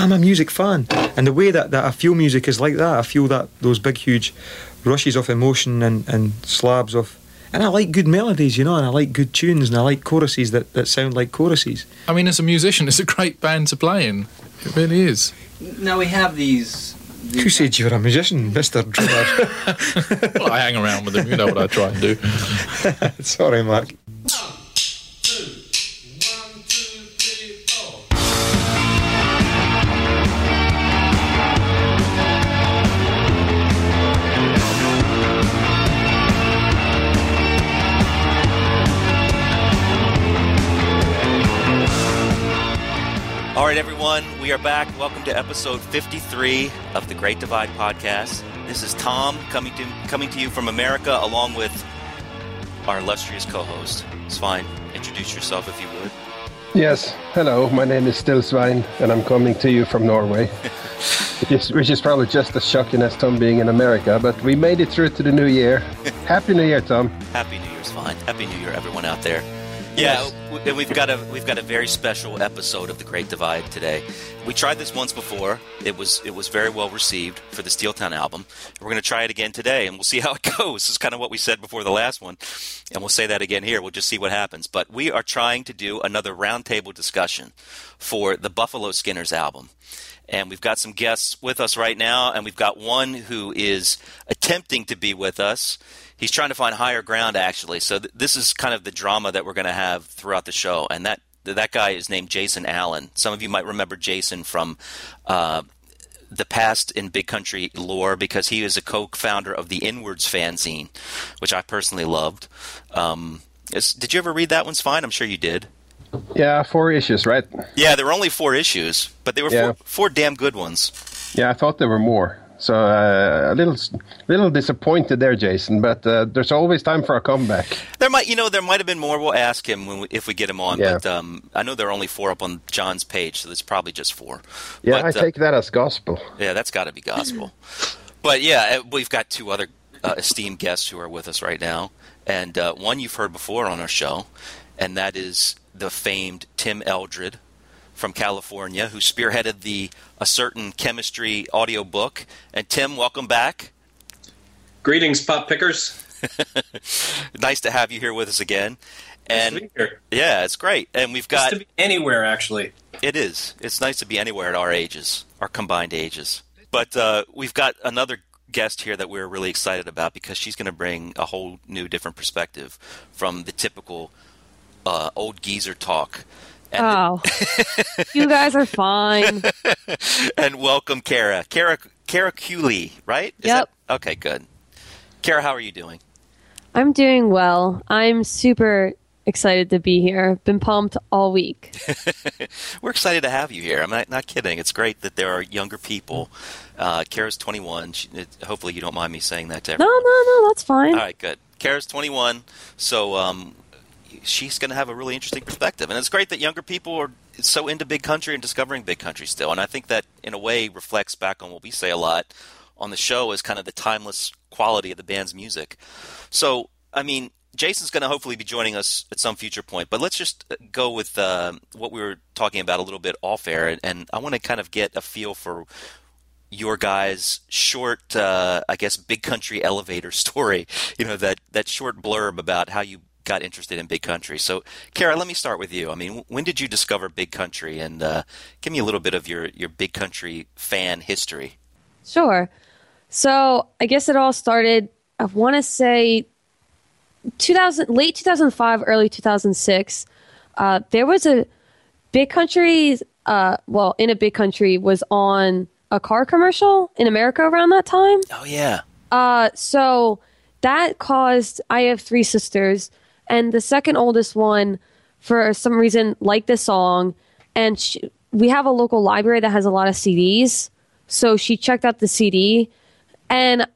I'm a music fan, and the way that, that I feel music is like that. I feel that those big, huge rushes of emotion and, and slabs of. And I like good melodies, you know, and I like good tunes, and I like choruses that, that sound like choruses. I mean, as a musician, it's a great band to play in. It really is. Now we have these. these Who said you're a musician, Mister Drummer? Well, I hang around with them. You know what I try and do. Sorry, Mark. All right, everyone, we are back. Welcome to episode 53 of the Great Divide podcast. This is Tom coming to coming to you from America, along with our illustrious co-host. Svein. Introduce yourself if you would. Yes, hello, my name is Still Svein, and I'm coming to you from Norway. which, is, which is probably just as shocking as Tom being in America, but we made it through to the new year. Happy New Year, Tom. Happy New Year's Svein. Happy New Year, everyone out there. Yeah, and we've got a we've got a very special episode of the Great Divide today. We tried this once before. It was it was very well received for the Steel Town album. We're going to try it again today, and we'll see how it goes. Is kind of what we said before the last one, and we'll say that again here. We'll just see what happens. But we are trying to do another roundtable discussion for the Buffalo Skinners album. And we've got some guests with us right now, and we've got one who is attempting to be with us. He's trying to find higher ground, actually. So th- this is kind of the drama that we're going to have throughout the show. And that that guy is named Jason Allen. Some of you might remember Jason from uh, the past in big country lore because he is a co-founder of the Inwards fanzine, which I personally loved. Um, is, did you ever read that one's Svein? I'm sure you did. Yeah, four issues, right? Yeah, there were only four issues, but they were Yeah. four, four damn good ones. Yeah, I thought there were more. So uh, a little, little disappointed there, Jason. But uh, there's always time for a comeback. There might, you know, there might have been more. We'll ask him when we, if we get him on. Yeah. But um, I know there are only four up on John's page, so there's probably just four. Yeah, But, I uh, take that as gospel. Yeah, that's got to be gospel. but yeah, uh, we've got two other uh, esteemed guests who are with us right now, and uh, one you've heard before on our show, and that is the famed Tim Eldred from California, who spearheaded the A Certain Chemistry audiobook. And Tim, welcome back. Greetings, pop pickers. Nice to have you here with us again. Nice And to be here. yeah, it's great. And we've Nice got to be anywhere, actually. It is. It's nice to be anywhere at our ages, our combined ages. But uh, we've got another guest here that we're really excited about because she's going to bring a whole new, different perspective from the typical uh, old geezer talk. And, Oh, you guys are fine. and welcome, Cara. Cara, Cara Cuiule, right? Is Yep. that- okay, good. Cara, how are you doing? I'm doing well. I'm super excited to be here. Been pumped all week. We're excited to have you here. I'm not, not kidding. It's great that there are younger people. Uh, Cara's 21. She, it, hopefully, you don't mind me saying that to everyone. No, no, no, that's fine. All right, good. Cara's 21, so um, she's going to have a really interesting perspective. And it's great that younger people are so into big country and discovering big country still. And I think that, in a way, reflects back on what we say a lot on the show as kind of the timeless quality of the band's music. So, I mean, Jason's going to hopefully be joining us at some future point, but let's just uh, go with uh, what we were talking about a little bit off air. And, and I want to kind of get a feel for your guys' short, uh, I guess, big country elevator story. You know that that short blurb about how you got interested in big country. So, Cara, let me start with you. I mean, when did you discover big country? And uh, give me a little bit of your your big country fan history. Sure. So I guess it all started. I want to say 2000, late 2005, early 2006. Uh, there was a big country. Uh, well, in a big country was on a car commercial in America around that time. Oh yeah, Uh, so that caused. I have three sisters, and the second oldest one, for some reason, liked this song, and she, we have a local library that has a lot of CDs. So she checked out the CD, and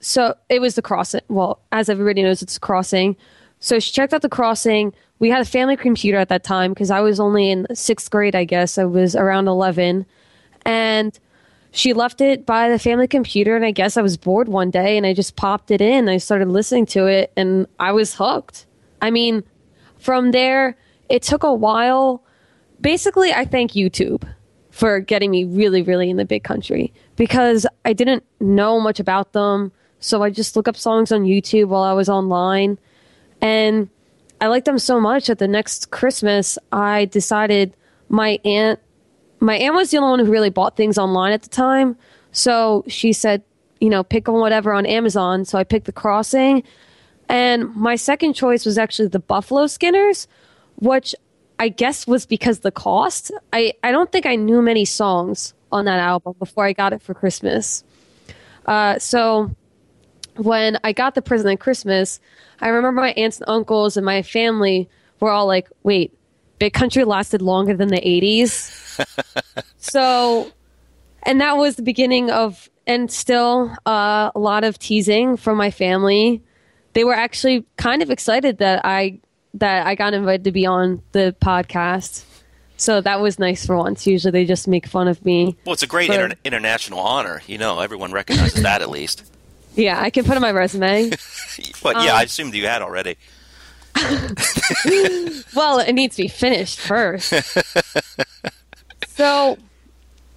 so it was the crossing. Well, as everybody knows, it's crossing. So she checked out the crossing. We had a family computer at that time because I was only in sixth grade, I guess. I was around 11. And she left it by the family computer. And I guess I was bored one day and I just popped it in. I started listening to it and I was hooked. I mean, from there, it took a while. Basically, I thank YouTube for getting me really, really in the big country because I didn't know much about them. So I just look up songs on YouTube while I was online. And I liked them so much that the next Christmas I decided my aunt my aunt was the only one who really bought things online at the time. So she said, you know, pick on whatever on Amazon. So I picked the crossing. And my second choice was actually the Buffalo Skinners, which I guess was because the cost. I, I don't think I knew many songs on that album before I got it for Christmas. Uh, so when I got the present at Christmas, I remember my aunts and uncles and my family were all like, wait, Big Country lasted longer than the 80s. so, and that was the beginning of, and still uh, a lot of teasing from my family. They were actually kind of excited that I that I got invited to be on the podcast. So that was nice for once. Usually they just make fun of me. Well, it's a great But- inter- international honor. You know, everyone recognizes that at least. Yeah, I can put on my resume. But Um, yeah, I assumed you had already. well, it needs to be finished first. so,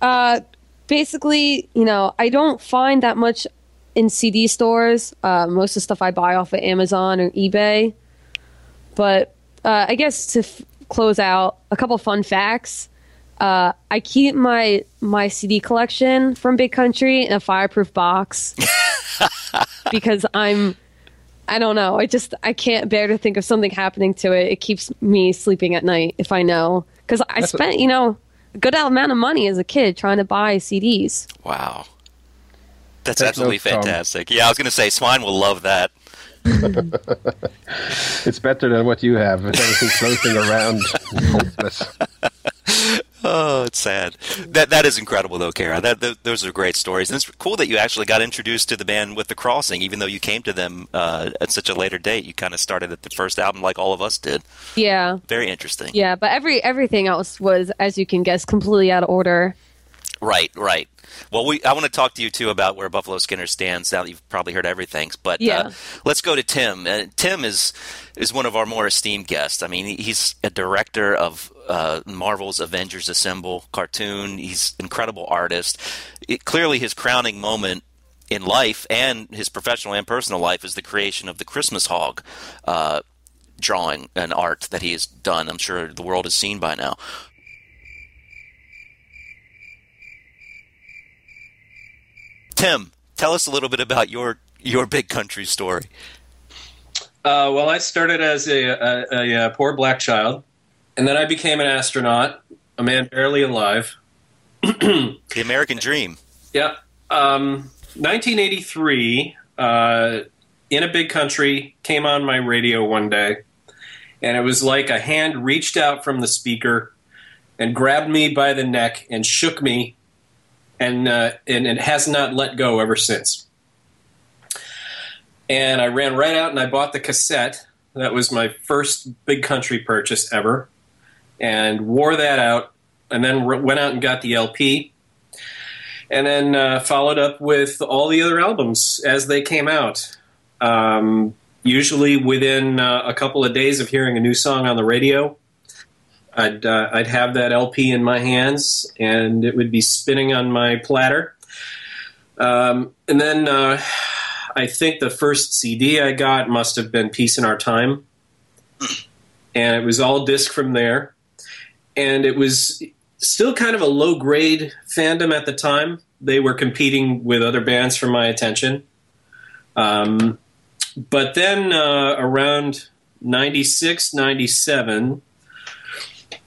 uh, basically, you know, I don't find that much in CD stores. Uh, most of the stuff I buy off of Amazon or eBay. But uh, I guess to f- close out, a couple fun facts. Uh, I keep my my CD collection from Big Country in a fireproof box because I'm I don't know. I just I can't bear to think of something happening to it. It keeps me sleeping at night if I know because I That's spent you know a good amount of money as a kid trying to buy CDs. Wow. That's Take absolutely notes, Tom. fantastic. Yeah, I was going to say Svein will love that. It's better than what you have. With everything floating around. Oh, it's sad. That that is incredible, though, Cara. That, th those are great stories, and it's cool that you actually got introduced to the band with the Crossing, even though you came to them uh, at such a later date. You kind of started at the first album, like all of us did. Yeah, Very interesting. yeah, but every everything else was, as you can guess, completely out of order. Right, right. Well, we I want to talk to you too about where Buffalo Skinner stands. Now that you've probably heard everything, but Yeah. uh, let's go to Tim. Uh, Tim is is one of our more esteemed guests. I mean, he's a director of uh, Marvel's Avengers Assemble cartoon. He's an incredible artist. It, clearly, his crowning moment in life and his professional and personal life is the creation of the Christmas Hog. Uh, drawing and art that he has done. I'm sure the world has seen by now. Tim, tell us a little bit about your your big country story. Uh, well, I started as a, a, a, a poor black child, and then I became an astronaut, a man barely alive. The American Dream. Yeah. Um, 1983, uh, in a big country, came on my radio one day, and it was like a hand reached out from the speaker and grabbed me by the neck and shook me, and uh, and it has not let go ever since. And I ran right out and I bought the cassette. That was my first big country purchase ever, and wore that out, and then r- went out and got the LP and then uh, followed up with all the other albums as they came out. Um, usually within uh, a couple of days of hearing a new song on the radio, I'd uh, I'd have that LP in my hands and it would be spinning on my platter. Um, and then uh, I think the first CD I got must have been Peace in Our Time, and it was all disc from there. And it was still kind of a low grade fandom at the time. They were competing with other bands for my attention. Um, but then uh, around 96, 97,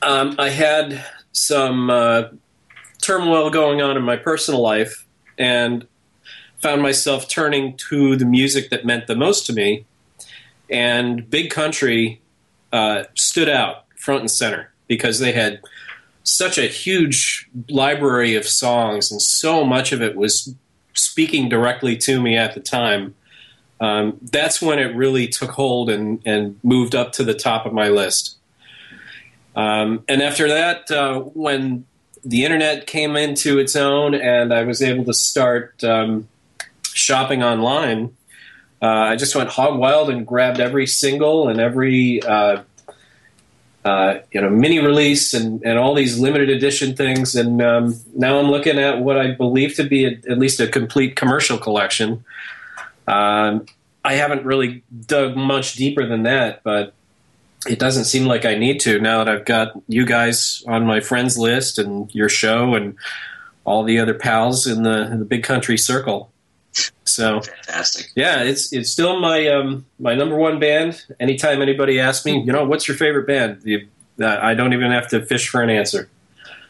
um, I had some uh, turmoil going on in my personal life and found myself turning to the music that meant the most to me. And Big Country uh, stood out front and center because they had such a huge library of songs, and so much of it was speaking directly to me at the time. Um, that's when it really took hold and, and moved up to the top of my list. Um, and after that, uh, when the internet came into its own and I was able to start um, shopping online, uh, I just went hog wild and grabbed every single and every uh, uh, you know, mini release and, and all these limited edition things. And um, now I'm looking at what I believe to be a, at least a complete commercial collection. Um, I haven't really dug much deeper than that, but it doesn't seem like I need to now that I've got you guys on my friends list and your show and all the other pals in the, in the big country circle. So Fantastic. yeah, it's it's still my um, my number one band. Anytime anybody asks me, you know, what's your favorite band, you, uh, I don't even have to fish for an answer.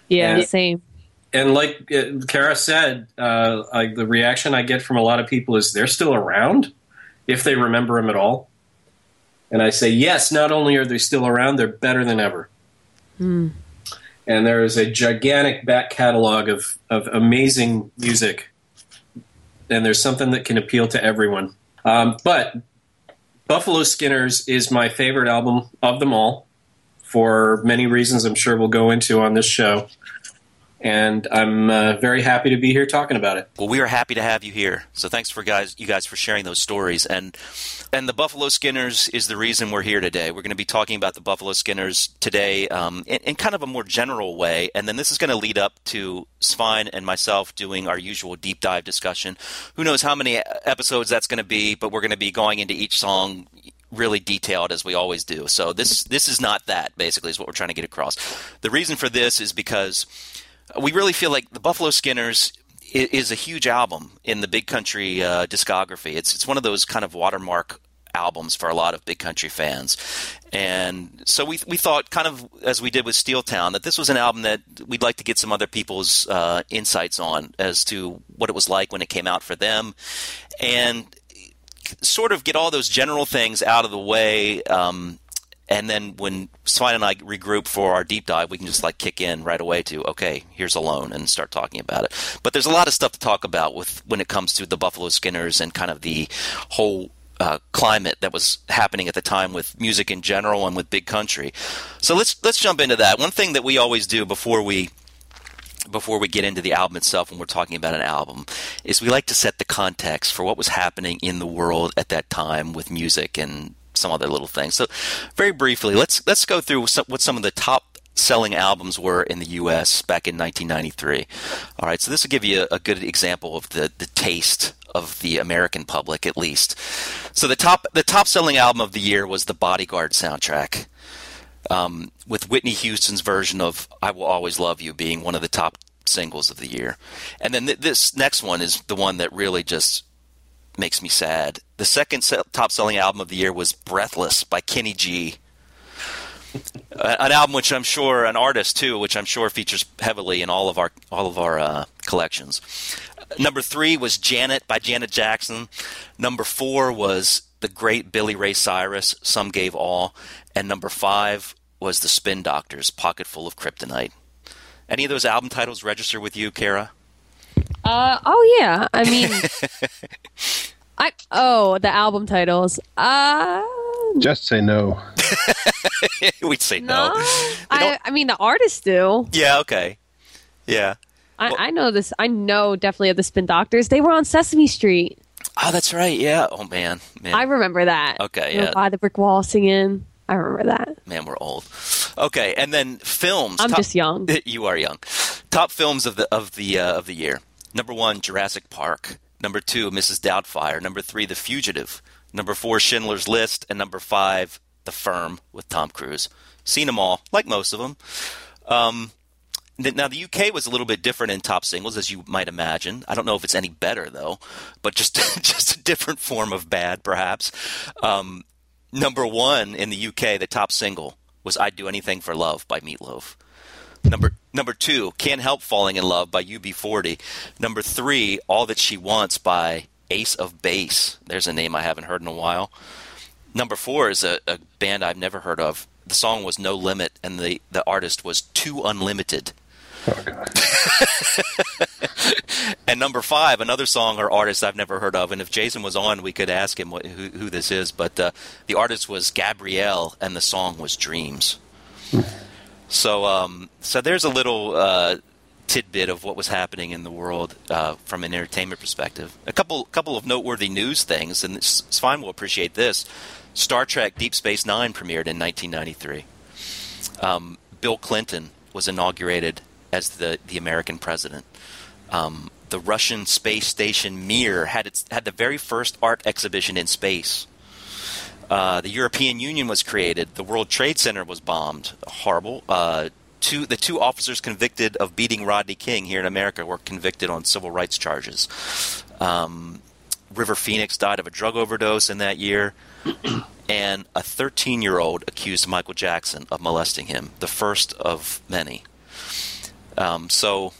Yeah, Yeah. same. And like uh, Cara said, uh, I, the reaction I get from a lot of people is they're still around, if they remember them at all. And I say, yes. Not only are they still around, they're better than ever. Hmm. And there is a gigantic back catalog of of amazing music and there's something that can appeal to everyone. Um, but Buffalo Skinners is my favorite album of them all for many reasons I'm sure we'll go into on this show. And I'm uh, very happy to be here talking about it. Well, we are happy to have you here. So thanks for guys, you guys for sharing those stories. And and the Buffalo Skinners is the reason we're here today. We're going to be talking about the Buffalo Skinners today um, in, in kind of a more general way, and then this is going to lead up to Svein and myself doing our usual deep dive discussion. Who knows how many episodes that's going to be, but we're going to be going into each song really detailed as we always do. So this this is not that basically is what we're trying to get across. The reason for this is because we really feel like the Buffalo Skinners is a huge album in the big country uh, discography. It's it's one of those kind of watermark albums for a lot of big country fans, and so we we thought kind of as we did with Steel Town that this was an album that we'd like to get some other people's uh, insights on as to what it was like when it came out for them, and sort of get all those general things out of the way. Um, and then when Svein and I regroup for our deep dive, we can just like kick in right away to okay, here's Alone and start talking about it. But there's a lot of stuff to talk about with when it comes to the Buffalo Skinners and kind of the whole uh, climate that was happening at the time with music in general and with big country. So let's let's jump into that. One thing that we always do before we before we get into the album itself when we're talking about an album is we like to set the context for what was happening in the world at that time with music and some other little things. So very briefly, let's let's go through what some of the top selling albums were in the US back in 1993. All right, so this will give you a, a good example of the the taste of the American public at least. So the top the top selling album of the year was the Bodyguard soundtrack um, with Whitney Houston's version of "I Will Always Love You" being one of the top singles of the year. And then th- this next one is the one that really just makes me sad. The second se- top selling album of the year was "Breathless" by Kenny G. An album which I'm sure an artist too, which I'm sure features heavily in all of our all of our uh, collections. Number three was Janet by Janet Jackson. Number four was the great Billy Ray Cyrus, Some Gave All. And number five was the Spin Doctors, Pocket Full of Kryptonite. Any of those album titles register with you, Cara? Uh oh yeah. I mean, I oh the album titles. Uh Just say no. We'd say no. no. I I mean the artists do. Yeah, okay. Yeah. I, Well- I know this. I know definitely of the Spin Doctors. They were on Sesame Street. Oh, that's right. Yeah. Oh, man. Man, I remember that. Okay, You yeah. By the brick wall singing. I remember that. man we're old. Okay, and then films. I'm top- just young. you are young. Top films of the of the uh, of the year. Number one, Jurassic Park. Number two, Mrs. Doubtfire. Number three, The Fugitive. Number four, Schindler's List, and number five, The Firm with Tom Cruise. Seen them all, like most of them. Um, now the UK was a little bit different in top singles, as you might imagine. I don't know if it's any better though, but just just a different form of bad, perhaps. Um, number one in the UK, the top single was "I'd Do Anything for Love" by Meatloaf. Number number two, "Can't Help Falling in Love" by UB40. Number three, "All That She Wants" by Ace of Base. There's a name I haven't heard in a while. Number four is a, a band I've never heard of. The song was No Limit, and the, the artist was 2 Unlimited. Oh. And number five, another song or artist I've never heard of. And if Jason was on, we could ask him what, who, who this is. But uh, the artist was Gabrielle, and the song was Dreams. So, um, so there's a little uh, tidbit of what was happening in the world uh, from an entertainment perspective. A couple, couple of noteworthy news things, and Svein. We'll appreciate this. Star Trek: Deep Space Nine premiered in 1993. um, Bill Clinton was inaugurated as the, the American president. Um, the Russian space station Mir had its had the very first art exhibition in space. Uh, the European Union was created. The World Trade Center was bombed. Horrible. Uh, two the two officers convicted of beating Rodney King here in America were convicted on civil rights charges. Um, River Phoenix died of a drug overdose in that year, and a 13 year old accused Michael Jackson of molesting him, the first of many. Um, so,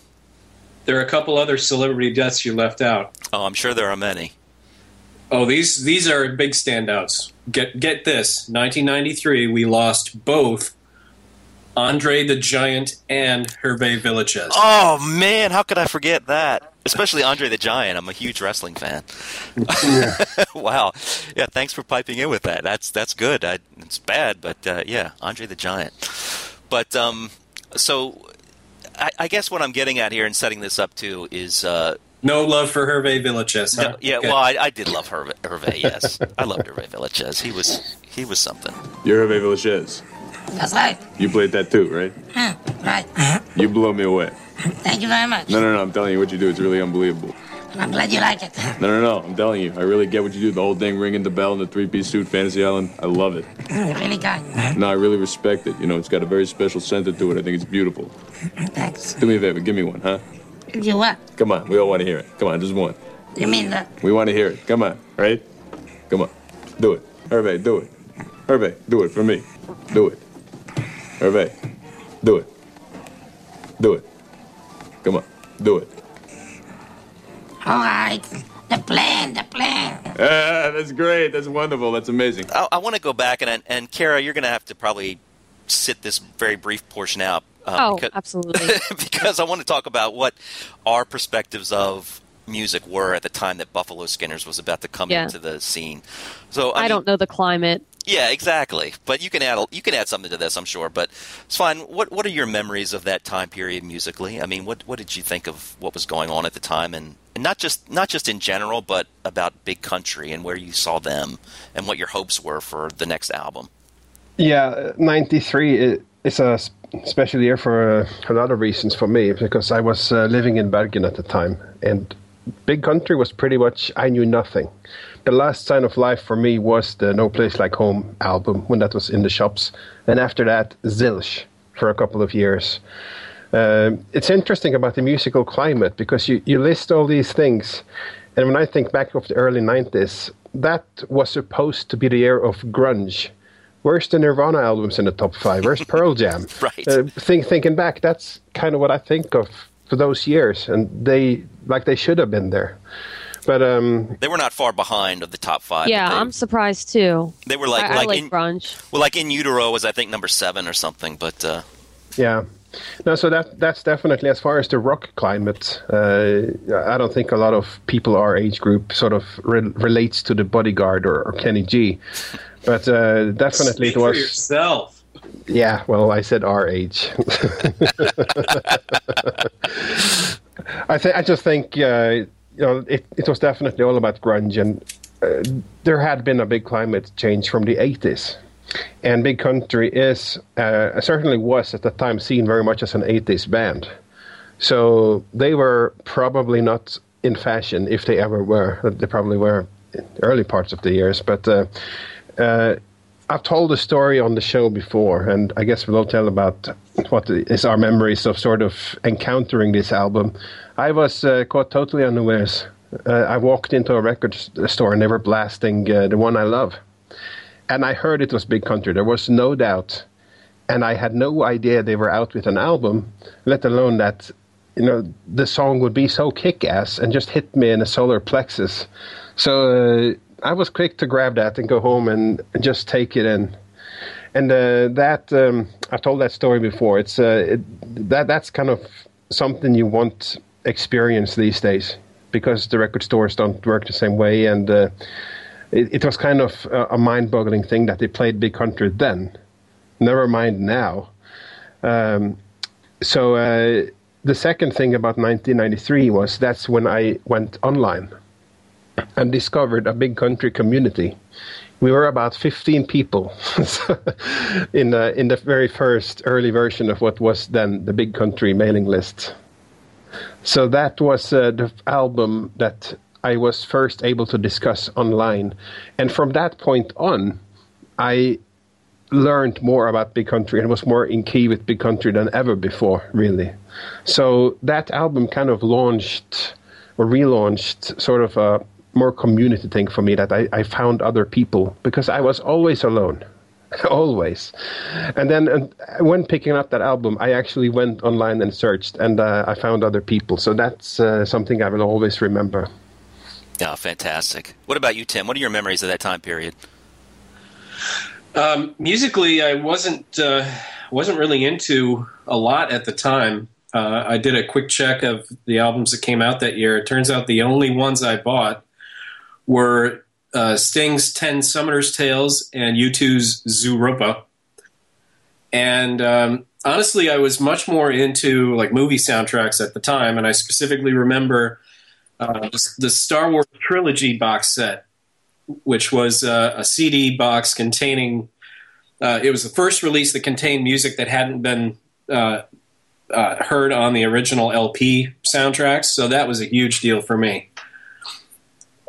There are a couple other celebrity deaths you left out. oh, I'm sure there are many. Oh, these these are big standouts. Get get this. 1993, we lost both Andre the Giant and Hervé Villechaize. Oh man, how could I forget that? Especially Andre the Giant. I'm a huge wrestling fan. wow. Yeah, thanks for piping in with that. That's that's good. I, it's bad, but uh, yeah, Andre the Giant. But um, so I, I guess what I'm getting at here and setting this up too is uh, No love for Hervé Villechaize. Huh? no, yeah. Okay. Well, I, I did love Hervé. Hervé yes, I loved Hervé Villechaize. He was he was something. You're Hervé Villechaize. That's right. You played that too, right? Huh, right. You blow me away. Thank you very much. No, no, no. I'm telling you what you do. It's really unbelievable. I'm glad you like it. No, no, no. I'm telling you. I really get what you do. The whole thing, ringing the bell in the three-piece suit, Fantasy Island. I love it. Mm, I really kind. No, I really respect it. You know, it's got a very special center to it. I think it's beautiful. Mm, thanks. Do me a favor. Give me one, huh? You what? Come on. We all want to hear it. Come on, just one. You mean that? We want to hear it. Come on, right? Come on. Do it. Hervé, do it. Hervé, do it for me. Do it. Hervé, do it. Do it. Come on, do it. All right. The plan, the plan. Ah, that's great. That's wonderful. That's amazing. I, I want to go back and and Kara, you're going to have to probably sit this very brief portion out. uh, Oh, because- absolutely. because I want to talk about what our perspectives of music were at the time that Buffalo Skinners was about to come Yeah. into the scene. So I, I mean, don't know the climate. Yeah, exactly. But you can add you can add something to this, I'm sure. But it's fine. What what are your memories of that time period musically? I mean, what what did you think of what was going on at the time, and, and not just not just in general, but about Big Country and where you saw them and what your hopes were for the next album. Yeah, 93 i- is a special year for uh, a lot of reasons for me because I was uh, living in Bergen at the time and Big Country was pretty much, I knew nothing. The last sign of life for me was the No Place Like Home album when that was in the shops. And after that, Zilch for a couple of years. Um, it's interesting about the musical climate because you, you list all these things. And when I think back of the early 90s, that was supposed to be the year of grunge. Where's the Nirvana albums in the top five? Where's Pearl Jam? Right. Uh, think, thinking back, that's kind of what I think of for those years, and they like they should have been there. But um, They were not far behind of the top five. yeah, they, I'm surprised too. they were like I, I like, like in, grunge. well, like in utero was I think number seven or something. But uh, Yeah. No, so that that's definitely as far as the rock climate. Uh, I don't think a lot of people our age group sort of re- relates to the Bodyguard or, or Kenny G, but uh, definitely Speak it for was. yourself. Yeah, well, I said our age. I think I just think uh, you know it, it was definitely all about grunge, and uh, there had been a big climate change from the '80s, and Big Country is uh, certainly was at the time seen very much as an '80s band. So they were probably not in fashion if they ever were. They probably were in the early parts of the years, but. Uh, I've told the story on the show before, and I guess we'll tell about what is our memories of sort of encountering this album. I was uh, caught totally unawares. Uh, I walked into a record store and they were blasting uh, the one I love, and I heard it was Big Country. There was no doubt, and I had no idea they were out with an album, let alone that you know the song would be so kick-ass and just hit me in the solar plexus. So uh, I was quick to grab that and go home and just take it in. And uh, that um, I've told that story before. It's uh, it, that that's kind of something you want experience these days because the record stores don't work the same way, and uh, it, it was kind of a, a mind-boggling thing that they played Big Country then. Never mind now. Um, so uh, the second thing about 1993 was that's when I went online and discovered a big country community. We were about 15 people in the, in the very first early version of what was then the big country mailing list. So that was uh, the album that I was first able to discuss online. And from that point on, I learned more about Big Country and was more in key with Big Country than ever before, really. So that album kind of launched or relaunched sort of a more community thing for me that I, I found other people because I was always alone. always. And then and when picking up that album, I actually went online and searched and uh, I found other people. So that's uh, something I will always remember. Yeah, fantastic. What about you, Tim? What are your memories of that time period? Um, musically, I wasn't uh, wasn't really into a lot at the time. Uh, I did a quick check of the albums that came out that year. It turns out the only ones I bought were uh, Sting's Ten Summoners Tales and U2's Zooropa. And um, honestly, I was much more into like movie soundtracks at the time, and I specifically remember uh, the Star Wars trilogy box set which was uh, a CD box containing. Uh, it was the first release that contained music that hadn't been uh, uh heard on the original LP soundtracks, so that was a huge deal for me.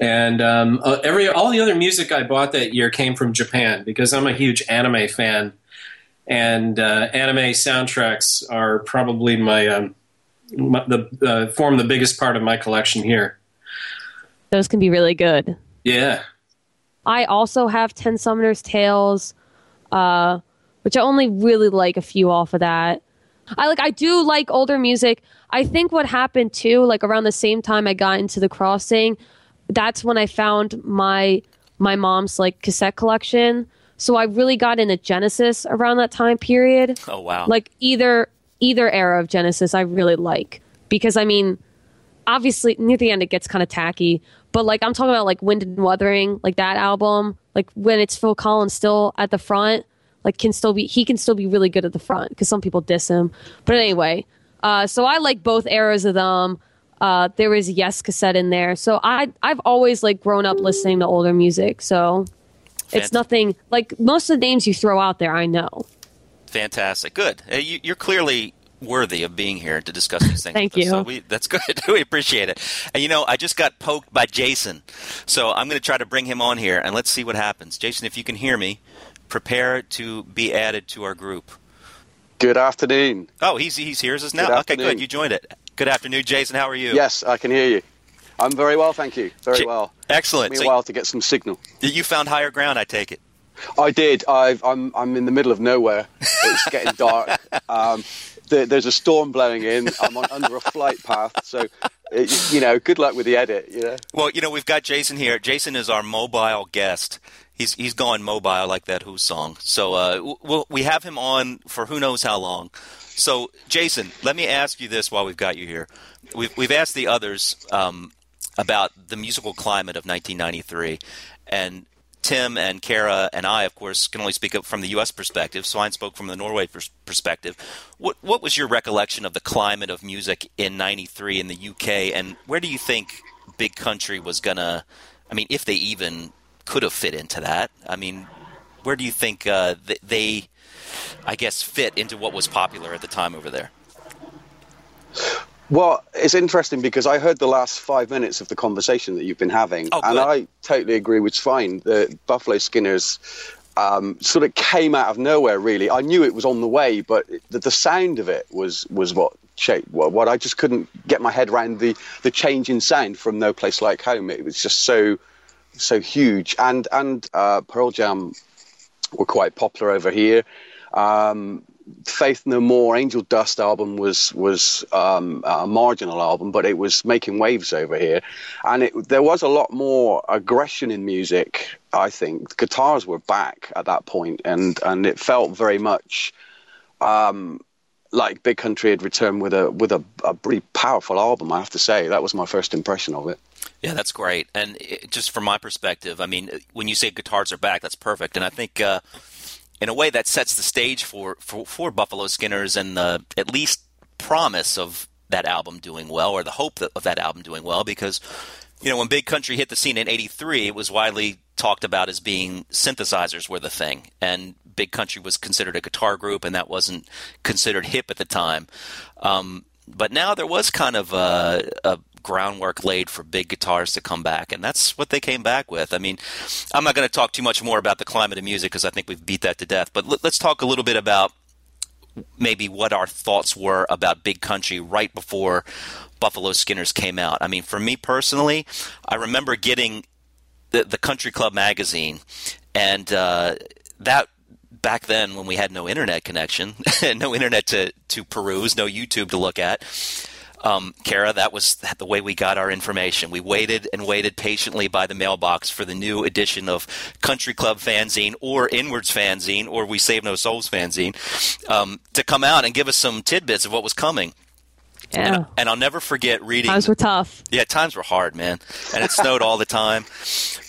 And um, uh, every all the other music I bought that year came from Japan because I'm a huge anime fan, and uh, anime soundtracks are probably my, um, my the form the biggest part of my collection here. Those can be really good. Yeah. I also have Ten Summoners Tales, uh, which I only really like a few off of that. I like I do like older music. I think what happened too, like around the same time I got into the crossing, that's when I found my my mom's like cassette collection. So I really got into Genesis around that time period. Oh wow. Like either either era of Genesis I really like. Because I mean, obviously near the end it gets kind of tacky, but like I'm talking about like Wind and Wuthering, like that album, like when it's Phil Collins still at the front, like can still be he can still be really good at the front because some people diss him. But anyway, uh, so I like both eras of them. Uh, there was Yes cassette in there, so I I've always like grown up listening to older music. So it's nothing like most of the names you throw out there. I know. Fantastic, good. Uh, you, you're clearly worthy of being here to discuss these things. Thank you. So we, that's good. we appreciate it. And you know, I just got poked by Jason, so I'm going to try to bring him on here and let's see what happens. Jason, if you can hear me, prepare to be added to our group. Good afternoon. Oh, he's he's here as us now. Good okay, good. You joined it. Good afternoon, Jason. How are you? Yes, I can hear you. I'm very well, thank you. Very well. Excellent. Took me So a while to get some signal. You found higher ground, I take it. I did. I've, I'm I'm in the middle of nowhere. It's getting dark. Um, there, there's a storm blowing in. I'm on, under a flight path, so it, you know, good luck with the edit. You know. Well, you know, we've got Jason here. Jason is our mobile guest. He's he's gone mobile like that Who song. So uh, we'll, we have him on for who knows how long. So Jason, let me ask you this while we've got you here. We've we've asked the others um, about the musical climate of 1993, and Tim and Cara and I, of course, can only speak up from the U.S. perspective. Svein spoke from the Norway pers- perspective. What what was your recollection of the climate of music in '93 in the UK, and where do you think Big Country was gonna? I mean, if they even could have fit into that. I mean, where do you think uh, th- they, I guess, fit into what was popular at the time over there? Well, it's interesting because I heard the last five minutes of the conversation that you've been having, Oh, and good. I totally agree with Svein. The Buffalo Skinners um, sort of came out of nowhere. Really, I knew it was on the way, but the, the sound of it was was what shaped what, what I just couldn't get my head around the the change in sound from No Place Like Home. It was just so so huge, and and uh, Pearl Jam were quite popular over here. Um, Faith No More, Angel Dust album was was um, a marginal album, but it was making waves over here, and it, there was a lot more aggression in music. I think guitars were back at that point, and and it felt very much um, like Big Country had returned with a with a, a pretty powerful album. I have to say that was my first impression of it. Yeah, that's great. And it, just from my perspective, I mean, when you say guitars are back, that's perfect. And I think, uh, in a way, that sets the stage for, for, for Buffalo Skinners and the at least promise of that album doing well, or the hope that, of that album doing well, because you know, when Big Country hit the scene in '83, it was widely talked about as being synthesizers were the thing, and Big Country was considered a guitar group, and that wasn't considered hip at the time. Um, but now there was kind of a, a groundwork laid for big guitars to come back, and that's what they came back with. I mean, I'm not going to talk too much more about the climate of music because I think we've beat that to death. But let, let's talk a little bit about maybe what our thoughts were about Big Country right before Buffalo Skinners came out. I mean, for me personally, I remember getting the, the Country Club magazine, and uh, that back then when we had no internet connection, no internet to, to peruse, no YouTube to look at. Um, Cara, that was the way we got our information. We waited and waited patiently by the mailbox for the new edition of Country Club fanzine or Inwards fanzine or We Save No Souls fanzine um, to come out and give us some tidbits of what was coming. Yeah. And, and I'll never forget reading. Times were tough. Yeah, times were hard, man, and it snowed all the time.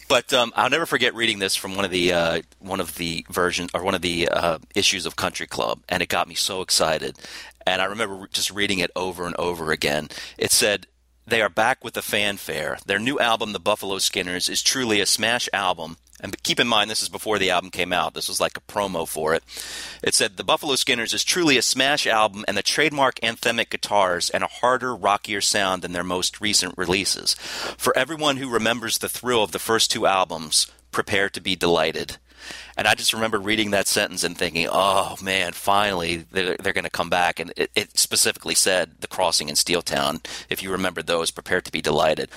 But um, I'll never forget reading this from one of the uh, one of the versions or one of the uh, issues of Country Club, and it got me so excited. And I remember just reading it over and over again. It said, "They are back with a fanfare. Their new album, The Buffalo Skinners, is truly a smash album." And keep in mind, this is before the album came out. This was like a promo for it. It said, The Buffalo Skinners is truly a smash album and the trademark anthemic guitars and a harder, rockier sound than their most recent releases. For everyone who remembers the thrill of the first two albums, prepare to be delighted. And I just remember reading that sentence and thinking, oh man, finally they're, they're going to come back. And it, it, specifically said The Crossing in Steeltown. If you remember those, prepare to be delighted.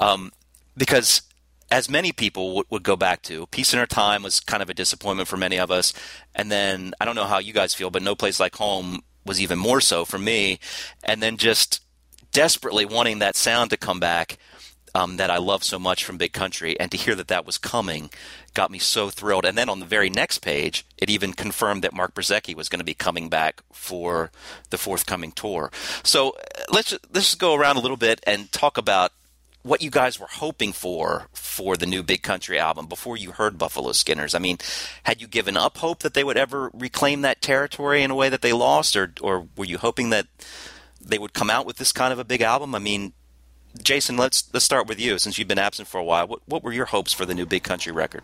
Um, because as many people would, would go back to. Peace in Our Time was kind of a disappointment for many of us. And then I don't know how you guys feel, but No Place Like Home was even more so for me. And then just desperately wanting that sound to come back um, that I love so much from Big Country, and to hear that that was coming got me so thrilled. And then on the very next page, it even confirmed that Mark Brzezicki was going to be coming back for the forthcoming tour. So uh, let's let's go around a little bit and talk about what you guys were hoping for for the new Big Country album before you heard Buffalo Skinners. I mean, had you given up hope that they would ever reclaim that territory in a way that they lost, or or were you hoping that they would come out with this kind of a big album? I mean, Jason, let's let's start with you since you've been absent for a while. What what were your hopes for the new Big Country record?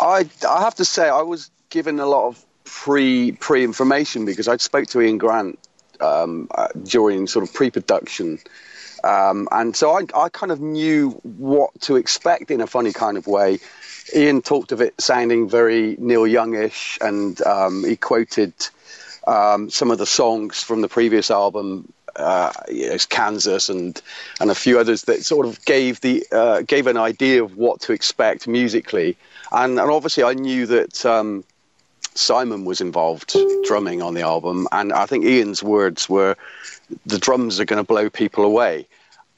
I I have to say I was given a lot of pre pre information because I spoke to Ian Grant um, uh, during sort of pre production. Um, and so I, I kind of knew what to expect in a funny kind of way. Ian talked of it sounding very Neil Youngish, and um, he quoted um, some of the songs from the previous album, uh, you know, Kansas and and a few others that sort of gave the uh, gave an idea of what to expect musically. And, and obviously, I knew that um, Simon was involved drumming on the album, and I think Ian's words were, "The drums are going to blow people away."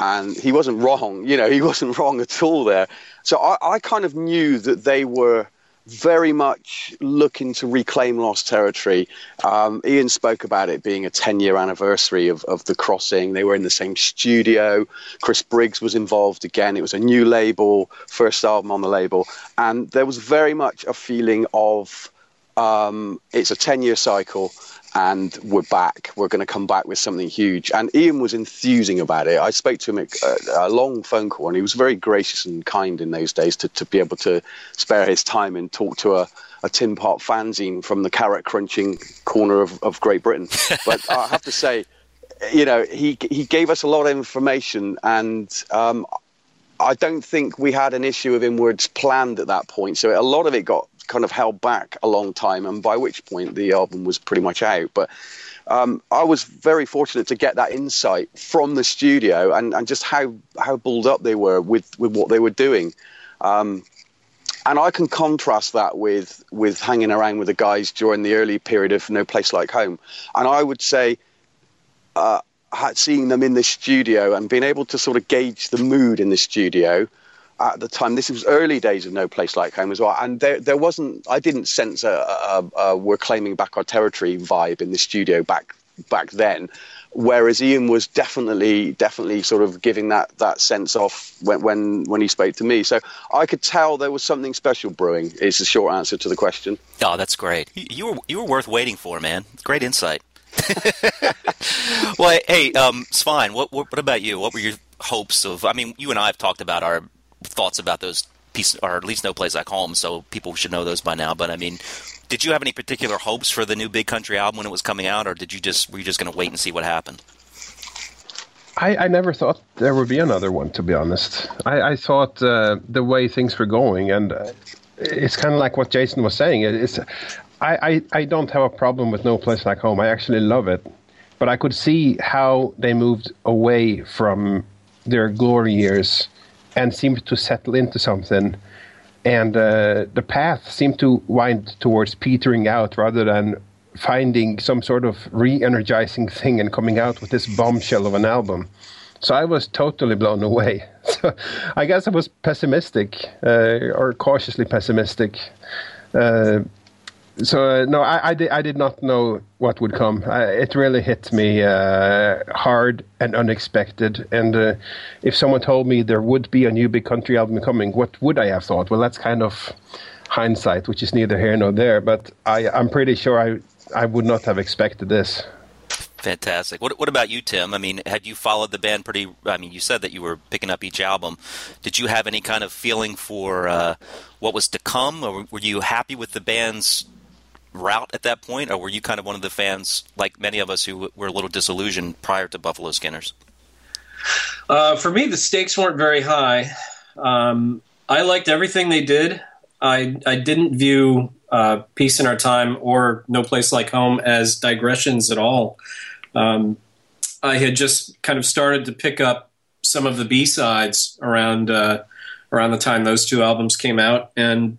and he wasn't wrong. You know, he wasn't wrong at all there. So I, I, kind of knew that they were very much looking to reclaim lost territory. Um, Ian spoke about it being a 10 year anniversary of, of The Crossing. They were in the same studio. Chris Briggs was involved again. It was a new label, first album on the label. And there was very much a feeling of um, it's a 10 year cycle and we're back. We're going to come back with something huge. And Ian was enthusing about it. I spoke to him a, a, long phone call, and he was very gracious and kind in those days to, to be able to spare his time and talk to a, a tin pot fanzine from the carrot crunching corner of, of Great Britain. But I have to say, you know, he he gave us a lot of information, and um, I don't think we had an issue of inwards planned at that point. So a lot of it got kind of held back a long time, and by which point the album was pretty much out. But um, I was very fortunate to get that insight from the studio and, and just how how bulled up they were with with what they were doing. Um, and I can contrast that with with hanging around with the guys during the early period of No Place Like Home, and I would say. Uh, seeing them in the studio and being able to sort of gauge the mood in the studio at the time. This was early days of No Place Like Home as well, and there there wasn't. I didn't sense a, a, a we're claiming back our territory vibe in the studio back back then. Whereas Ian was definitely, definitely sort of giving that, that sense off when, when, when he spoke to me. So I could tell there was something special brewing. Is the short answer to the question. Oh, that's great. You were you were worth waiting for, man. Great insight. well, hey, um, Svein, what, what, what about you? What were your hopes of? I mean, you and I have talked about our thoughts about those pieces, or at least no place like home. So people should know those by now. But I mean, did you have any particular hopes for the new Big Country album when it was coming out, or did you just were you just going to wait and see what happened? I, I never thought there would be another one, to be honest. I, I thought uh, the way things were going, and uh, it's kind of like what Jason was saying. It's I, I, I don't have a problem with No Place Like Home. I actually love it, but I could see how they moved away from their glory years and seemed to settle into something. And uh, the path seemed to wind towards petering out rather than finding some sort of re-energizing thing and coming out with this bombshell of an album. So I was totally blown away. So I guess I was pessimistic uh, or cautiously pessimistic. Uh, so uh, no, I, I, did, I did not know what would come. I, it really hit me uh, hard and unexpected. And uh, if someone told me there would be a new big country album coming, what would I have thought? Well, that's kind of hindsight, which is neither here nor there. But I, I'm pretty sure I I would not have expected this. Fantastic. What, what about you, Tim? I mean, had you followed the band pretty? I mean, you said that you were picking up each album. Did you have any kind of feeling for uh, what was to come, or were you happy with the band's route at that point, or were you kind of one of the fans, like many of us, who were a little disillusioned prior to Buffalo Skinners? Uh, for me, the stakes weren't very high. Um, I liked everything they did. I I didn't view uh, Peace in Our Time or No Place Like Home as digressions at all. Um, I had just kind of started to pick up some of the B sides around uh, around the time those two albums came out, and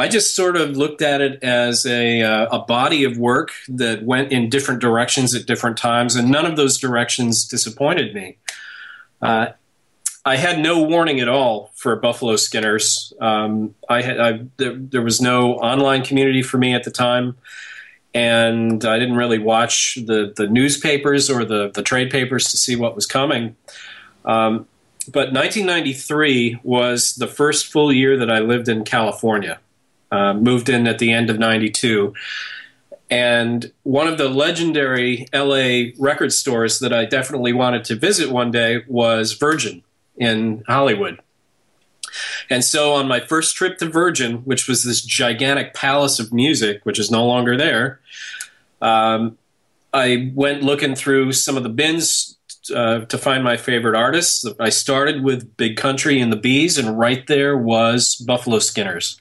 I just sort of looked at it as a uh, a body of work that went in different directions at different times, and none of those directions disappointed me. Uh, I had no warning at all for Buffalo Skinners. Um, I had I, there, there, was no online community for me at the time, and I didn't really watch the the newspapers or the the trade papers to see what was coming. Um, but 1993 was the first full year that I lived in California. Uh, moved in at the end of '92. And one of the legendary LA record stores that I definitely wanted to visit one day was Virgin in Hollywood. And so on my first trip to Virgin, which was this gigantic palace of music, which is no longer there, um, I went looking through some of the bins uh, to find my favorite artists. I started with Big Country and the Bees, and right there was Buffalo Skinners,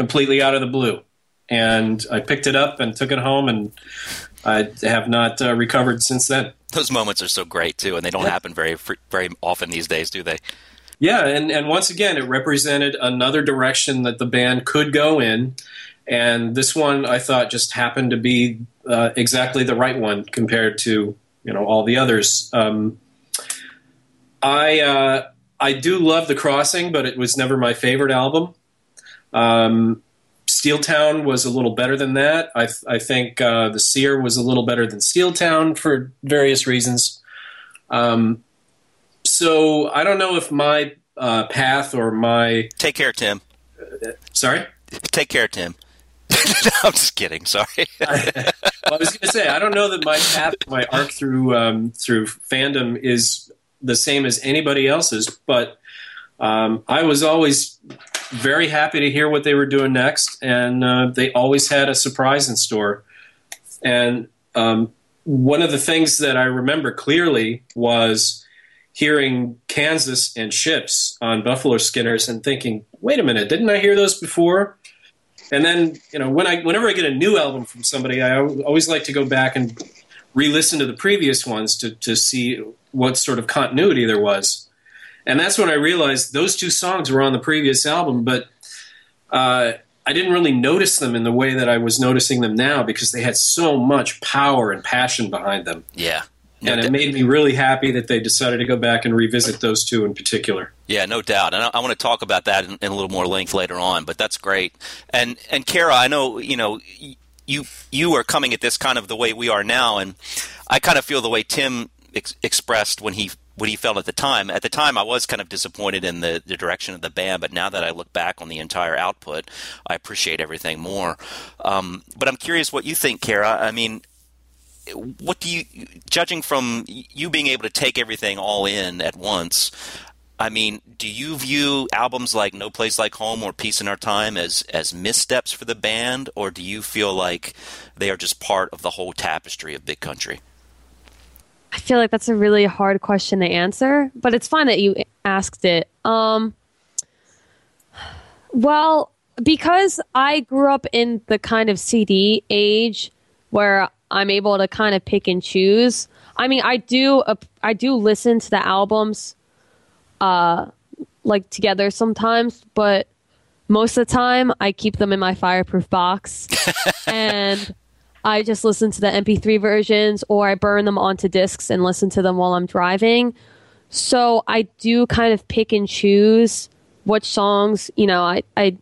completely out of the blue. And I picked it up and took it home, and I have not uh, recovered since then those moments are so great too, and they don't happen very very often these days, do they? Yeah, and and once again, it represented another direction that the band could go in, and this one I thought just happened to be uh, exactly the right one compared to you know all the others. Um, I uh, I do love the Crossing, but it was never my favorite album. Um, Steeltown was a little better than that. I, th- I think uh, the Seer was a little better than Steeltown for various reasons. Um, so I don't know if my uh, path or my take care, Tim. Uh, sorry. Take care, Tim. I'm just kidding. Sorry. I, well, I was going to say I don't know that my path, my arc through um, through fandom is the same as anybody else's, but um, I was always very happy to hear what they were doing next, and uh, they always had a surprise in store. And um, one of the things that I remember clearly was hearing Kansas and Ships on Buffalo Skinners and thinking, "Wait a minute, didn't I hear those before?" And then, you know, when I whenever I get a new album from somebody, I always like to go back and re-listen to the previous ones to to see what sort of continuity there was and that's when I realized those two songs were on the previous album, but uh, I didn't really notice them in the way that I was noticing them now because they had so much power and passion behind them. Yeah. No and it made me really happy that they decided to go back and revisit those two in particular. Yeah, no doubt, and I, I want to talk about that in, in, a little more length later on. But that's great. And and Cara, I know you know you you are coming at this kind of the way we are now, and I kind of feel the way Tim ex- expressed when he what he felt at the time. At the time, I was kind of disappointed in the, the direction of the band, but now that I look back on the entire output, I appreciate everything more. Um, but I'm curious what you think, Cara. I mean, what do you, judging from you being able to take everything all in at once? I mean, do you view albums like No Place Like Home or Peace in Our Time as as missteps for the band, or do you feel like they are just part of the whole tapestry of Big Country? I feel like that's a really hard question to answer, but it's fine that you asked it. Um, well, because I grew up in the kind of CD age where I'm able to kind of pick and choose. I mean, I do uh, I do listen to the albums uh like together sometimes, but most of the time I keep them in my fireproof box and I just listen to the MP3 versions or I burn them onto discs and listen to them while I'm driving. So I do kind of pick and choose what songs, you know, I, I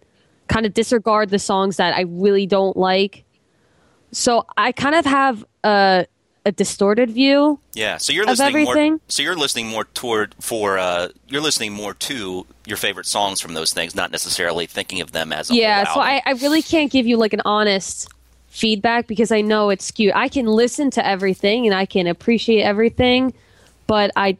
kind of disregard the songs that I really don't like. So I kind of have a, a distorted view. Yeah, so you're of listening more. So you're listening more toward for uh, you're listening more to your favorite songs from those things, not necessarily thinking of them as a yeah, so. I, I really can't give you like an honest feedback because I know it's skewed. I can listen to everything and I can appreciate everything, but I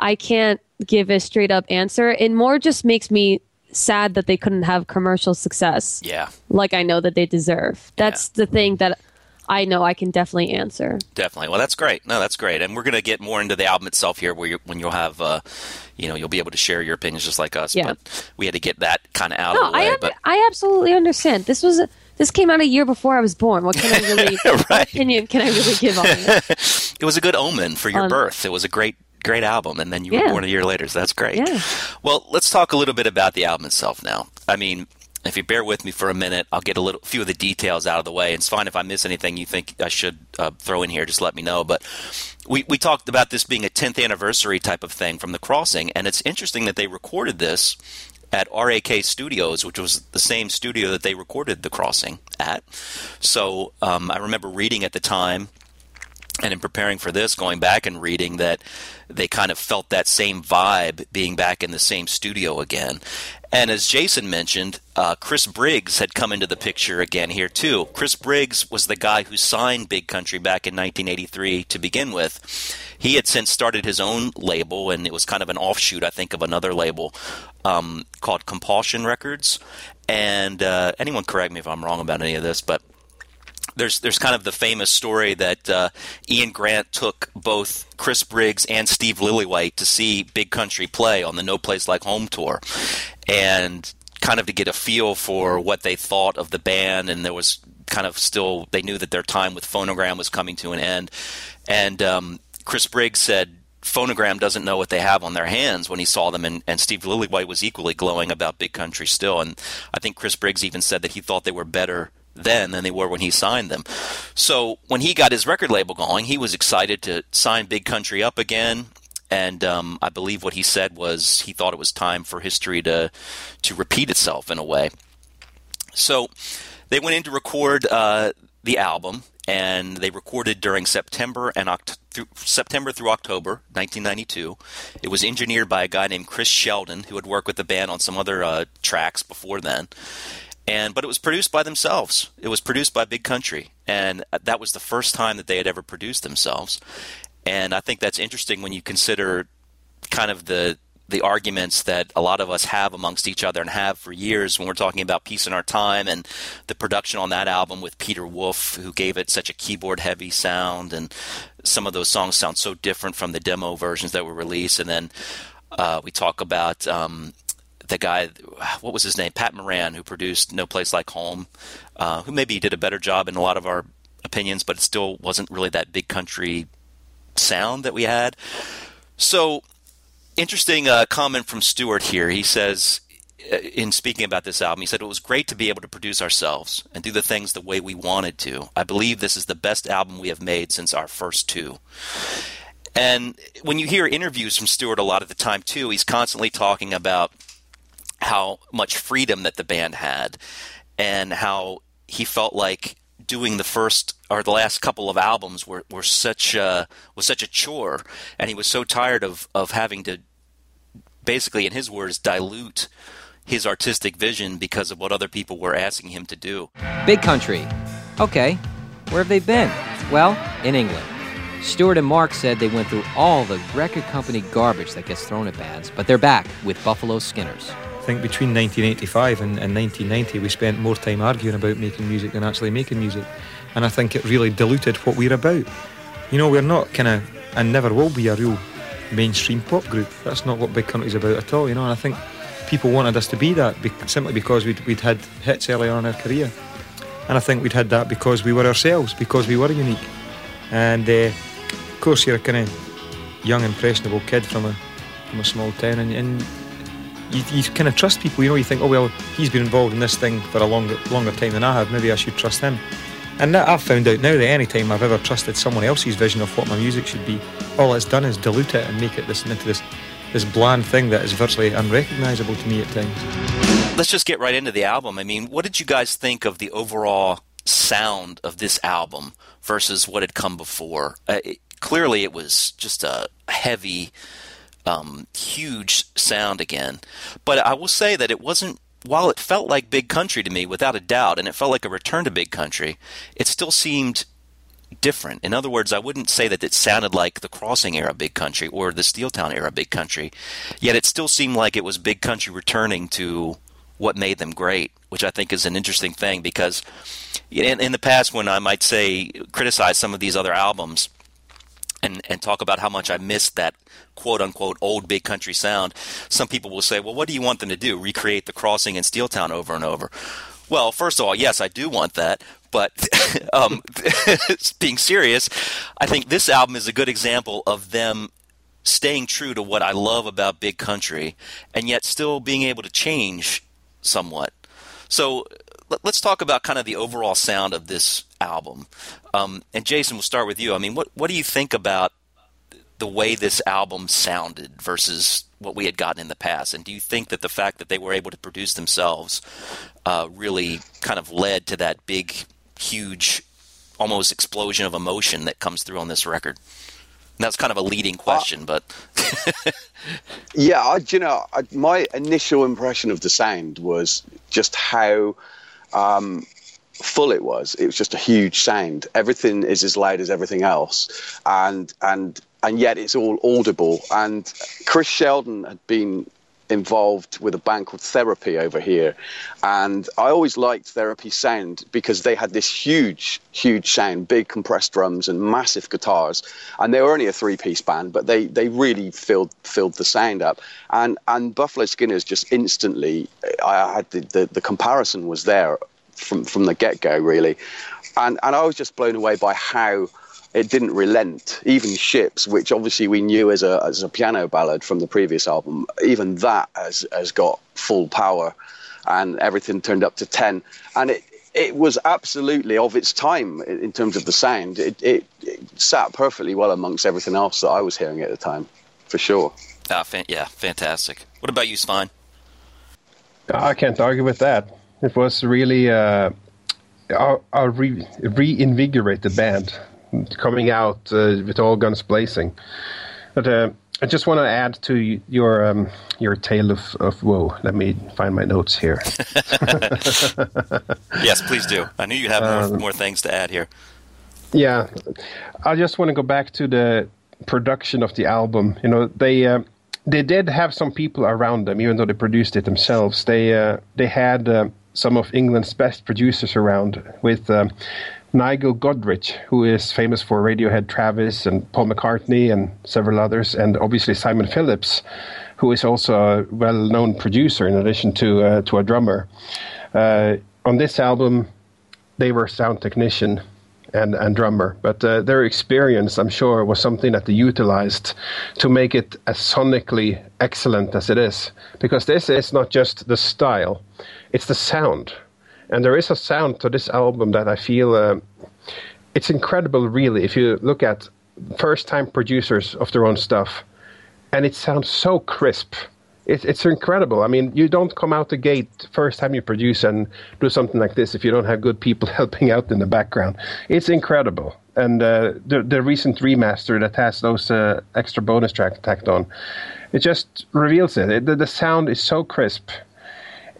I can't give a straight up answer. It more just makes me sad that they couldn't have commercial success yeah, like I know that they deserve. That's the thing that I know I can definitely answer. definitely. Well, that's great. No, that's great. And we're going to get more into the album itself here, where you when you'll have, uh, you know, you'll be able to share your opinions just like us. Yeah. But we had to get that kind of out No, of the I way. but I absolutely understand. This was this came out a year before I was born. What can I really what opinion can I really give on it? it was a good omen for your Um, birth. It was a great, great album, and then you were born a year later. So that's great. Yeah. Well, let's talk a little bit about the album itself now. I mean, if you bear with me for a minute, I'll get a little few of the details out of the way. It's fine if I miss anything you think I should uh, throw in here. Just let me know. But we we talked about this being a 10th anniversary type of thing from the Crossing, and it's interesting that they recorded this at RAK Studios, which was the same studio that they recorded The Crossing at. So um, I remember reading at the time and in preparing for this, going back and reading that they kind of felt that same vibe being back in the same studio again. And as Jason mentioned, uh, Chris Briggs had come into the picture again here too. Chris Briggs was the guy who signed Big Country back in 1983 to begin with. He had since started his own label, and it was kind of an offshoot, I think, of another label um, called Compulsion Records. And uh, anyone correct me if I'm wrong about any of this, but there's there's kind of the famous story that uh, Ian Grant took both Chris Briggs and Steve Lillywhite to see Big Country play on the No Place Like Home tour, and kind of to get a feel for what they thought of the band, and there was kind of still they knew that their time with Phonogram was coming to an end, and um, Chris Briggs said. Phonogram doesn't know what they have on their hands when he saw them, and, and Steve Lillywhite was equally glowing about Big Country still. And I think Chris Briggs even said that he thought they were better then than they were when he signed them. So when he got his record label going, he was excited to sign Big Country up again. And um, I believe what he said was he thought it was time for history to to repeat itself in a way. So they went in to record uh, the album, and they recorded during September and Oct- through, September through October 1992. It was engineered by a guy named Chris Sheldon, who had worked with the band on some other uh, tracks before then and but it was produced by themselves. It was produced by Big Country, and that was the first time that they had ever produced themselves. And I think that's interesting when you consider kind of the the arguments that a lot of us have amongst each other and have for years when we're talking about Peace in Our Time and the production on that album with Peter Wolf, who gave it such a keyboard heavy sound, and some of those songs sound so different from the demo versions that were released. And then uh, we talk about um, the guy, what was his name, Pat Moran, who produced No Place Like Home, uh, who maybe did a better job in a lot of our opinions, but it still wasn't really that big country sound that we had. So, interesting uh, comment from Stuart here. He says, uh, in speaking about this album, he said it was great to be able to produce ourselves and do the things the way we wanted to. I believe this is the best album we have made since our first two. And when you hear interviews from Stuart a lot of the time too, he's constantly talking about how much freedom that the band had and how he felt like doing the first or the last couple of albums were, were such a, was such a chore and he was so tired of, of having to basically in his words dilute his artistic vision because of what other people were asking him to do. Big Country. Okay, where have they been? Well, in England. Stuart and Mark said they went through all the record company garbage that gets thrown at bands, but they're back with Buffalo Skinners. I think between 1985 and, and 1990, we spent more time arguing about making music than actually making music. And I think it really diluted what we're about. You know, we're not kind of, and never will be, a real mainstream pop group. That's not what Big Country's about at all, you know. And I think people wanted us to be that simply because we'd, we'd had hits early on in our career. And I think we'd had that because we were ourselves, because we were unique. And uh, of course, you're a kind of young, impressionable kid from a from a small town, and, and you, you kind of trust people. You know, you think, oh well, he's been involved in this thing for a longer longer time than I have. Maybe I should trust him. And I've found out now that any time I've ever trusted someone else's vision of what my music should be, all it's done is dilute it and make it this into this this bland thing that is virtually unrecognisable to me at times. Let's just get right into the album. I mean, what did you guys think of the overall sound of this album versus what had come before? Uh, it, clearly, it was just a heavy, um, huge sound again. But I will say that it wasn't. While it felt like Big Country to me, without a doubt, and it felt like a return to Big Country, it still seemed different. In other words, I wouldn't say that it sounded like the Crossing era Big Country or the Steeltown era Big Country, yet it still seemed like it was Big Country returning to what made them great, which I think is an interesting thing because in, in the past, when I might say criticize some of these other albums, and, and talk about how much I missed that quote unquote old big country sound, some people will say, well, what do you want them to do? Recreate the crossing in Steeltown over and over. Well, first of all, yes, I do want that. But um, being serious, I think this album is a good example of them staying true to what I love about big country and yet still being able to change somewhat. So let's talk about kind of the overall sound of this album. Um, and Jason, we'll start with you. I mean, what what do you think about the way this album sounded versus what we had gotten in the past? And do you think that the fact that they were able to produce themselves uh, really kind of led to that big, huge, almost explosion of emotion that comes through on this record? And that's kind of a leading question, but yeah, I, you know, I, my initial impression of the sound was just how um, full it was. It was just a huge sound. Everything is as loud as everything else, and and and yet it's all audible. And Chris Sheldon had been involved with a band called Therapy over here, and I always liked Therapy sound because they had this huge, huge sound, big compressed drums and massive guitars, and they were only a three-piece band, but they they really filled filled the sound up. And and Buffalo Skinners just instantly, I had the the, the comparison was there from from the get go really, and and I was just blown away by how it didn't relent. Even Ships, which obviously we knew as a as a piano ballad from the previous album, even that has has got full power, and everything turned up to ten, and it. It was absolutely of its time in terms of the sound. It, it, it sat perfectly well amongst everything else that I was hearing at the time, for sure. Ah, fan- yeah, fantastic. What about you, Svein? I can't argue with that. It was really uh, a, a re- reinvigorated band coming out uh, with all guns blazing. But uh, I just want to add to your um, your tale of, of woe. Let me find my notes here. yes, please do. I knew you had more, um, more things to add here. Yeah, I just want to go back to the production of the album. You know, they uh, they did have some people around them, even though they produced it themselves. They uh, they had uh, some of England's best producers around with um, Nigel Godrich, who is famous for Radiohead Travis and Paul McCartney and several others, and obviously Simon Phillips, who is also a well known producer in addition to, uh, to a drummer. Uh, on this album, they were sound technician and, and drummer, but uh, their experience, I'm sure, was something that they utilized to make it as sonically excellent as it is. Because this is not just the style, it's the sound. And there is a sound to this album that I feel uh, it's incredible, really. If you look at first time producers of their own stuff, and it sounds so crisp. It, it's incredible. I mean, you don't come out the gate first time you produce and do something like this if you don't have good people helping out in the background. It's incredible. And uh, the the recent remaster that has those uh, extra bonus tracks tacked on, it just reveals it. it the, the sound is so crisp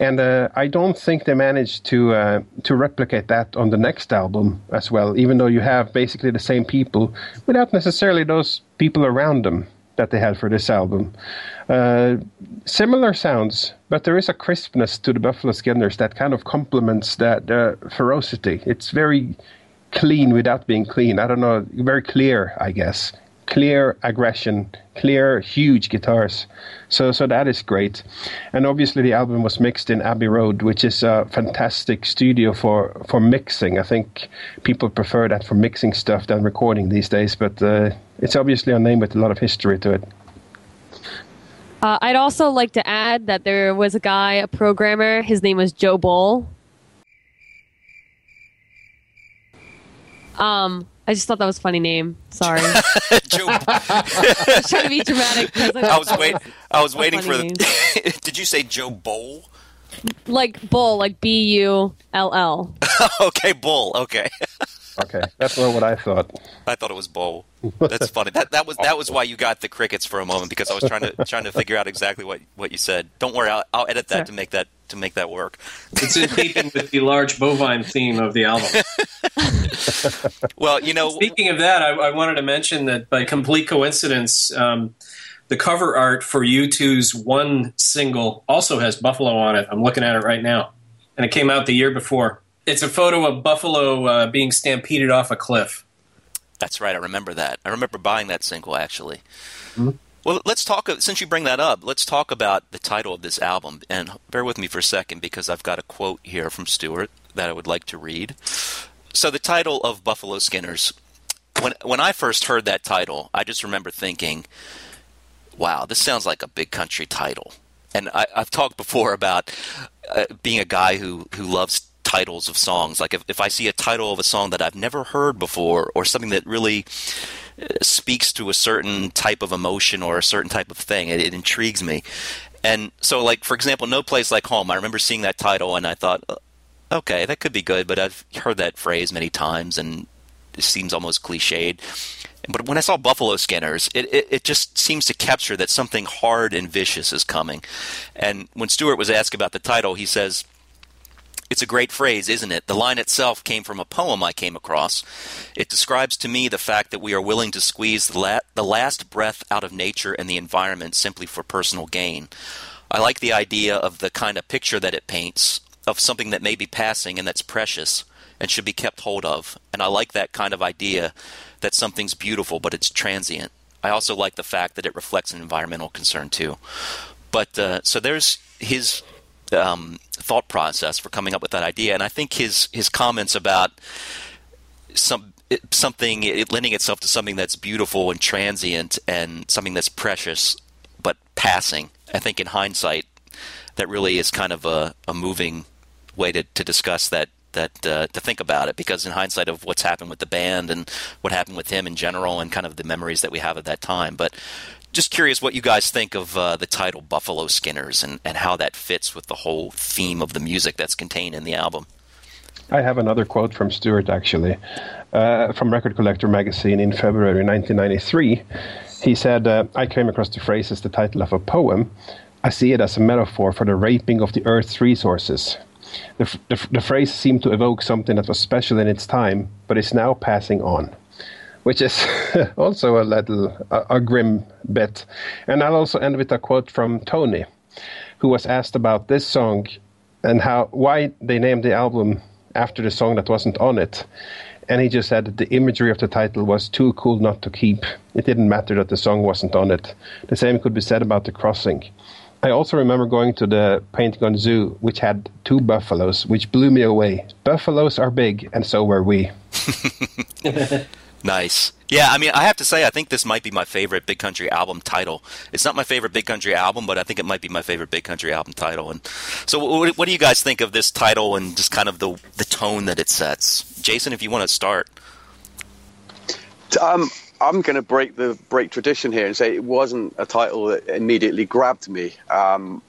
and uh, I don't think they managed to uh, to replicate that on the next album as well. Even though you have basically the same people, without necessarily those people around them that they had for this album. Uh, similar sounds, but there is a crispness to the Buffalo Skinners that kind of complements that uh, ferocity. It's very clean without being clean. I don't know, very clear, I guess. Clear aggression, clear, huge guitars. So, so that is great. And obviously, the album was mixed in Abbey Road, which is a fantastic studio for, for mixing. I think people prefer that for mixing stuff than recording these days, but uh, it's obviously a name with a lot of history to it. Uh, I'd also like to add that there was a guy, a programmer. His name was Joe Bull. Um, I just thought that was a funny name. Sorry. Joe. I was trying to be dramatic. 'cause I was thought wait. that I was waiting for the. Did you say Joe Bowl? like bull, like B U L L. okay, Bull. Okay. Okay, that's not what I thought. I thought it was bowl. That's funny. That that was that was why you got the crickets for a moment because I was trying to trying to figure out exactly what, what you said. Don't worry, I'll, I'll edit that to make that to make that work. It's in keeping with the large bovine theme of the album. Well, you know, Speaking of that, I, I wanted to mention that by complete coincidence, um, the cover art for U2's one single also has Buffalo on it. I'm looking at it right now. And it came out the year before. It's a photo of Buffalo uh, being stampeded off a cliff. That's right. I remember that. I remember buying that single actually. Well, let's talk. Since you bring that up, let's talk about the title of this album. And bear with me for a second because I've got a quote here from Stuart that I would like to read. So the title of Buffalo Skinners. When when I first heard that title, I just remember thinking, "Wow, this sounds like a big country title." And I, I've talked before about uh, being a guy who who loves titles of songs. Like if, if I see a title of a song that I've never heard before, or something that really uh, speaks to a certain type of emotion or a certain type of thing, it, it intrigues me. And so, like for example, "No Place Like Home." I remember seeing that title, and I thought, "Uh, okay, that could be good, but I've heard that phrase many times, and it seems almost cliched. But when I saw Buffalo Skinners, it, it, it just seems to capture that something hard and vicious is coming. And when Stuart was asked about the title, he says, it's a great phrase, isn't it? The line itself came from a poem I came across. It describes to me the fact that we are willing to squeeze the, la- the last breath out of nature and the environment simply for personal gain. I like the idea of the kind of picture that it paints of something that may be passing and that's precious and should be kept hold of. And I like that kind of idea that something's beautiful but it's transient. I also like the fact that it reflects an environmental concern too. But uh, so there's his um, thought process for coming up with that idea, and I think his his comments about some something it lending itself to something that's beautiful and transient and something that's precious but passing. I think in hindsight, that really is kind of a, a moving way to, to discuss that that uh, to think about it. Because in hindsight of what's happened with the band and what happened with him in general and kind of the memories that we have at that time. But just curious what you guys think of uh, the title buffalo skinners and, and how that fits with the whole theme of the music that's contained in the album I have another quote from Stuart actually, uh, from Record Collector magazine in February 1993. He said, uh, I came across the phrase as the title of a poem. I see it as a metaphor for the raping of the earth's resources. The, the, the phrase seemed to evoke something that was special in its time, but is now passing on. Which is also a little a, a grim bit. And I'll also end with a quote from Tony, who was asked about this song and how why they named the album after the song that wasn't on it. And he just said that the imagery of the title was too cool not to keep. It didn't matter that the song wasn't on it. The same could be said about The Crossing. I also remember going to the Pentagon Zoo, which had two buffaloes, which blew me away. Buffaloes are big, and so were we. Nice. Yeah, I mean, I have to say, I think this might be my favorite Big Country album title. It's not my favorite Big Country album, but I think it might be my favorite Big Country album title. And so, what, what do you guys think of this title and just kind of the the tone that it sets? Jason, if you want to start. Um, I'm going to break the break tradition here and say it wasn't a title that immediately grabbed me. Um,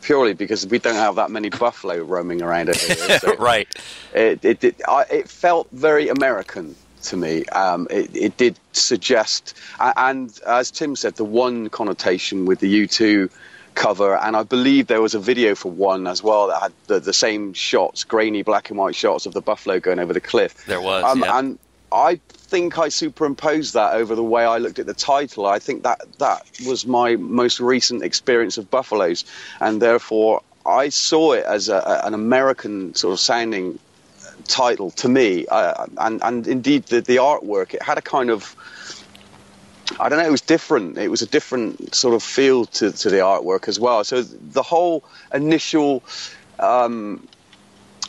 purely because we don't have that many buffalo roaming around here. So right. It it it, I, it felt very American to me. Um, it, it did suggest, and as Tim said, the one connotation with the U2 cover, and I believe there was a video for one as well that had the, the same shots, grainy black and white shots of the buffalo going over the cliff. There was, Um, yeah. And I think I superimposed that over the way I looked at the title. I think that that was my most recent experience of buffaloes, and therefore I saw it as a, an American sort of sounding title to me, uh, and and indeed the the artwork. It had a kind of I don't know. It was different. It was a different sort of feel to, to the artwork as well. So the whole initial, um,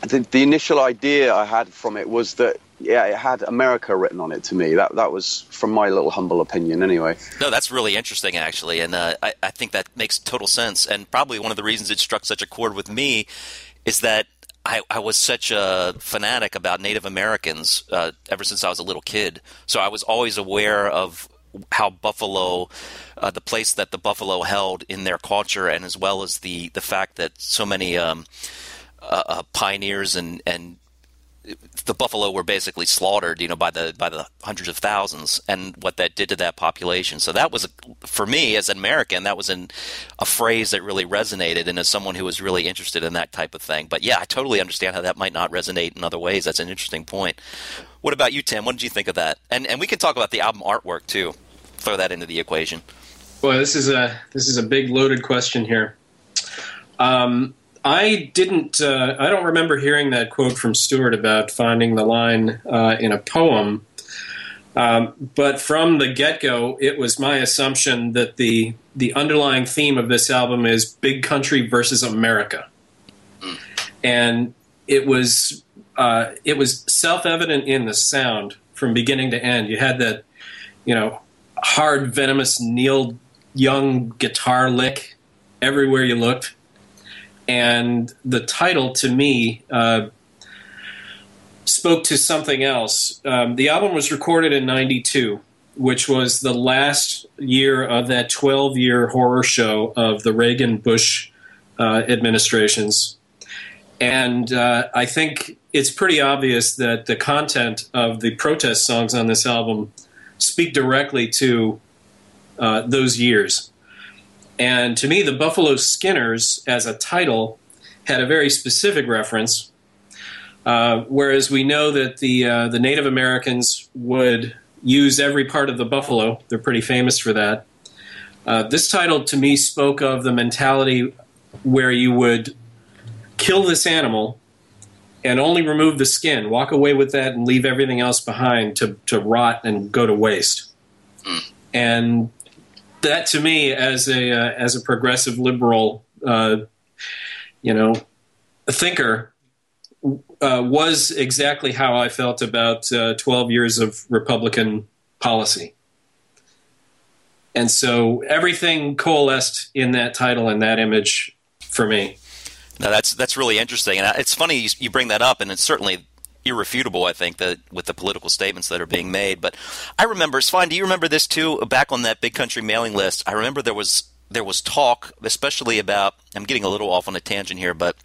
the, the initial idea I had from it was that yeah, it had America written on it to me. That that was from my little humble opinion, anyway. No, that's really interesting, actually, and uh, I, I think that makes total sense. And probably one of the reasons it struck such a chord with me is that I, I was such a fanatic about Native Americans uh, ever since I was a little kid. So I was always aware of how Buffalo, uh, the place that the Buffalo held in their culture, and as well as the the fact that so many um, uh, uh, pioneers and and the buffalo were basically slaughtered, you know, by the by the hundreds of thousands, and what that did to that population. So that was, for me as an American, that was an, a phrase that really resonated, and as someone who was really interested in that type of thing. But yeah, I totally understand how that might not resonate in other ways. That's an interesting point. What about you, Tim? What did you think of that? And and we can talk about the album artwork too. Throw that into the equation. Boy, this is a this is a big loaded question here. Um, I didn't. Uh, I don't remember hearing that quote from Stuart about finding the line uh, in a poem. Um, but from the get go, it was my assumption that the the underlying theme of this album is big country versus America, and it was uh, it was self evident in the sound from beginning to end. You had that, you know, hard, venomous Neil Young guitar lick everywhere you looked. And the title to me uh, spoke to something else. Um, the album was recorded in 92, which was the last year of that 12 year horror show of the Reagan Bush uh, administrations. And uh, I think it's pretty obvious that the content of the protest songs on this album speak directly to uh, those years. And to me, the Buffalo Skinners as a title had a very specific reference, uh, whereas we know that the uh, the Native Americans would use every part of the buffalo. They're pretty famous for that. Uh, this title to me spoke of the mentality where you would kill this animal and only remove the skin, walk away with that, and leave everything else behind to, to rot and go to waste. And that, to me, as a uh, as a progressive liberal, uh, you know, thinker, uh, was exactly how I felt about uh, 12 years of Republican policy. And so everything coalesced in that title and that image for me. Now that's that's really interesting, and it's funny you, you bring that up, and it's certainly irrefutable. I think that with the political statements that are being made, but I remember, Svein, do you remember this too? Back on that big country mailing list, I remember there was there was talk, especially about. I'm getting a little off on a tangent here, but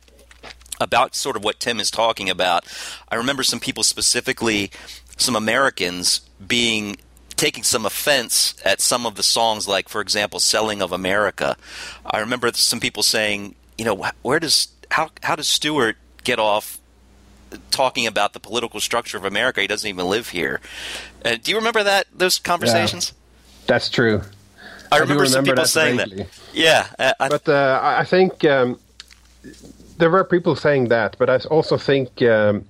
about sort of what Tim is talking about. I remember some people specifically, some Americans being taking some offense at some of the songs, like for example, "Selling of America." I remember some people saying, you know, where does how how does Stuart get off talking about the political structure of America? He doesn't even live here. Uh, do you remember that those conversations? That's true. I do remember some people that saying vaguely. that. Yeah, I, But uh, I I think um, there were people saying that, but I also think um,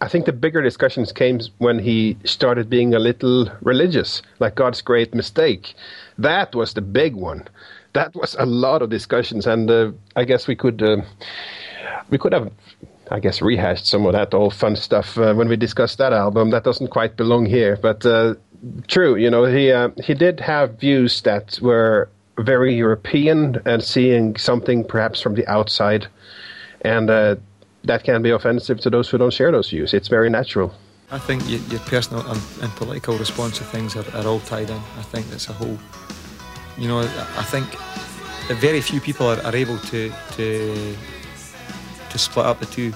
I think the bigger discussions came when he started being a little religious, like God's great mistake. That was the big one. That was a lot of discussions, and uh, I guess we could uh, we could have. I guess rehashed some of that old fun stuff uh, when we discussed that album. That doesn't quite belong here, but uh, true. You know, he uh, he did have views that were very European and seeing something perhaps from the outside, and uh, that can be offensive to those who don't share those views. It's very natural. I think your, your personal and, and political response to things are, are all tied in. I think that's a whole. You know, I think very few people are, are able to to to split up the two.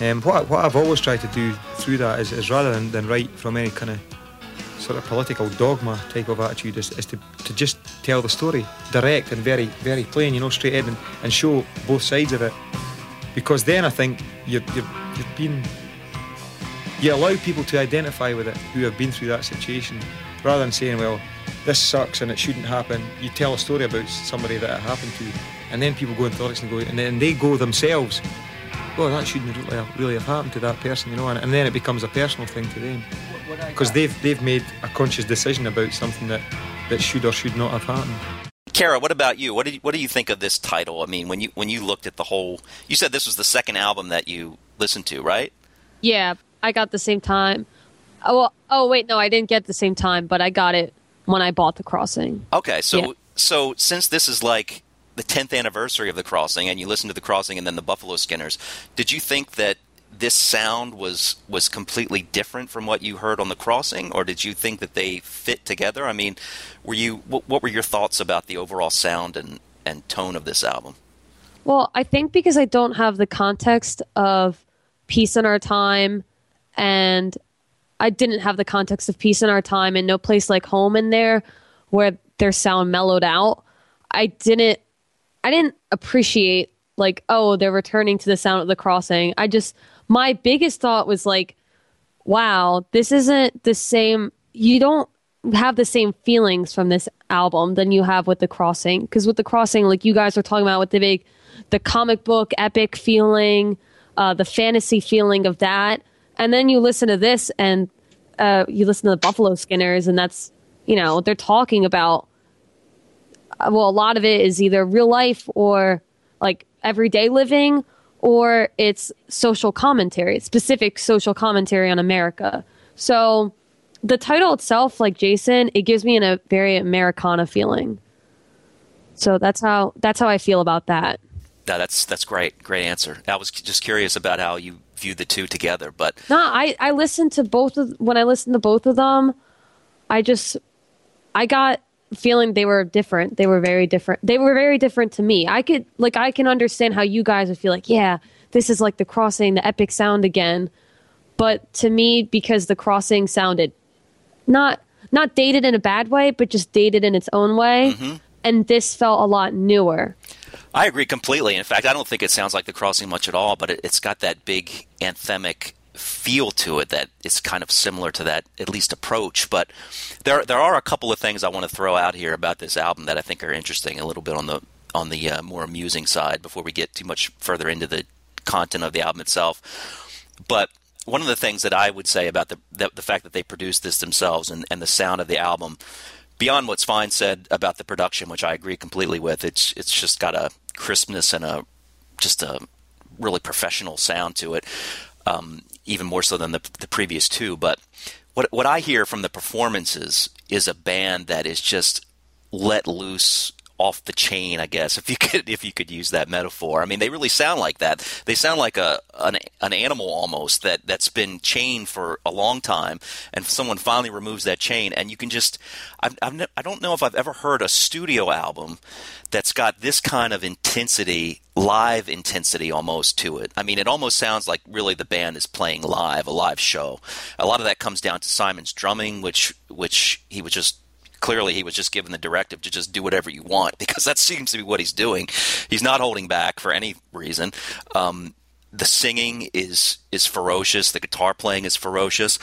Um, what what I've always tried to do through that is, is rather than, than write from any kind of sort of political dogma type of attitude is, is to, to just tell the story direct and very, very plain, you know, straight in and, and show both sides of it. Because then I think you're, you're, you've been, you allow people to identify with it who have been through that situation rather than saying, well, this sucks and it shouldn't happen. You tell a story about somebody that it happened to, and then people go into the and go, and then they go themselves, well, that shouldn't really, really have happened to that person, you know, and, and then it becomes a personal thing to them because they've they've made a conscious decision about something that that should or should not have happened. Cara, what about you? What did what do you think of this title? I mean, when you when you looked at the whole, you said this was the second album that you listened to, right? Yeah, I got the same time. Oh, well, oh wait, no, I didn't get the same time, but I got it when I bought the crossing. Okay, so Yeah. so since this is like the 10th anniversary of the crossing and you listened to the crossing and then the Buffalo Skinners, did you think that this sound was was completely different from what you heard on the crossing or did you think that they fit together? I mean, were you what, what were your thoughts about the overall sound and and tone of this album? Well, I think because I don't have the context of Peace in Our Time and I didn't have the context of Peace in Our Time and No Place Like Home in there where their sound mellowed out. I didn't I didn't appreciate like, oh, they're returning to the sound of the crossing. I just my biggest thought was like, wow, this isn't the same you don't have the same feelings from this album than you have with the crossing because with the crossing like you guys were talking about with the big the comic book epic feeling uh, the fantasy feeling of that and then you listen to this and uh, you listen to the buffalo skinners and that's you know they're talking about Uh, well a lot of it is either real life or like everyday living or it's social commentary specific social commentary on america so the title itself like jason it gives me an, a very americana feeling so that's how that's how i feel about that No, that's that's great. Great answer. I was just curious about how you view the two together, but no i i listened to both of when i listened to both of them i just i got feeling they were different. They were very different. They were very different to me. I could like i can understand how you guys would feel like yeah this is like the crossing the epic sound again. But to me because the crossing sounded not not dated in a bad way but just dated in its own way. Mm-hmm. And this felt a lot newer. I agree completely. In fact, I don't think it sounds like the crossing much at all, but it, it's got that big anthemic feel to it that is kind of similar to that at least approach. But there there are a couple of things I want to throw out here about this album that I think are interesting. A little bit on the on the uh, more amusing side before we get too much further into the content of the album itself. But one of the things that I would say about the the, the fact that they produced this themselves and, and the sound of the album, beyond what Svein said about the production, which I agree completely with, it's it's just got a crispness and a just a really professional sound to it, um, even more so than the, the previous two. But what what I hear from the performances is a band that is just let loose off the chain, I guess, if you could if you could use that metaphor. I mean, they really sound like that. They sound like a an, an animal almost that that's been chained for a long time, and someone finally removes that chain, and you can just. I've, I've ne- I don't know if I've ever heard a studio album that's got this kind of intensity, live intensity almost to it. I mean, it almost sounds like really the band is playing live, a live show. A lot of that comes down to Simon's drumming, which which he was just clearly he was just given the directive to just do whatever you want because that seems to be what he's doing. He's not holding back for any reason. Um, the singing is is ferocious. The guitar playing is ferocious.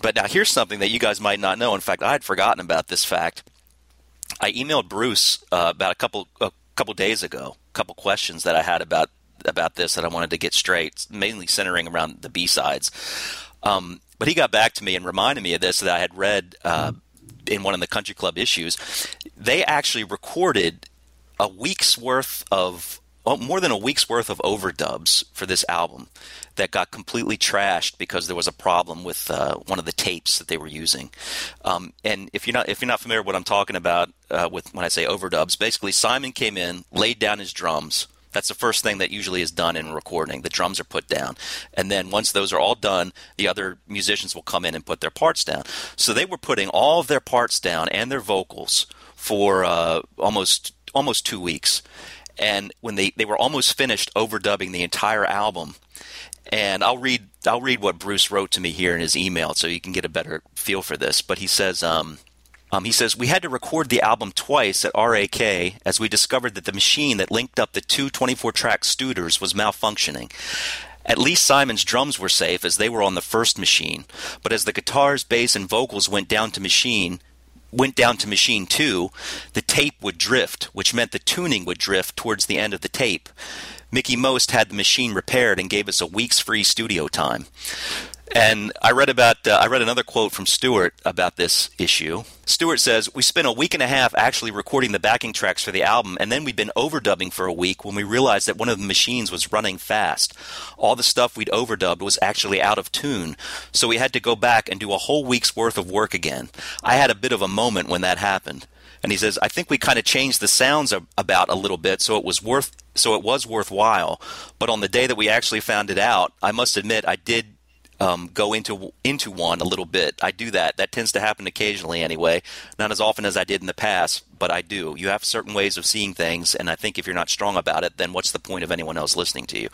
But now here's something that you guys might not know. In fact, I had forgotten about this fact. I emailed Bruce uh, about a couple a couple days ago, a couple questions that I had about about this that I wanted to get straight, mainly centering around the B sides. Um, but he got back to me and reminded me of this that I had read uh, in one of the country club issues. They actually recorded a week's worth of well, more than a week's worth of overdubs for this album that got completely trashed because there was a problem with uh, one of the tapes that they were using. Um, and if you're not if you're not familiar with what I'm talking about uh, with when I say overdubs, basically Simon came in, laid down his drums. That's the first thing that usually is done in recording. The drums are put down. And then once those are all done, the other musicians will come in and put their parts down. So they were putting all of their parts down and their vocals for uh, almost almost two weeks. And when they, they were almost finished overdubbing the entire album, and I'll read I'll read what Bruce wrote to me here in his email so you can get a better feel for this. But he says, um, Um, he says, We had to record the album twice at RAK as we discovered that the machine that linked up the two 24 track Studers was malfunctioning. At least Simon's drums were safe as they were on the first machine, but as the guitars, bass, and vocals went down to machine, went down to machine 2, the tape would drift, which meant the tuning would drift towards the end of the tape. Mickey Most had the machine repaired and gave us a week's free studio time. And I read about uh, I read another quote from Stuart about this issue. Stuart says, "We spent a week and a half actually recording the backing tracks for the album, and then we'd been overdubbing for a week when we realized that one of the machines was running fast. All the stuff we'd overdubbed was actually out of tune, so we had to go back and do a whole week's worth of work again. I had a bit of a moment when that happened." And he says, "I think we kind of changed the sounds about a little bit, so it was worth so it was worthwhile. But on the day that we actually found it out, I must admit I did um, go into into one a little bit. I do that. That tends to happen occasionally, anyway. Not as often as I did in the past, but I do. You have certain ways of seeing things, and I think if you're not strong about it, then what's the point of anyone else listening to you?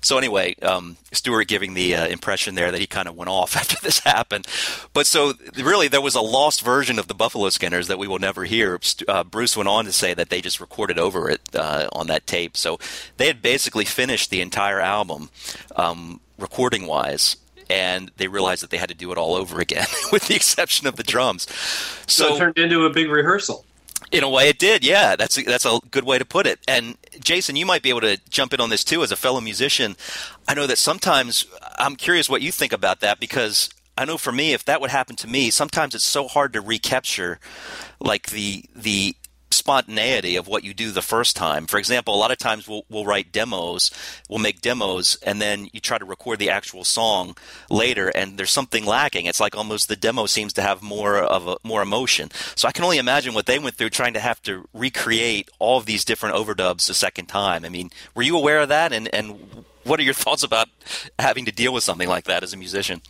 So anyway, um, Stuart giving the uh, impression there that he kind of went off after this happened. But so really, there was a lost version of the Buffalo Skinners that we will never hear. Uh, Bruce went on to say that they just recorded over it uh, on that tape. So they had basically finished the entire album, um, recording wise and they realized that they had to do it all over again, with the exception of the drums. So, so it turned into a big rehearsal. In a way, it did. Yeah, that's a, that's a good way to put it. And Jason, you might be able to jump in on this too as a fellow musician. I know that sometimes I'm curious what you think about that because I know for me, if that would happen to me, sometimes it's so hard to recapture, like the the spontaneity of what you do the first time. For example, a lot of times we'll, we'll write demos, we'll make demos, and then you try to record the actual song later, and there's something lacking. It's like almost the demo seems to have more of a more emotion. So I can only imagine what they went through trying to have to recreate all of these different overdubs a second time. I mean, were you aware of that? And and what are your thoughts about having to deal with something like that as a musician?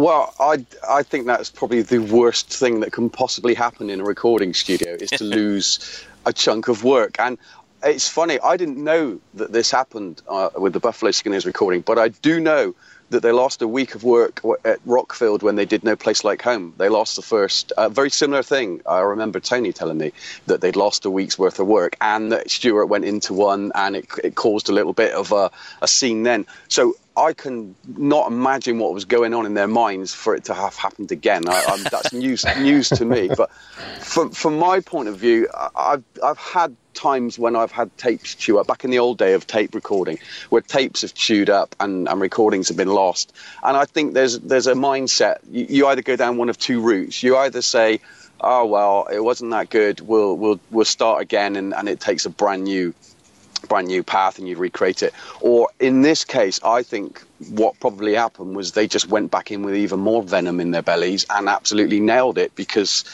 Well, I I think that's probably the worst thing that can possibly happen in a recording studio is to lose a chunk of work. And it's funny, I didn't know that this happened uh, with the Buffalo Skinners recording, but I do know that they lost a week of work at Rockfield when they did No Place Like Home. They lost the first, uh, very similar thing. I remember Tony telling me that they'd lost a week's worth of work and that Stuart went into one and it, it caused a little bit of a, a scene then. So I can not imagine what was going on in their minds for it to have happened again. I, that's news news to me. But from from my point of view, I've I've had times when I've had tapes chew up. Back in the old day of tape recording, where tapes have chewed up and, and recordings have been lost. And I think there's there's a mindset. You, you either go down one of two routes. You either say, "Oh well, it wasn't that good. We'll we'll we'll start again," and, and it takes a brand new brand new path and you recreate it. Or in this case, I think what probably happened was they just went back in with even more venom in their bellies and absolutely nailed it because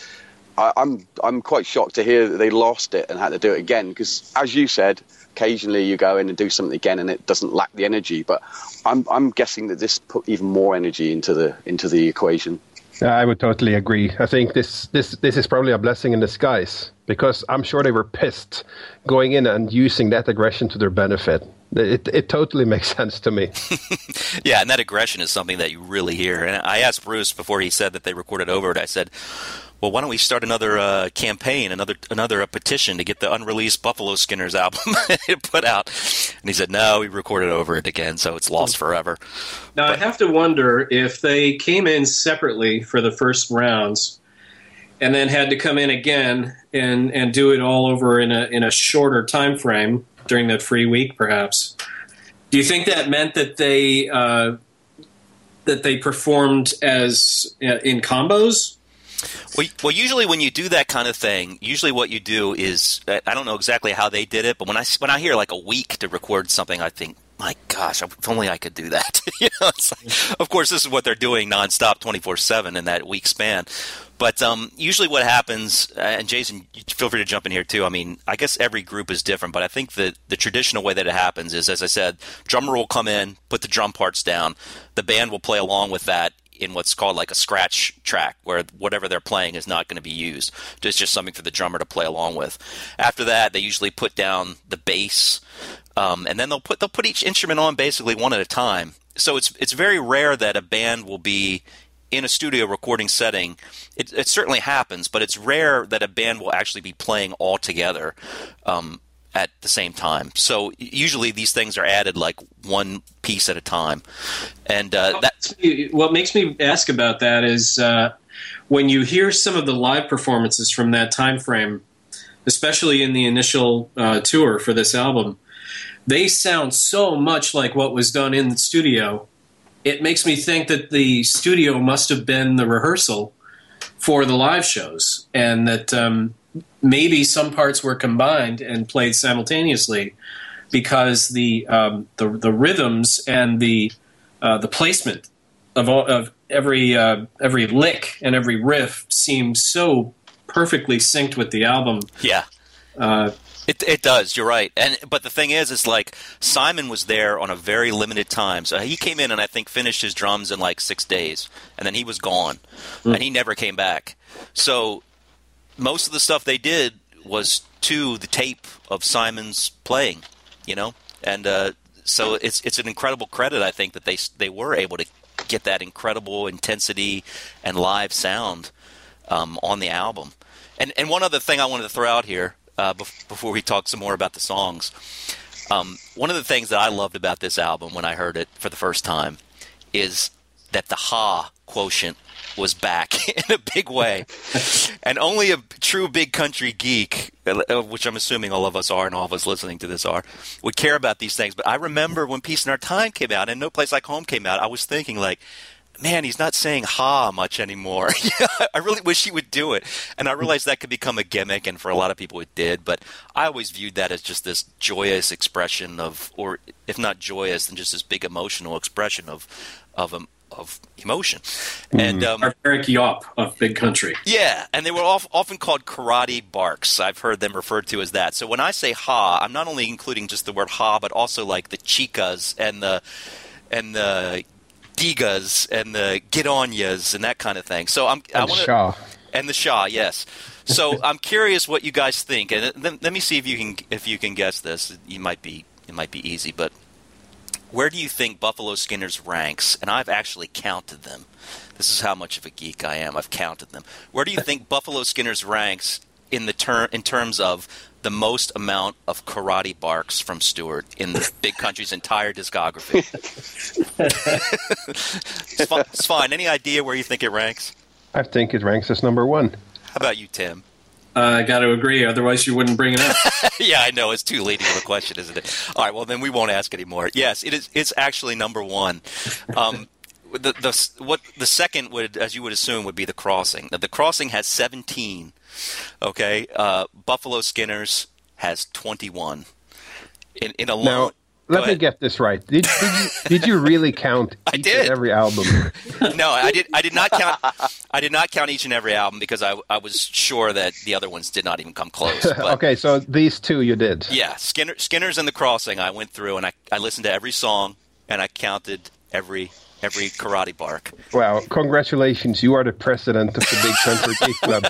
I, am I'm, I'm quite shocked to hear that they lost it and had to do it again because as you said, occasionally you go in and do something again and it doesn't lack the energy. But I'm I'm guessing that this put even more energy into the into the equation. I would totally agree. I think this this this is probably a blessing in disguise because I'm sure they were pissed going in and using that aggression to their benefit. It it totally makes sense to me. yeah, and that aggression is something that you really hear. And I asked Bruce before he said that they recorded over it. I said, well, why don't we start another uh, campaign, another another uh, petition to get the unreleased Buffalo Skinners album put out? And he said, no, we recorded over it again, so it's lost forever. Now but, I have to wonder if they came in separately for the first rounds, and then had to come in again and and do it all over in a in a shorter time frame during that free week, perhaps. Do you think that meant that they uh, that they performed as uh, in combos well, well, usually when you do that kind of thing, usually what you do is I don't know exactly how they did it, but when I when I hear like a week to record something, I think, my gosh, if only I could do that. you know, like, of course, this is what they're doing nonstop, twenty four seven in that week span. But um, usually, what happens, uh, and Jason, feel free to jump in here too. I mean, I guess every group is different, but I think that the traditional way that it happens is, as I said, drummer will come in, put the drum parts down, the band will play along with that in what's called like a scratch track, where whatever they're playing is not going to be used. It's just something for the drummer to play along with. After that, they usually put down the bass, um, and then they'll put they'll put each instrument on basically one at a time. So it's it's very rare that a band will be in a studio recording setting, it, it certainly happens, but it's rare that a band will actually be playing all together um, at the same time. So usually these things are added like one piece at a time, and uh, that what makes me ask about that is uh, when you hear some of the live performances from that time frame, especially in the initial uh, tour for this album, they sound so much like what was done in the studio. It makes me think that the studio must have been the rehearsal for the live shows, and that um, maybe some parts were combined and played simultaneously because the um, the, the rhythms and the uh, the placement of all, of every uh, every lick and every riff seems so perfectly synced with the album. Yeah. Uh, it, it does. You're right. And but the thing is, it's like Simon was there on a very limited time. So he came in and I think finished his drums in like six days, and then he was gone, Mm. and he never came back. So most of the stuff they did was to the tape of Simon's playing, you know, and uh, so it's it's an incredible credit I think that they they were able to get that incredible intensity and live sound um, on the album. And and one other thing I wanted to throw out here uh, before we talk some more about the songs. Um, one of the things that I loved about this album when I heard it for the first time is that the ha quotient was back in a big way. and only a true big country geek, uh, which I'm assuming all of us are and all of us listening to this are, would care about these things. But I remember when Peace in Our Time came out and No Place Like Home came out, I was thinking like, man, he's not saying ha much anymore. I really wish he would do it. And I realized that could become a gimmick, and for a lot of people it did. But I always viewed that as just this joyous expression of, or if not joyous, then just this big emotional expression of, of, um, of emotion. And um, Barbaric yawp of Big Country. yeah, and they were often called karate barks. I've heard them referred to as that. So when I say ha, I'm not only including just the word ha, but also like the chicas and the and the digas and the get on yas and that kind of thing. So I'm I And want Shaw. and the Shah, yes. So I'm curious what you guys think, and then, let me see if you can if you can guess this. You might be it might be easy, but where do you think Buffalo Skinner's ranks? And I've actually counted them. This is how much of a geek I am. I've counted them. Where do you think Buffalo Skinner's ranks in the ter- in terms of the most amount of karate barks from Stuart in the Big Country's entire discography? it's, fine, it's fine. Any idea where you think it ranks? I think it ranks as number one. How about you, Tim? Uh, I got to agree, otherwise you wouldn't bring it up. yeah, I know it's too leading of a question, isn't it? All right, well then we won't ask anymore. Yes, it is. It's actually number one. Um, the the what the second would, as you would assume, would be the crossing. The crossing has seventeen. Okay, uh, Buffalo Skinners has twenty one. In in a Now, long. Let me get this right. Did, did you did you really count each did. and every album? no, I did. I did not count. I did not count each and every album because I, I was sure that the other ones did not even come close. But okay, so these two you did. Yeah, Skinner, Skinner's and the Crossing. I went through and I, I listened to every song and I counted every every karate bark. Wow, congratulations. You are the president of the Big Country Geek Club.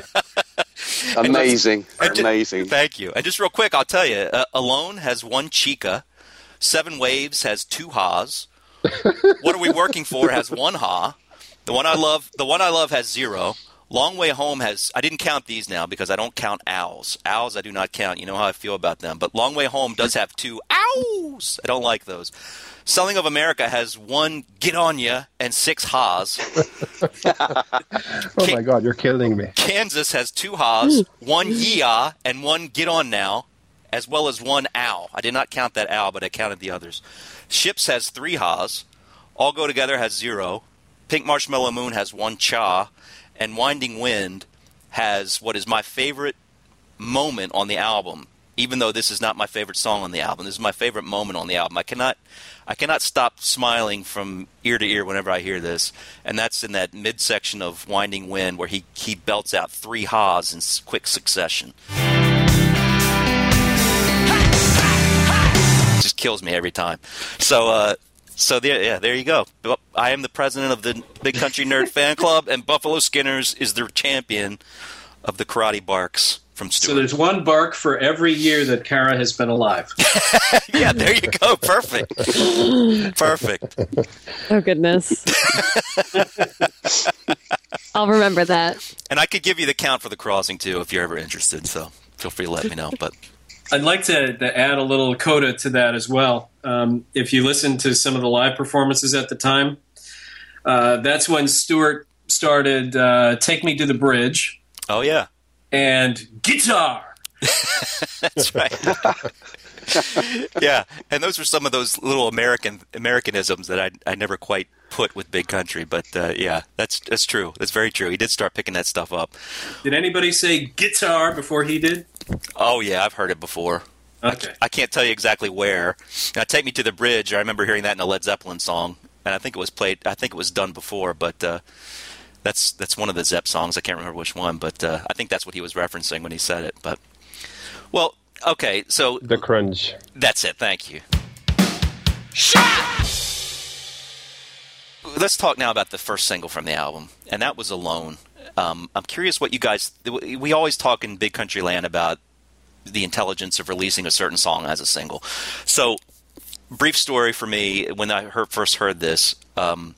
Amazing, And ju- amazing. Thank you. And just real quick, I'll tell you, uh, Alone has one chica, Seven Waves has two ha's. what are we working for has one ha. The one I love, the one I love has zero. Long Way Home has. I didn't count these now because I don't count owls. Owls I do not count. You know how I feel about them. But Long Way Home does have two owls. I don't like those. Selling of America has one get on ya and six ha's. Oh my God, you're killing me. Kansas has two ha's, one yea, and one get on now, as well as one ow. I did not count that ow, but I counted the others. Ships has three ha's. All Go Together has zero. Pink Marshmallow Moon has one cha. And Winding Wind has what is my favorite moment on the album. Even though this is not my favorite song on the album, this is my favorite moment on the album. I cannot, I cannot stop smiling from ear to ear whenever I hear this, and that's in that midsection of Winding Wind where he he belts out three ha's in quick succession. Just kills me every time. So, uh, so there, yeah, there you go. I am the president of the Big Country Nerd Fan Club, and Buffalo Skinners is the champion of the Karate Barks. from Stuart. So there's one bark for every year that Cara has been alive. yeah, there you go. Perfect. Perfect. Oh goodness. I'll remember that. And I could give you the count for the crossing too if you're ever interested. So feel free to let me know. But I'd like to, to add a little coda to that as well. Um, if you listen to some of the live performances at the time, uh, that's when Stuart started uh, "Take Me to the Bridge" oh yeah, and "Guitar." that's right. yeah, and those were some of those little American Americanisms that I I never quite put with Big Country. But uh, yeah, that's that's true. That's very true. He did start picking that stuff up. Did anybody say "guitar" before he did? Oh yeah, I've heard it before. Okay. I can't tell you exactly where. Now, "Take Me to the Bridge." I remember hearing that in a Led Zeppelin song, and I think it was played. I think it was done before, but uh, that's that's one of the Zepp songs. I can't remember which one, but uh, I think that's what he was referencing when he said it. But well, okay, so The Crunge. that's it. Thank you. Let's talk now about the first single from the album, and that was "Alone." Um, I'm curious what you guys. We always talk in Big Country Land about the intelligence of releasing a certain song as a single. So, brief story for me when I heard, first heard this. Um,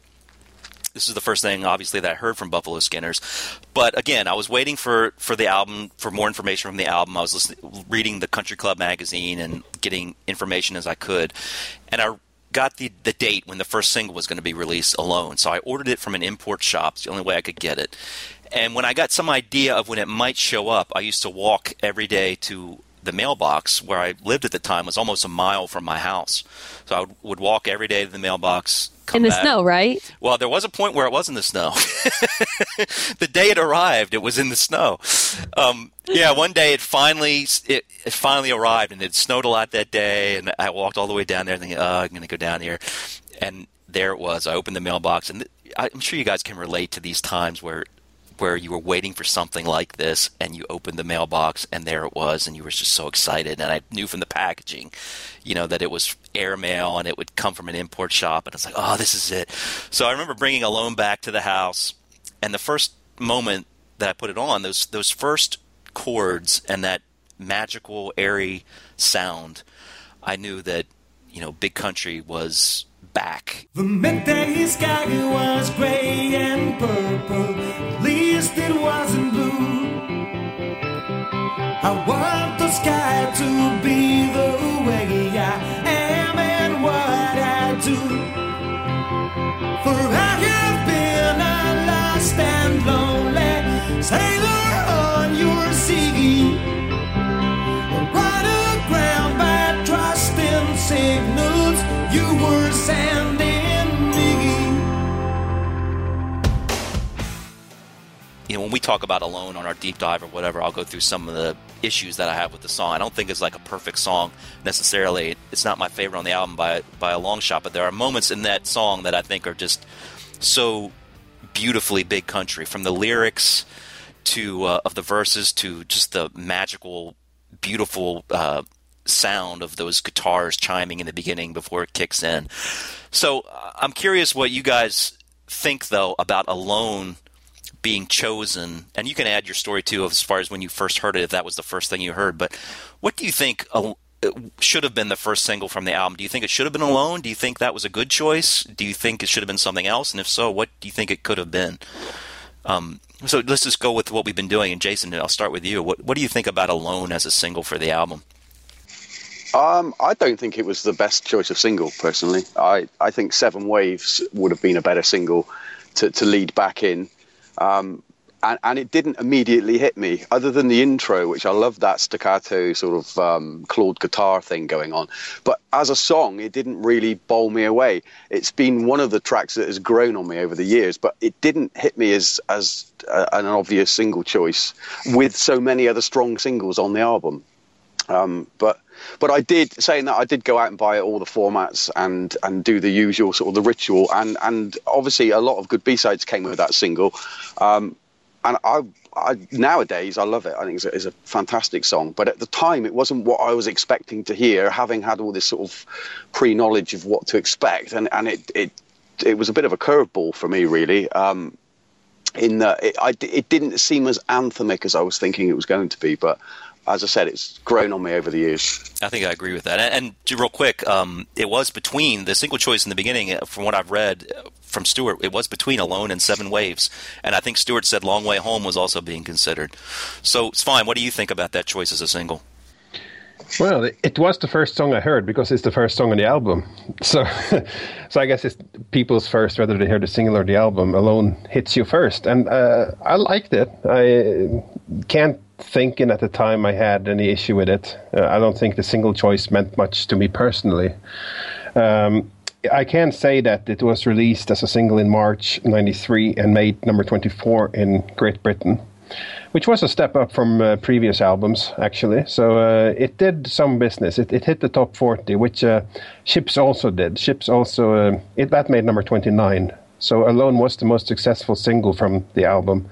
this is the first thing, obviously, that I heard from Buffalo Skinners. But again, I was waiting for, for the album, for more information from the album. I was listening, reading the Country Club magazine and getting information as I could. And I got the, the date when the first single was going to be released alone. So I ordered it from an import shop. It's the only way I could get it. And when I got some idea of when it might show up, I used to walk every day to the mailbox where I lived at the time was almost a mile from my house. So I would, would walk every day to the mailbox. In the back. snow, right? Well, there was a point where it was in the snow. the day it arrived, it was in the snow. Um, yeah, one day it finally it, it finally arrived, and it snowed a lot that day. And I walked all the way down there, thinking, "Oh, I'm going to go down here," and there it was. I opened the mailbox, and I'm sure you guys can relate to these times where where you were waiting for something like this and you opened the mailbox and there it was and you were just so excited. And I knew from the packaging you know that it was airmail and it would come from an import shop. And it's like oh this is it. So I remember bringing Alone back to the house. And the first moment that I put it on those those first chords and that magical airy sound I knew that you know Big Country was back. The midday sky was gray and purple, least it wasn't blue. I want the sky to be the way I you know, when we talk about Alone on our deep dive or whatever, I'll go through some of the issues that I have with the song. I don't think it's like a perfect song necessarily. It's not my favorite on the album by by a long shot, but there are moments in that song that I think are just so beautifully big country, from the lyrics to uh, of the verses to just the magical, beautiful uh, sound of those guitars chiming in the beginning before it kicks in. So uh, I'm curious what you guys think though about Alone being chosen, and you can add your story too as far as when you first heard it, if that was the first thing you heard. But what do you think uh, should have been the first single from the album? Do you think it should have been Alone? Do you think that was a good choice? Do you think it should have been something else? And if so, what do you think it could have been? Um, so let's just go with what we've been doing. And Jason, I'll start with you. What, what do you think about Alone as a single for the album? Um, I don't think it was the best choice of single, personally. I, I think Seven Waves would have been a better single to, to lead back in. Um, and, and it didn't immediately hit me, other than the intro, which I love that staccato sort of um, clawed guitar thing going on. But as a song, it didn't really bowl me away. It's been one of the tracks that has grown on me over the years, but it didn't hit me as as uh, an obvious single choice with so many other strong singles on the album. Um, but but I did saying that I did go out and buy all the formats and and do the usual sort of the ritual and and obviously a lot of good B sides came with that single, um, and I, I nowadays I love it. I think it's a, it's a fantastic song. But at the time it wasn't what I was expecting to hear, having had all this sort of pre knowledge of what to expect, and and it it it was a bit of a curveball for me really. Um, in that it, I, it didn't seem as anthemic as I was thinking it was going to be. But as I said, it's grown on me over the years. I think I agree with that. And, and real quick, um, it was between the single choice in the beginning, uh, from what I've read uh, from Stuart, it was between Alone and Seven Waves. And I think Stuart said Long Way Home was also being considered. So it's fine. What do you think about that choice as a single? Well, it- it was the first song I heard because it's the first song on the album. So, so I guess it's people's first, whether they hear the single or the album. Alone hits you first, and uh, I liked it. I can't think in at the time I had any issue with it. Uh, I don't think the single choice meant much to me personally. Um, I can say that it was released as a single in March '93 and made number 24 in Great Britain which was a step up from uh, previous albums, actually. So uh, it did some business. It, it hit the top 40, which uh, Ships also did. Ships also, uh, it, that made number 29. So Alone was the most successful single from the album.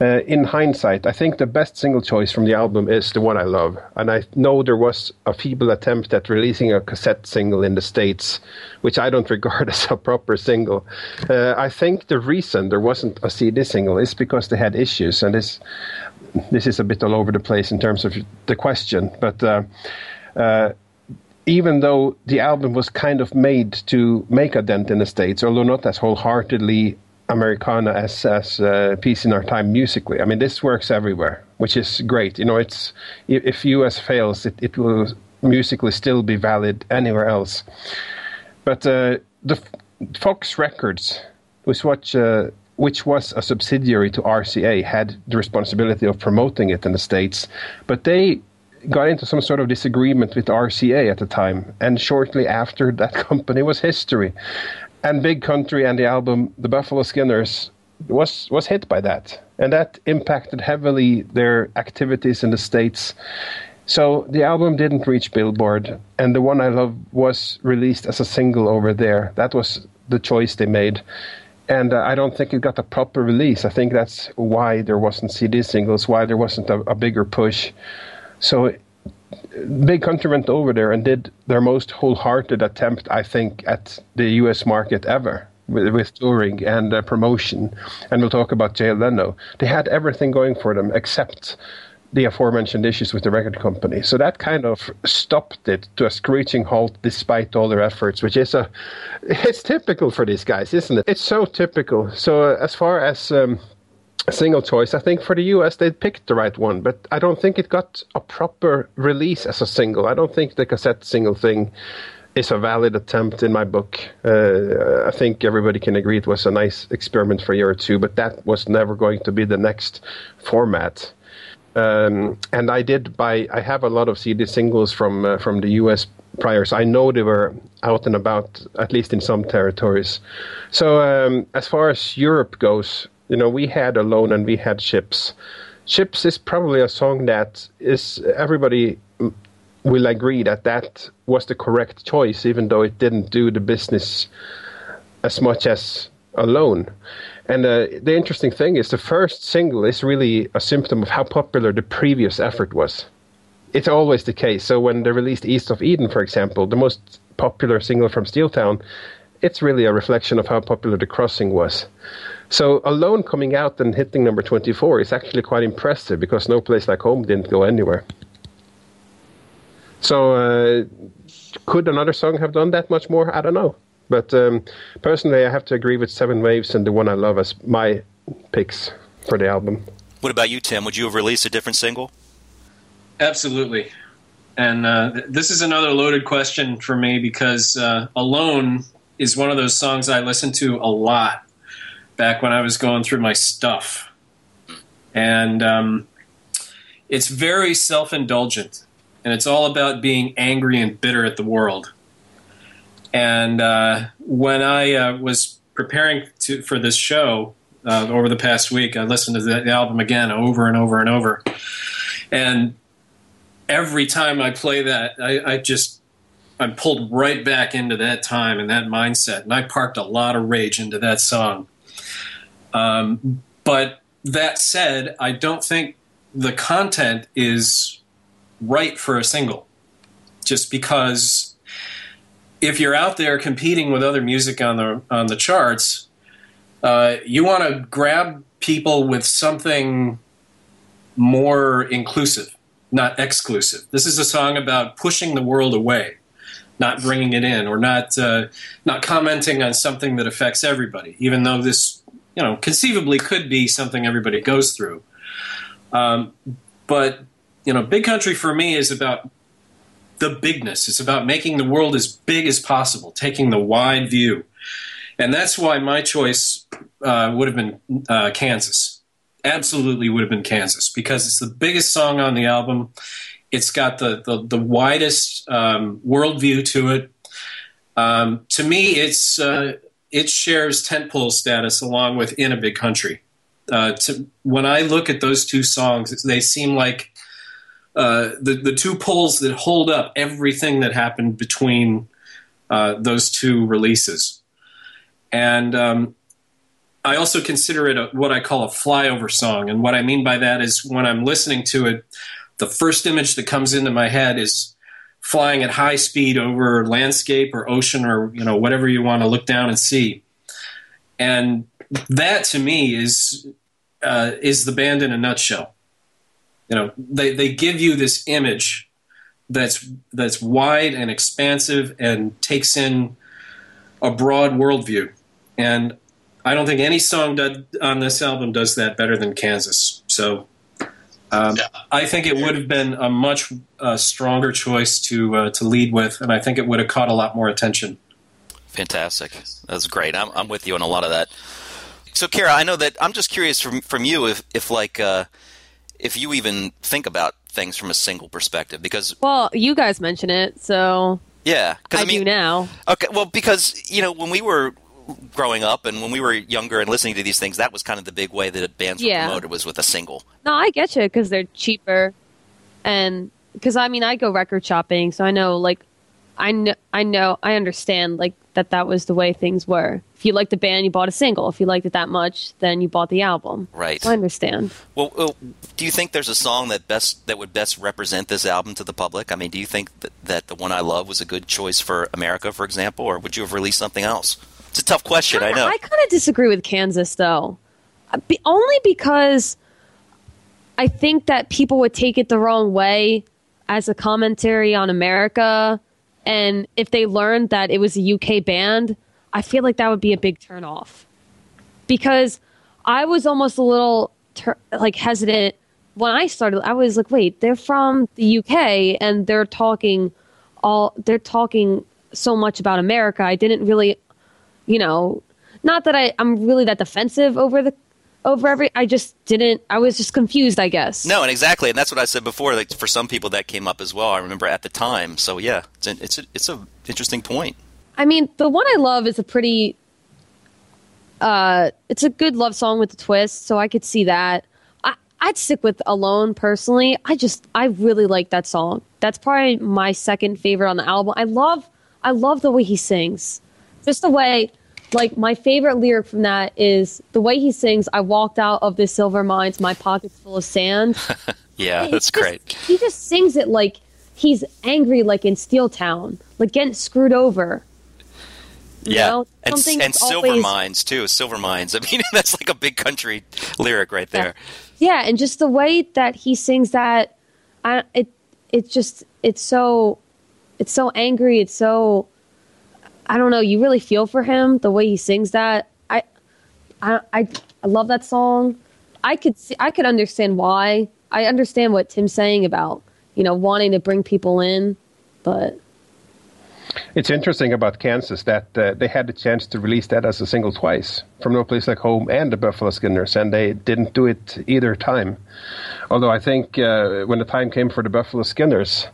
Uh, in hindsight, I think the best single choice from the album is The One I Love. And I know there was a feeble attempt at releasing a cassette single in the States, which I don't regard as a proper single. Uh, I think the reason there wasn't a CD single is because they had issues. And this, this is a bit all over the place in terms of the question. But uh, uh, even though the album was kind of made to make a dent in the States, although not as wholeheartedly Americana as as uh, Peace in Our Time musically. I mean, this works everywhere, which is great. You know, it's if US fails, it, it will musically still be valid anywhere else. But uh, the Fox Records, which what, uh, which was a subsidiary to RCA, had the responsibility of promoting it in the states, but they got into some sort of disagreement with RCA at the time, and shortly after, that company was history and Big Country and the album The Buffalo Skinners was was hit by that, and that impacted heavily their activities in the states. So the album didn't reach Billboard, and the one I love was released as a single over there. That was the choice they made, and uh, I don't think it got a proper release. I think that's why there wasn't CD singles, why there wasn't a, a bigger push. So Big Country went over there and did their most wholehearted attempt, I think, at the U.S. market ever with, with touring and uh, promotion. And we'll talk about Jay Leno. They had everything going for them except the aforementioned issues with the record company. So that kind of stopped it to a screeching halt despite all their efforts, which is a it's typical for these guys, isn't it? It's so typical. So uh, as far as um, single choice. I think for the US they picked the right one, but I don't think it got a proper release as a single. I don't think the cassette single thing is a valid attempt in my book. Uh, I think everybody can agree it was a nice experiment for a year or two, but that was never going to be the next format. Um, and I did buy. I have a lot of CD singles from uh, from the U.S. prior, so I know they were out and about, at least in some territories. So um, as far as Europe goes, you know, we had Alone and we had Ships. Ships is probably a song that is everybody will agree that that was the correct choice, even though it didn't do the business as much as Alone. And uh, the interesting thing is, the first single is really a symptom of how popular the previous effort was. It's always the case. So when they released East of Eden, for example, the most popular single from Steeltown, it's really a reflection of how popular The Crossing was. So Alone coming out and hitting number 24 is actually quite impressive because No Place Like Home didn't go anywhere. So uh, could another song have done that much more? I don't know. But um, personally, I have to agree with Seven Waves and the one I love as my picks for the album. What about you, Tim? Would you have released a different single? Absolutely. And uh, th- this is another loaded question for me because uh, Alone is one of those songs I listened to a lot back when I was going through my stuff. And um, it's very self indulgent. And it's all about being angry and bitter at the world. And uh, when I uh, was preparing to, for this show uh, over the past week, I listened to the album again over and over and over. And every time I play that, I, I just I'm pulled right back into that time and that mindset, and I parked a lot of rage into that song. Um, but that said, I don't think the content is right for a single, just because if you're out there competing with other music on the on the charts, Uh, you want to grab people with something more inclusive, not exclusive. This is a song about pushing the world away, not bringing it in, or not uh, not commenting on something that affects everybody. Even though this, you know, conceivably could be something everybody goes through. Um, but you know, Big Country for me is about the bigness. It's about making the world as big as possible, taking the wide view, and that's why my choice uh, would have been uh, Kansas absolutely would have been Kansas because it's the biggest song on the album. It's got the the, the widest um, worldview to it. Um, to me, it's uh, it shares tentpole status along with "In a Big Country." Uh, to, when I look at those two songs, they seem like uh, the the two poles that hold up everything that happened between uh, those two releases. And um, I also consider it a, what I call a flyover song. And what I mean by that is when I'm listening to it, the first image that comes into my head is flying at high speed over landscape or ocean or you know whatever you want to look down and see. And that to me is uh, is the band in a nutshell. You know, they, they give you this image that's that's wide and expansive and takes in a broad worldview. And I don't think any song on this album does that better than Kansas. So um, I think it would have been a much uh, stronger choice to uh, to lead with, and I think it would have caught a lot more attention. Fantastic. That's great. I'm, I'm with you on a lot of that. So, Cara, I know that I'm just curious from from you if if like uh, if you even think about things from a single perspective because Well, you guys mention it, so yeah, I, I, mean, do now. Okay, well, because you know when we were growing up and when we were younger and listening to these things, that was kind of the big way that bands were Yeah. promoted was with a single. No, I get you because they're cheaper, and because I mean I go record shopping, so I know like I know I know I understand like that that was the way things were. If you liked the band, you bought a single. If you liked it that much, then you bought the album. Right. So I understand. Well, well, do you think there's a song that best that would best represent this album to the public? I mean, do you think that, that the one I love was a good choice for America, for example, or would you have released something else? It's a tough question, I know. I kind of disagree with Kansas though, Uh, be, only because I think that people would take it the wrong way as a commentary on America, and if they learned that it was a UK band, I feel like that would be a big turnoff. Because I was almost a little tur like hesitant when I started. I was like, wait, they're from the UK and they're talking all they're talking so much about America. I didn't really you know, not that I, I'm really that defensive over the over every. I just didn't. I was just confused. I guess. No, and exactly, and that's what I said before. Like for some people, that came up as well. I remember at the time. So yeah, it's a, it's a, it's a interesting point. I mean, the one I love is a pretty. Uh, it's a good love song with a twist, so I could see that. I, I'd stick with Alone personally. I just, I really like that song. That's probably my second favorite on the album. I love, I love the way he sings. Just the way, like my favorite lyric from that is the way he sings. I walked out of the silver mines, my pockets full of sand. Yeah, that's just- great. He just sings it like he's angry, like in Steel Town, like getting screwed over. Yeah, know, and and silver always- mines too. Silver mines. I mean, that's like a big country lyric right there. Yeah, and just the way that he sings that, I it it's just it's so it's so angry. It's so I don't know. You really feel for him the way he sings that. I I I, I love that song. I could see, I could understand why. I understand what Tim's saying about you know wanting to bring people in, but It's interesting about Kansas that uh, they had the chance to release that as a single twice from No Place Like Home and the Buffalo Skinners, and they didn't do it either time. Although I think uh, when the time came for the Buffalo Skinners,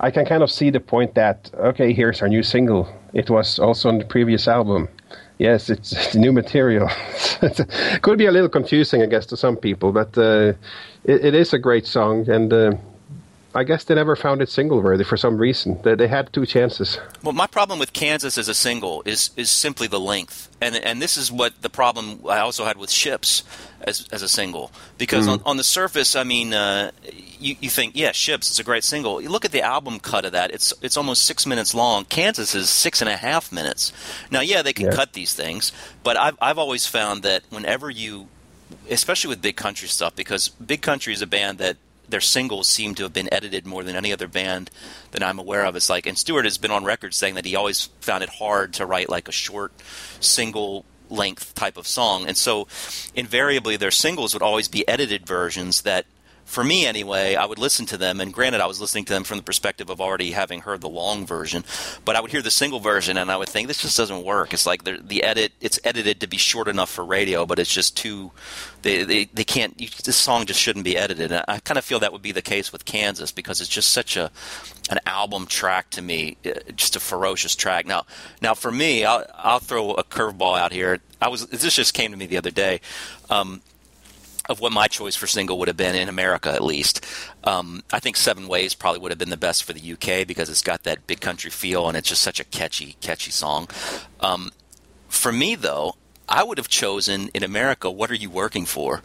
I can kind of see the point that okay, here's our new single. It was also on the previous album. Yes, it's, it's new material. it could be a little confusing, I guess, to some people, but uh, it, it is a great song, and uh, I guess they never found it single worthy for some reason. They, they had two chances. Well, my problem with Kansas as a single is is simply the length, and and this is what the problem I also had with Ships as as a single because Mm. on, on the surface, I mean, uh, you you think yeah, Ships, it's a great single. You look at the album cut of that; it's it's almost six minutes long. Kansas is six and a half minutes. Now, yeah, they can Yeah. cut these things, but I've I've always found that whenever you especially with big country stuff because big country is a band that their singles seem to have been edited more than any other band that I'm aware of. It's like, and Stuart has been on record saying that he always found it hard to write like a short single length type of song. And so invariably their singles would always be edited versions that for me anyway, I would listen to them, and granted, I was listening to them from the perspective of already having heard the long version, but I would hear the single version, and I would think this just doesn't work. It's like the edit, it's edited to be short enough for radio, but it's just too, they they, they can't. You, this song just shouldn't be edited. And I kind of feel that would be the case with Kansas because it's just such a an album track to me, uh, just a ferocious track. Now, now for me, I'll I'll throw a curveball out here. I was this just came to me the other day. Um, of what my choice for single would have been in America, at least. Um, I think Seven Waves probably would have been the best for the UK because it's got that big country feel and it's just such a catchy, catchy song. Um, for me, though, I would have chosen in America, What Are You Working For?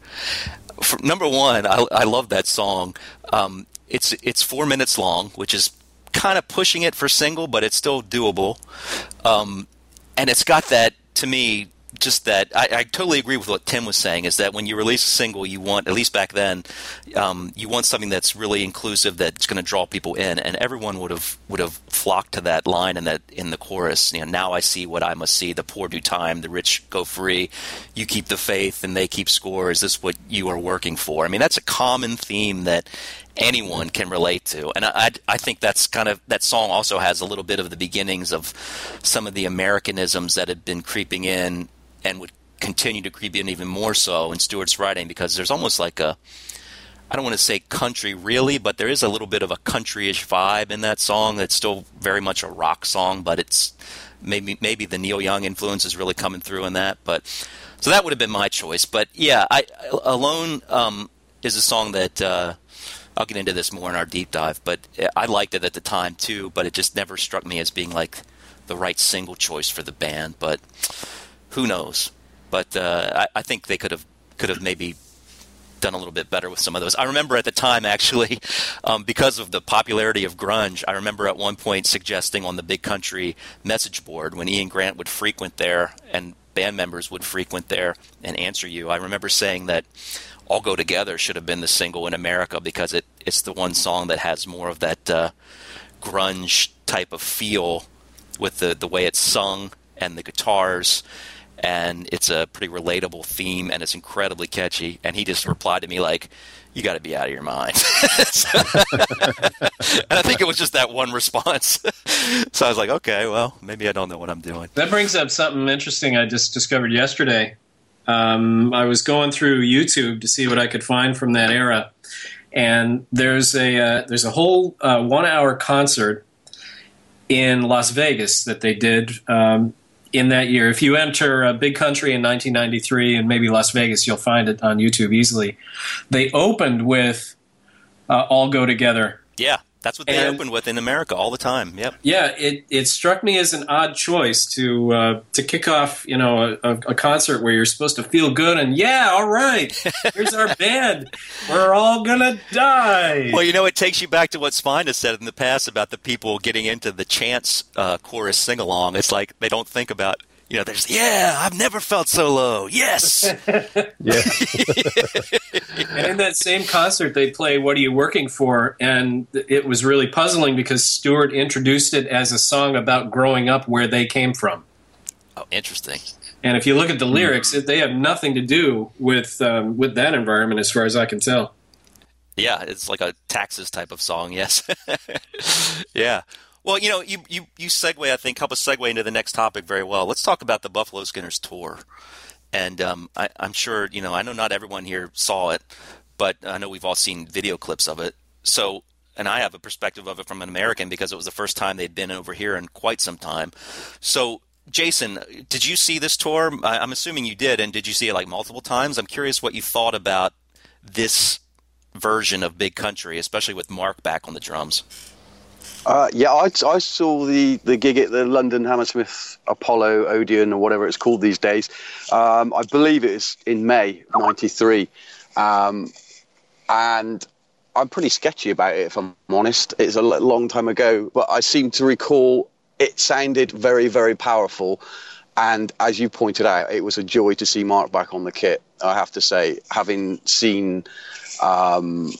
for number one, I, I love that song. Um, it's it's four minutes long, which is kind of pushing it for single, but it's still doable. Um, and it's got that to me just that I, I totally agree with what Tim was saying is that when you release a single you want at least back then um, you want something that's really inclusive that's going to draw people in and everyone would have would have flocked to that line in that in the chorus. You know now I see what I must see. The poor do time the rich go free. You keep the faith and they keep score. Is this what you are working for? I mean that's a common theme that anyone can relate to. And I, I, I think that's kind of that song also has a little bit of the beginnings of some of the Americanisms that had been creeping in and would continue to creep in even more so in Stuart's writing because there's almost like a I don't want to say country really, but there is a little bit of a countryish vibe in that song. It's still very much a rock song, but it's maybe maybe the Neil Young influence is really coming through in that. But so that would have been my choice. But yeah, I alone um, is a song that uh, I'll get into this more in our deep dive. But I liked it at the time too, but it just never struck me as being like the right single choice for the band. But who knows? But uh, I, I think they could have could have maybe done a little bit better with some of those. I remember at the time, actually, um, because of the popularity of grunge, I remember at one point suggesting on the Big Country message board when Ian Grant would frequent there and band members would frequent there and answer you. I remember saying that All Go Together should have been the single in America because it, it's the one song that has more of that uh, grunge type of feel with the, the way it's sung and the guitars and it's a pretty relatable theme and it's incredibly catchy. And he just replied to me like you got to be out of your mind. And i think it was just that one response. So i was like okay well maybe i don't know what i'm doing. That brings up something interesting I just discovered yesterday. Um, I was going through YouTube to see what I could find from that era, and there's a uh, there's a whole uh, one hour concert in Las Vegas that they did um, in that year. If you enter uh, Big Country in 1993 and maybe Las Vegas, you'll find it on YouTube easily. They opened with uh, "All Go Together." That's what they And- opened with in america all the time yep Yeah, it, it struck me as an odd choice to uh, to kick off, you know, a, a concert where you're supposed to feel good and yeah, all right, here's our band, we're all gonna die. Well, you know, it takes you back to what Svein has said in the past about the people getting into the chance uh, chorus sing along. It's like they don't think about, you know, there's, yeah, I've never felt so low. Yes. Yeah. and in that same concert, they play "What Are You Working For?" and it was really puzzling because Stuart introduced it as a song about growing up where they came from. oh, interesting. And if you look at the lyrics, it, they have nothing to do with um, with that environment, as far as I can tell. Yeah, it's like a taxes type of song. Yes. yeah. Well, you know, you, you, you segue, I think, help us segue into the next topic very well. Let's talk about the Buffalo Skinners tour. And um, I, I'm sure, you know, I know not everyone here saw it, but I know we've all seen video clips of it. So, and I have a perspective of it from an American because it was the first time they'd been over here in quite some time. So, Jason, did you see this tour? I'm assuming you did, and did you see it like multiple times? I'm curious what you thought about this version of Big Country, especially with Mark back on the drums. Uh, yeah, I, I saw the, the gig at the London Hammersmith Apollo Odeon or whatever it's called these days. Um, I believe it was in May '93, um, and I'm pretty sketchy about it if I'm honest. It's a long time ago, but I seem to recall it sounded very very powerful. And as you pointed out, it was a joy to see Mark back on the kit. I have to say, having seen um,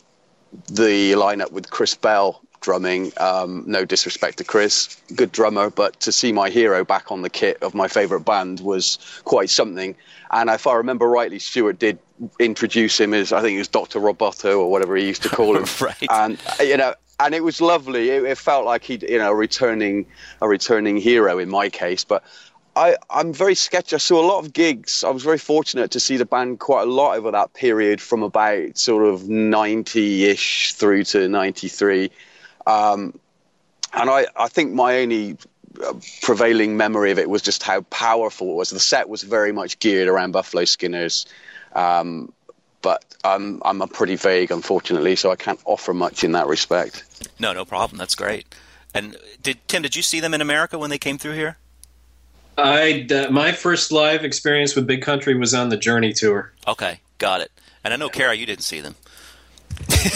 the lineup with Chris Bell drumming. Um, no disrespect to Chris, good drummer, but to see my hero back on the kit of my favourite band was quite something. And if I remember rightly, Stuart did introduce him as I think it was Doctor Roboto or whatever he used to call him. right. And you know, and it was lovely. It, it felt like he, you know, a returning a returning hero in my case, but. I, I'm very sketchy. I saw a lot of gigs. I was very fortunate to see the band quite a lot over that period from about sort of 90 ish through to 93. Um, and I, I think my only uh, prevailing memory of it was just how powerful it was. The set was very much geared around Buffalo Skinners. Um, but I'm, I'm a pretty vague, unfortunately, so I can't offer much in that respect. No, no problem. That's great. And did Tim? Did you see them in America when they came through here? I uh, my first live experience with Big Country was on the Journey tour. Okay, got it. And I know Cara, you didn't see them.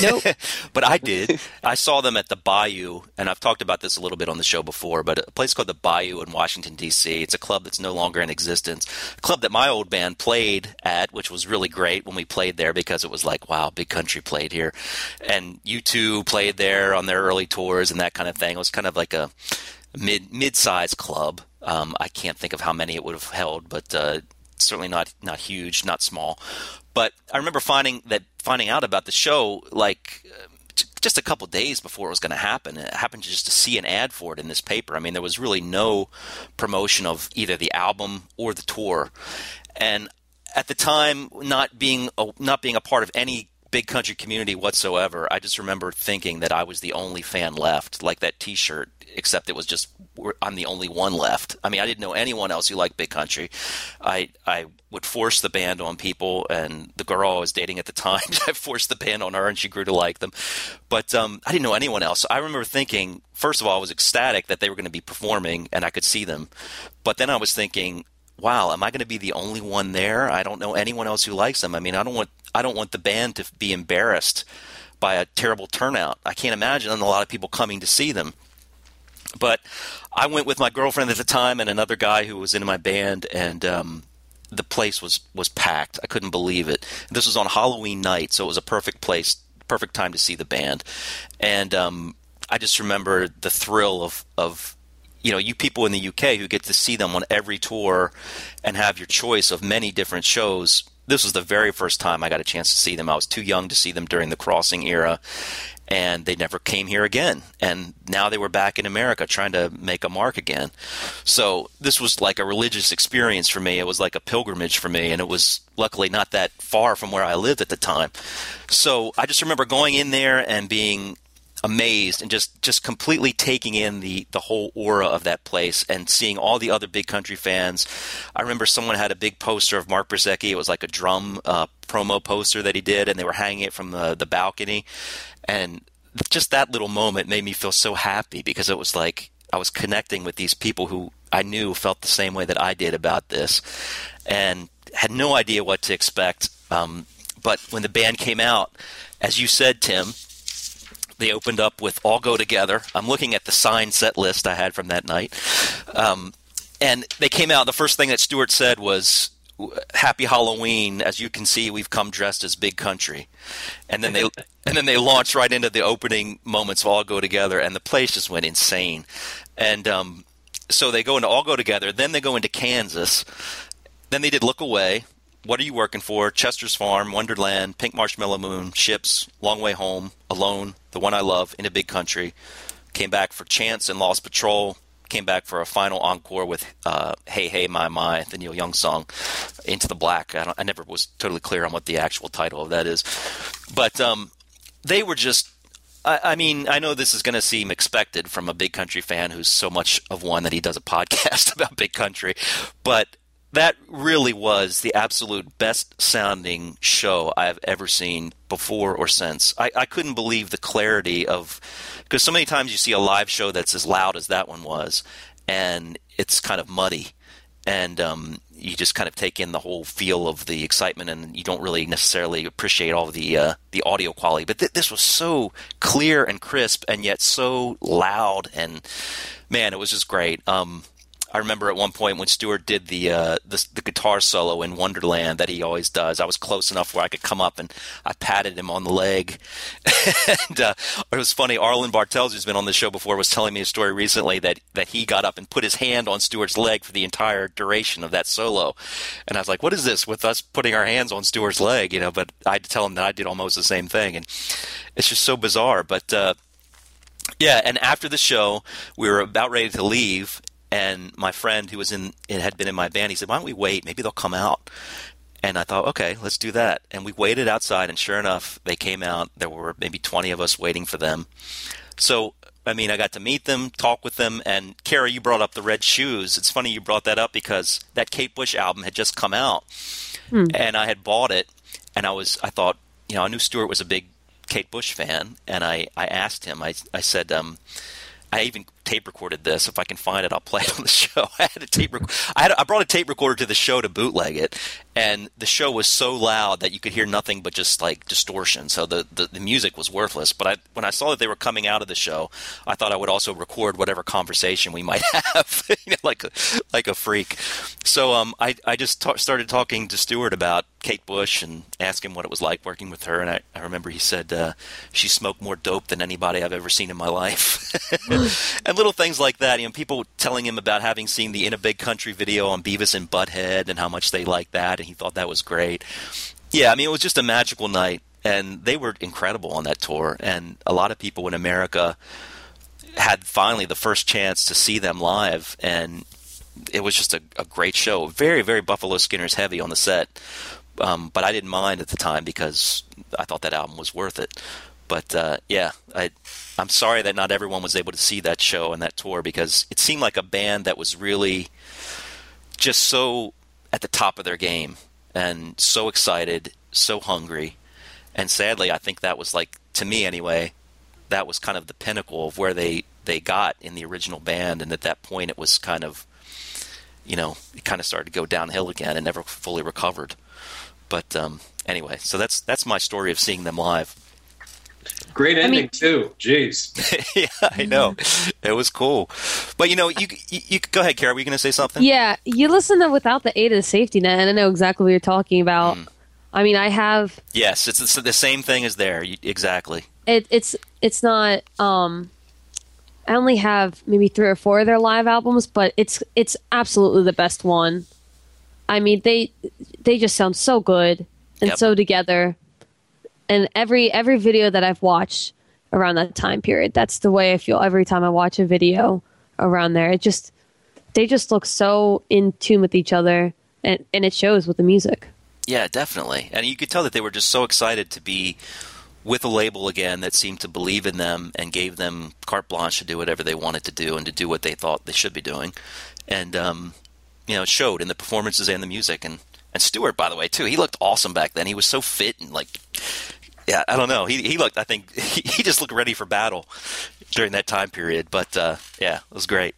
Nope. but I did. I saw them at the Bayou, and I've talked about this a little bit on the show before. But a place called the Bayou in Washington D.C. It's a club that's no longer in existence. A club that my old band played at, which was really great when we played there because it was like, wow, Big Country played here, and U2 played there on their early tours and that kind of thing. It was kind of like a mid mid-sized club. Um, I can't think of how many it would have held, but uh, certainly not not huge, not small. But I remember finding that finding out about the show like just a couple days before it was going to happen. It happened just to see an ad for it in this paper. I mean, there was really no promotion of either the album or the tour, and at the time, not being a, not being a part of any big country community whatsoever, I just remember thinking that I was the only fan left, like that T-shirt. Except it was just I'm the only one left. I mean, I didn't know anyone else who liked big country. I I would force the band on people, and the girl I was dating at the time, I forced the band on her, and she grew to like them. But um, I didn't know anyone else. I remember thinking, first of all, I was ecstatic that they were going to be performing, and I could see them. But then I was thinking, wow, am I going to be the only one there? I don't know anyone else who likes them. I mean, I don't want I don't want the band to be embarrassed by a terrible turnout. I can't imagine a lot of people coming to see them. But I went with my girlfriend at the time and another guy who was in my band, and um, the place was was packed. I couldn't believe it. This was on Halloween night, so it was a perfect place, perfect time to see the band. And um, I just remember the thrill of of you know you people in the UK who get to see them on every tour and have your choice of many different shows. This was the very first time I got a chance to see them. I was too young to see them during the crossing era, and they never came here again. And now they were back in America trying to make a mark again. So this was like a religious experience for me. It was like a pilgrimage for me, and it was luckily not that far from where I lived at the time. So I just remember going in there and being amazed and just just completely taking in the the whole aura of that place and seeing all the other big country fans. I remember someone had a big poster of Mark Brzezicki. It was like a drum uh, promo poster that he did, and they were hanging it from the the balcony. And just that little moment made me feel so happy because it was like I was connecting with these people who I knew felt the same way that I did about this, and had no idea what to expect. Um, but when the band came out, as you said, Tim, they opened up with "All Go Together." I'm looking at the signed set list I had from that night, um, and they came out. The first thing that Stuart said was, "Happy Halloween." As you can see, we've come dressed as Big Country, and then they and then they launched right into the opening moments of "All Go Together," and the place just went insane. And um, so they go into "All Go Together," then they go into Kansas, then they did "Look Away." What are you working for? Chester's Farm, Wonderland, Pink Marshmallow Moon, Ships, Long Way Home, Alone, The One I Love, In a Big Country. Came back for Chance and Lost Patrol. Came back for a final encore with uh, Hey Hey My My, the Neil Young song, Into the Black. I, I never was totally clear on what the actual title of that is. But um, they were just I, I mean, I know this is going to seem expected from a big country fan who's so much of one that he does a podcast about big country, but that really was the absolute best sounding show I've ever seen before or since. I, I couldn't believe the clarity of because so many times you see a live show that's as loud as that one was, and it's kind of muddy, and um, you just kind of take in the whole feel of the excitement, and you don't really necessarily appreciate all the uh, the audio quality. But th- this was so clear and crisp, and yet so loud, and man, it was just great. Um, I remember at one point when Stuart did the, uh, the the guitar solo in Wonderland that he always does. I was close enough where I could come up and I patted him on the leg. and uh, it was funny. Arlen Bartels, who's been on the show before, was telling me a story recently that that he got up and put his hand on Stuart's leg for the entire duration of that solo. And I was like, "What is this with us putting our hands on Stuart's leg?" You know. But I had to tell him that I did almost the same thing, and it's just so bizarre. But uh, yeah, and after the show, we were about ready to leave, and my friend who was in it had been in my band. He said, "Why don't we wait? Maybe they'll come out." And I thought, okay, let's do that. And we waited outside, and sure enough, they came out. There were maybe twenty of us waiting for them. So, I mean, I got to meet them, talk with them, and Cara, you brought up the red shoes. It's funny you brought that up because that Kate Bush album had just come out, Hmm. and I had bought it, and I was, I thought, you know, I knew Stuart was a big Kate Bush fan, and I, I asked him, I, I said, um, I even tape recorded this. If I can find it, I'll play it on the show. I had a tape. Rec- I had. I brought a tape recorder to the show to bootleg it, and the show was so loud that you could hear nothing but just like distortion. So the, the, the music was worthless. But I, when I saw that they were coming out of the show, I thought I would also record whatever conversation we might have, you know, like a, like a freak. So um, I I just ta- started talking to Stuart about Kate Bush and asked him what it was like working with her. And I, I remember he said uh, she smoked more dope than anybody I've ever seen in my life. and little things like that. You know, people telling him about having seen the In a Big Country video on Beavis and Butthead and how much they liked that, and he thought that was great. Yeah, I mean, it was just a magical night, and they were incredible on that tour. And a lot of people in America had finally the first chance to see them live, and it was just a, a great show. Very, very Buffalo Skinner's heavy on the set, um, but I didn't mind at the time because I thought that album was worth it. But uh, yeah, I, I'm sorry that not everyone was able to see that show and that tour because it seemed like a band that was really just so at the top of their game and so excited, so hungry. And sadly, I think that was like, to me anyway, that was kind of the pinnacle of where they, they got in the original band. And at that point, it was kind of, you know, it kind of started to go downhill again and never fully recovered. But um, anyway, so that's that's my story of seeing them live. Great I ending mean- too. Jeez. yeah, I know. It was cool. But you know, you you, you go ahead, Cara. Were you going to say something? Yeah, you listen to without the aid of the safety net, and I know exactly what you're talking about. Mm. I mean, I have Yes, it's, it's the same thing as there. You, exactly. it, it's it's not. Um, I only have maybe three or four of their live albums, but it's it's absolutely the best one. I mean, they they just sound so good and Yep. so together. And every every video that I've watched around that time period, that's the way I feel every time I watch a video around there. It just they just look so in tune with each other, and and it shows with the music. Yeah, definitely. And you could tell that they were just so excited to be with a label again that seemed to believe in them and gave them carte blanche to do whatever they wanted to do and to do what they thought they should be doing. And um, you know, it showed in the performances and the music. And and Stuart, by the way, too, he looked awesome back then. He was so fit and like, yeah, I don't know. He he looked. I think he, he just looked ready for battle during that time period. But uh, yeah, it was great.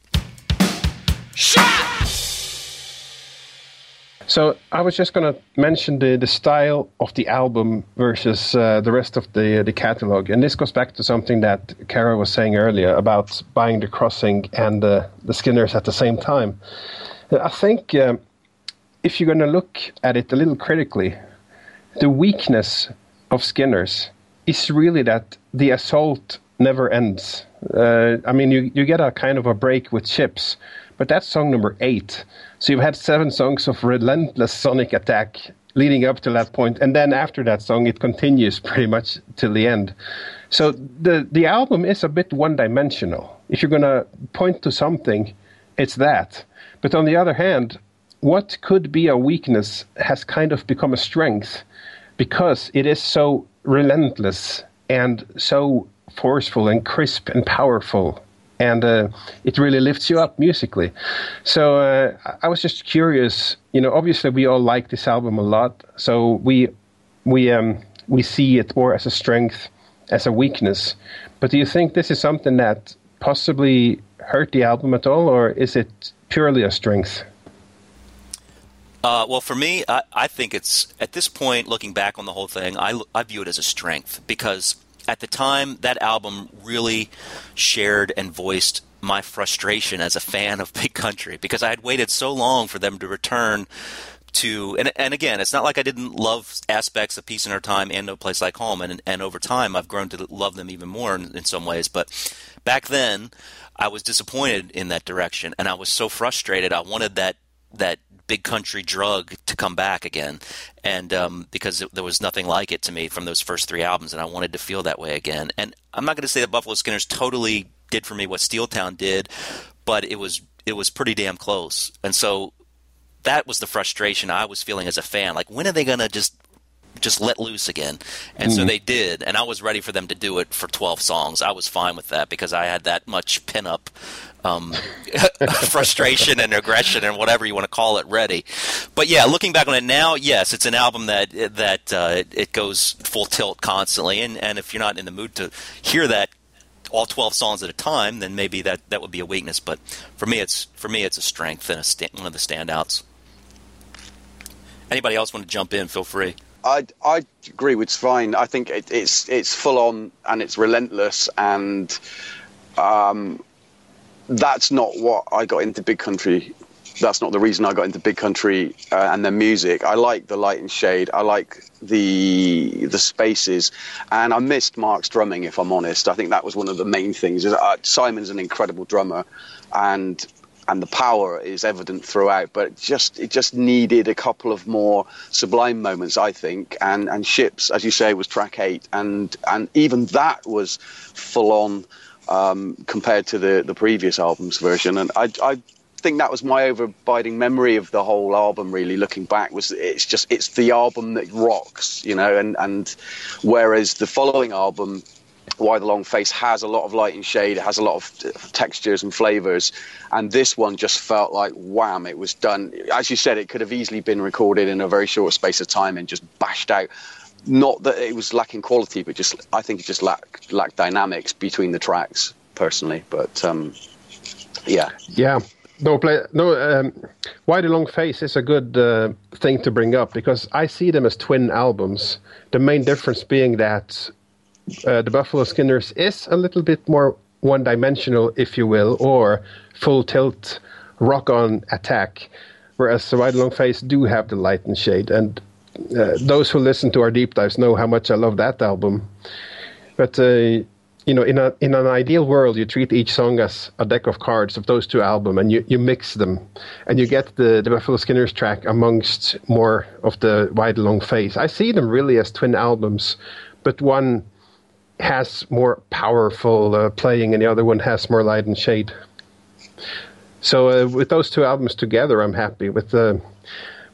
So I was just going to mention the, the style of the album versus uh, the rest of the the catalog, and this goes back to something that Cara was saying earlier about buying the Crossing and the the Skinners at the same time. I think um, if you're going to look at it a little critically, the weakness of Skinners is really that the assault never ends. Uh, I mean, you, you get a kind of a break with Ships, but that's song number eight. So you've had seven songs of relentless sonic attack leading up to that point, and then after that song, it continues pretty much till the end. So the the album is a bit one dimensional. If you're gonna point to something, it's that. But on the other hand, what could be a weakness has kind of become a strength because it is so relentless and so forceful and crisp and powerful and uh, it really lifts you up musically. So uh, I was just curious. You know, obviously we all like this album a lot, so we we um, we see it more as a strength, as a weakness. But do you think this is something that possibly hurt the album at all, or is it purely a strength? Uh, well, for me, I, I think it's at this point, looking back on the whole thing, I, I view it as a strength because at the time, that album really shared and voiced my frustration as a fan of Big Country because I had waited so long for them to return to and and again, it's not like I didn't love aspects of Peace in Our Time and No Place Like Home, and and over time I've grown to love them even more in, in some ways. But back then, I was disappointed in that direction, and I was so frustrated. I wanted that that big country drug to come back again, and um, because it, there was nothing like it to me from those first three albums, and I wanted to feel that way again. And I'm not going to say that Buffalo Skinners totally did for me what Steeltown did, but it was it was pretty damn close. And so that was the frustration I was feeling as a fan. Like, when are they going to just just let loose again? And so Mhm. they did, and I was ready for them to do it for 12 songs. I was fine with that because I had that much pin up um, frustration and aggression and whatever you want to call it ready. But yeah, looking back on it now, yes, it's an album that that uh, it, goes full tilt constantly, and and if you're not in the mood to hear that all 12 songs at a time, then maybe that, that would be a weakness. But for me, it's for me it's a strength and a one of the standouts. Anybody else want to jump in? Feel free. I I agree with Svein. I think it, it's it's full on and it's relentless, and um, that's not what I got into Big Country. That's not the reason I got into Big Country uh, and their music. I like the light and shade. I like the the spaces, and I missed Mark's drumming. If I'm honest, I think that was one of the main things. Is, uh, Simon's an incredible drummer, and and the power is evident throughout. But it just it just needed a couple of more sublime moments, I think. And and ships, as you say, was track eight, and and even that was full on um, compared to the the previous album's version. And I I think that was my overriding memory of the whole album. Really, looking back, was it's just it's the album that rocks, you know. And and whereas the following album. Why the Long Face has a lot of light and shade, it has a lot of textures and flavors, and this one just felt like wham, it was done. As you said, it could have easily been recorded in a very short space of time and just bashed out. Not that it was lacking quality, but just I think it just lacked lacked dynamics between the tracks, personally. But um, yeah, Yeah. No, play, no. Um, the Long Face is a good uh, thing to bring up because I see them as twin albums. The main difference being that uh, the Buffalo Skinners is a little bit more one-dimensional, if you will, or full tilt rock-on attack, whereas the the Long Face do have the light and shade. And uh, those who listen to our deep dives know how much I love that album. But uh, you know, in a in an ideal world, you treat each song as a deck of cards of those two albums, and you, you mix them, and you get the, the Buffalo Skinners track amongst more of the wide long face. I see them really as twin albums, but one has more powerful uh, playing, and the other one has more light and shade. So uh, with those two albums together, I'm happy with the.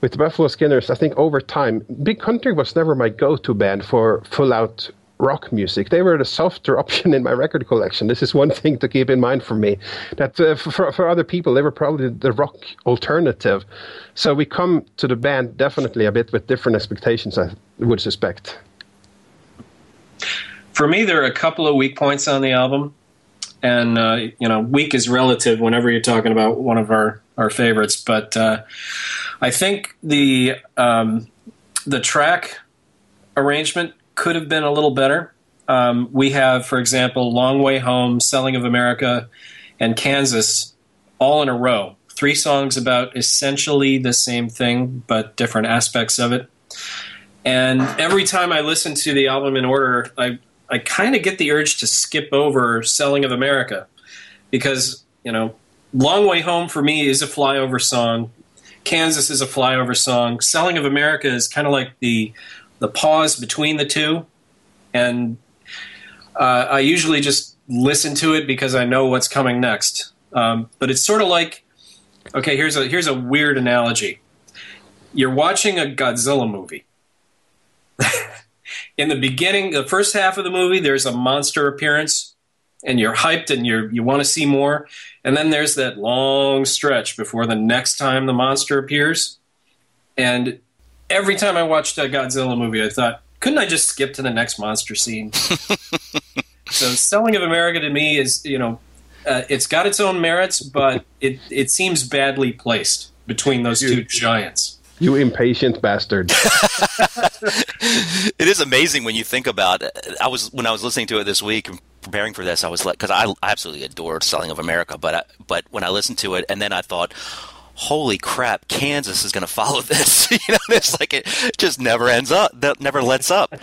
With the Buffalo Skinners, I think over time, Big Country was never my go-to band for full-out rock music. They were the softer option in my record collection. This is one thing to keep in mind for me. That uh, for, for other people, they were probably the rock alternative. So we come to the band definitely a bit with different expectations, I would suspect. For me, there are a couple of weak points on the album, and uh, you know, weak is relative whenever you're talking about one of our our favorites. But uh, I think the um, the track arrangement could have been a little better. Um, we have, for example, "Long Way Home," "Selling of America," and "Kansas" all in a row. Three songs about essentially the same thing, but different aspects of it. And every time I listen to the album in order, I I kind of get the urge to skip over "Selling of America" because you know, "Long Way Home" for me is a flyover song. Kansas is a flyover song. "Selling of America" is kind of like the the pause between the two, and uh, I usually just listen to it because I know what's coming next. Um, but it's sort of like, okay, here's a here's a weird analogy. You're watching a Godzilla movie. in the beginning, the first half of the movie, there's a monster appearance, and you're hyped and you're you want to see more. And then there's that long stretch before the next time the monster appears. And every time I watched a Godzilla movie, I thought, couldn't I just skip to the next monster scene? so, Selling of America to me is, you know, uh, it's got its own merits, but it it seems badly placed between those two giants. You impatient bastard. it is amazing when you think about it. I was when I was listening to it this week and preparing for this, I was like, because I, I absolutely adored Selling of America, but I, but when I listened to it, and then I thought, holy crap, Kansas is going to follow this. you know, it's like it just never ends up, that never lets up.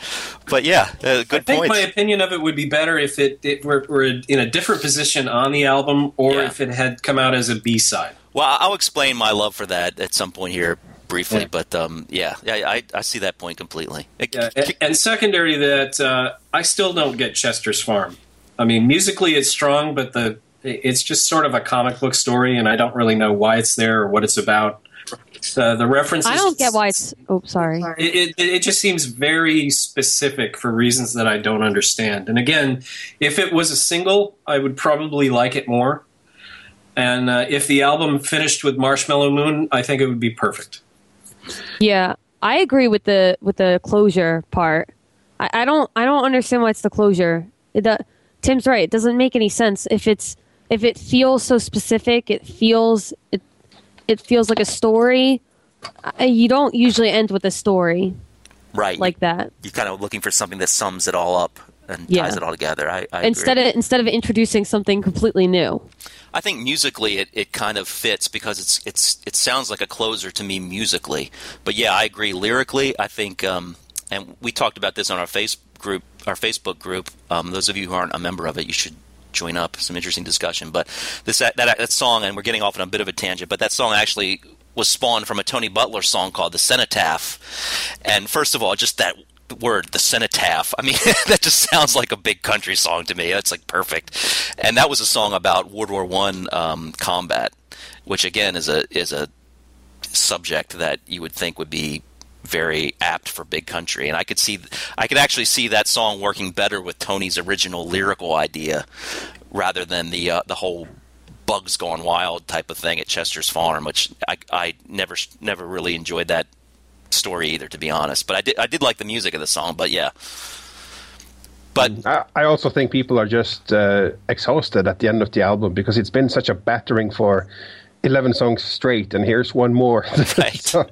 But yeah, uh, good I think point. my opinion of it would be better if it, it were, were in a different position on the album, or if it had come out as a B side. Well, I'll explain my love for that at some point here briefly, Yeah. but um, yeah, yeah, I, I see that point completely. It- Yeah, and, and secondary that, uh, I still don't get Chester's Farm. I mean, musically it's strong, but the it's just sort of a comic book story, and I don't really know why it's there or what it's about. Uh, the references. I don't get why it's. Oh, sorry. It, it, it just seems very specific for reasons that I don't understand. And again, if it was a single, I would probably like it more. And uh, if the album finished with Marshmallow Moon, I think it would be perfect. Yeah, I agree with the with the closure part. I, I don't I don't understand why it's the closure. It, do- Tim's right. It doesn't make any sense if it's if it feels so specific. It feels it it feels like a story. You don't usually end with a story right. like that. You're kind of looking for something that sums it all up and Yeah. ties it all together. I, I instead agree. of instead of introducing something completely new. I think musically it, it kind of fits because it's it's it sounds like a closer to me musically. But yeah, I agree lyrically. I think um, and we talked about this on our face group, our Facebook group. Um, those of you who aren't a member of it, you should join up. Some interesting discussion. But this that, that that song, and we're getting off on a bit of a tangent, but that song actually was spawned from a Tony Butler song called "The Cenotaph." And first of all, just that word, the cenotaph. I mean, that just sounds like a big country song to me. That's like perfect. And that was a song about World War One um, combat, which again is a is a subject that you would think would be very apt for big country. And i could see i could actually see that song working better with tony's original lyrical idea rather than the uh, the whole bugs gone wild type of thing at chester's farm which i, I never never really enjoyed that story either to be honest. But i did i did like the music of the song but yeah. But I, I also think people are just uh, exhausted at the end of the album because it's been such a battering for 11 songs straight, and here's one more. so,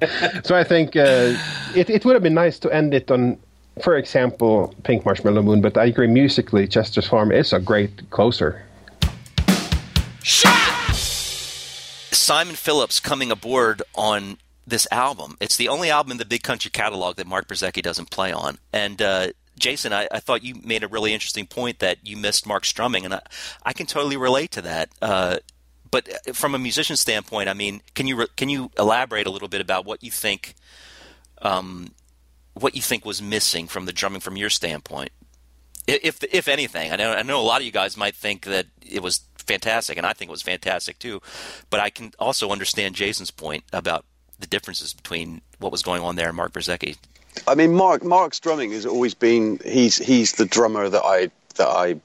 so I think uh, it, it would have been nice to end it on, for example, Pink Marshmallow Moon, but I agree musically, Chester's Farm is a great closer. Simon Phillips coming aboard on this album. It's the only album in the Big Country catalog that Mark Brzezicki doesn't play on. And uh, Jason, I, I thought you made a really interesting point that you missed Mark strumming, and I, I can totally relate to that. Uh, but from a musician standpoint, I mean, can you can you elaborate a little bit about what you think, um, what you think was missing from the drumming from your standpoint, if if anything? I know I know a lot of you guys might think that it was fantastic, and I think it was fantastic too. But I can also understand Jason's point about the differences between what was going on there and Mark Brzezicki. I mean, Mark Mark's drumming has always been he's he's the drummer that I that I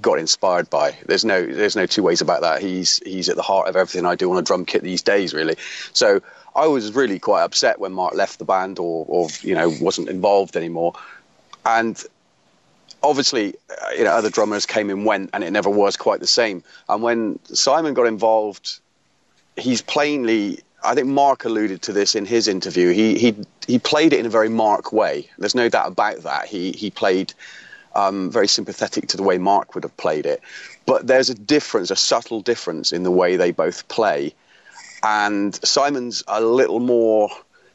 got inspired by. There's no there's no two ways about that. He's he's at the heart of everything I do on a drum kit these days, really. So I was really quite upset when Mark left the band or or you know wasn't involved anymore, and obviously you know other drummers came and went, and it never was quite the same. And when Simon got involved, he's plainly I think Mark alluded to this in his interview. He he he played it in a very Mark way. There's no doubt about that. He he played um, very sympathetic to the way Mark would have played it. But there's a difference, a subtle difference in the way they both play. And Simon's a little more,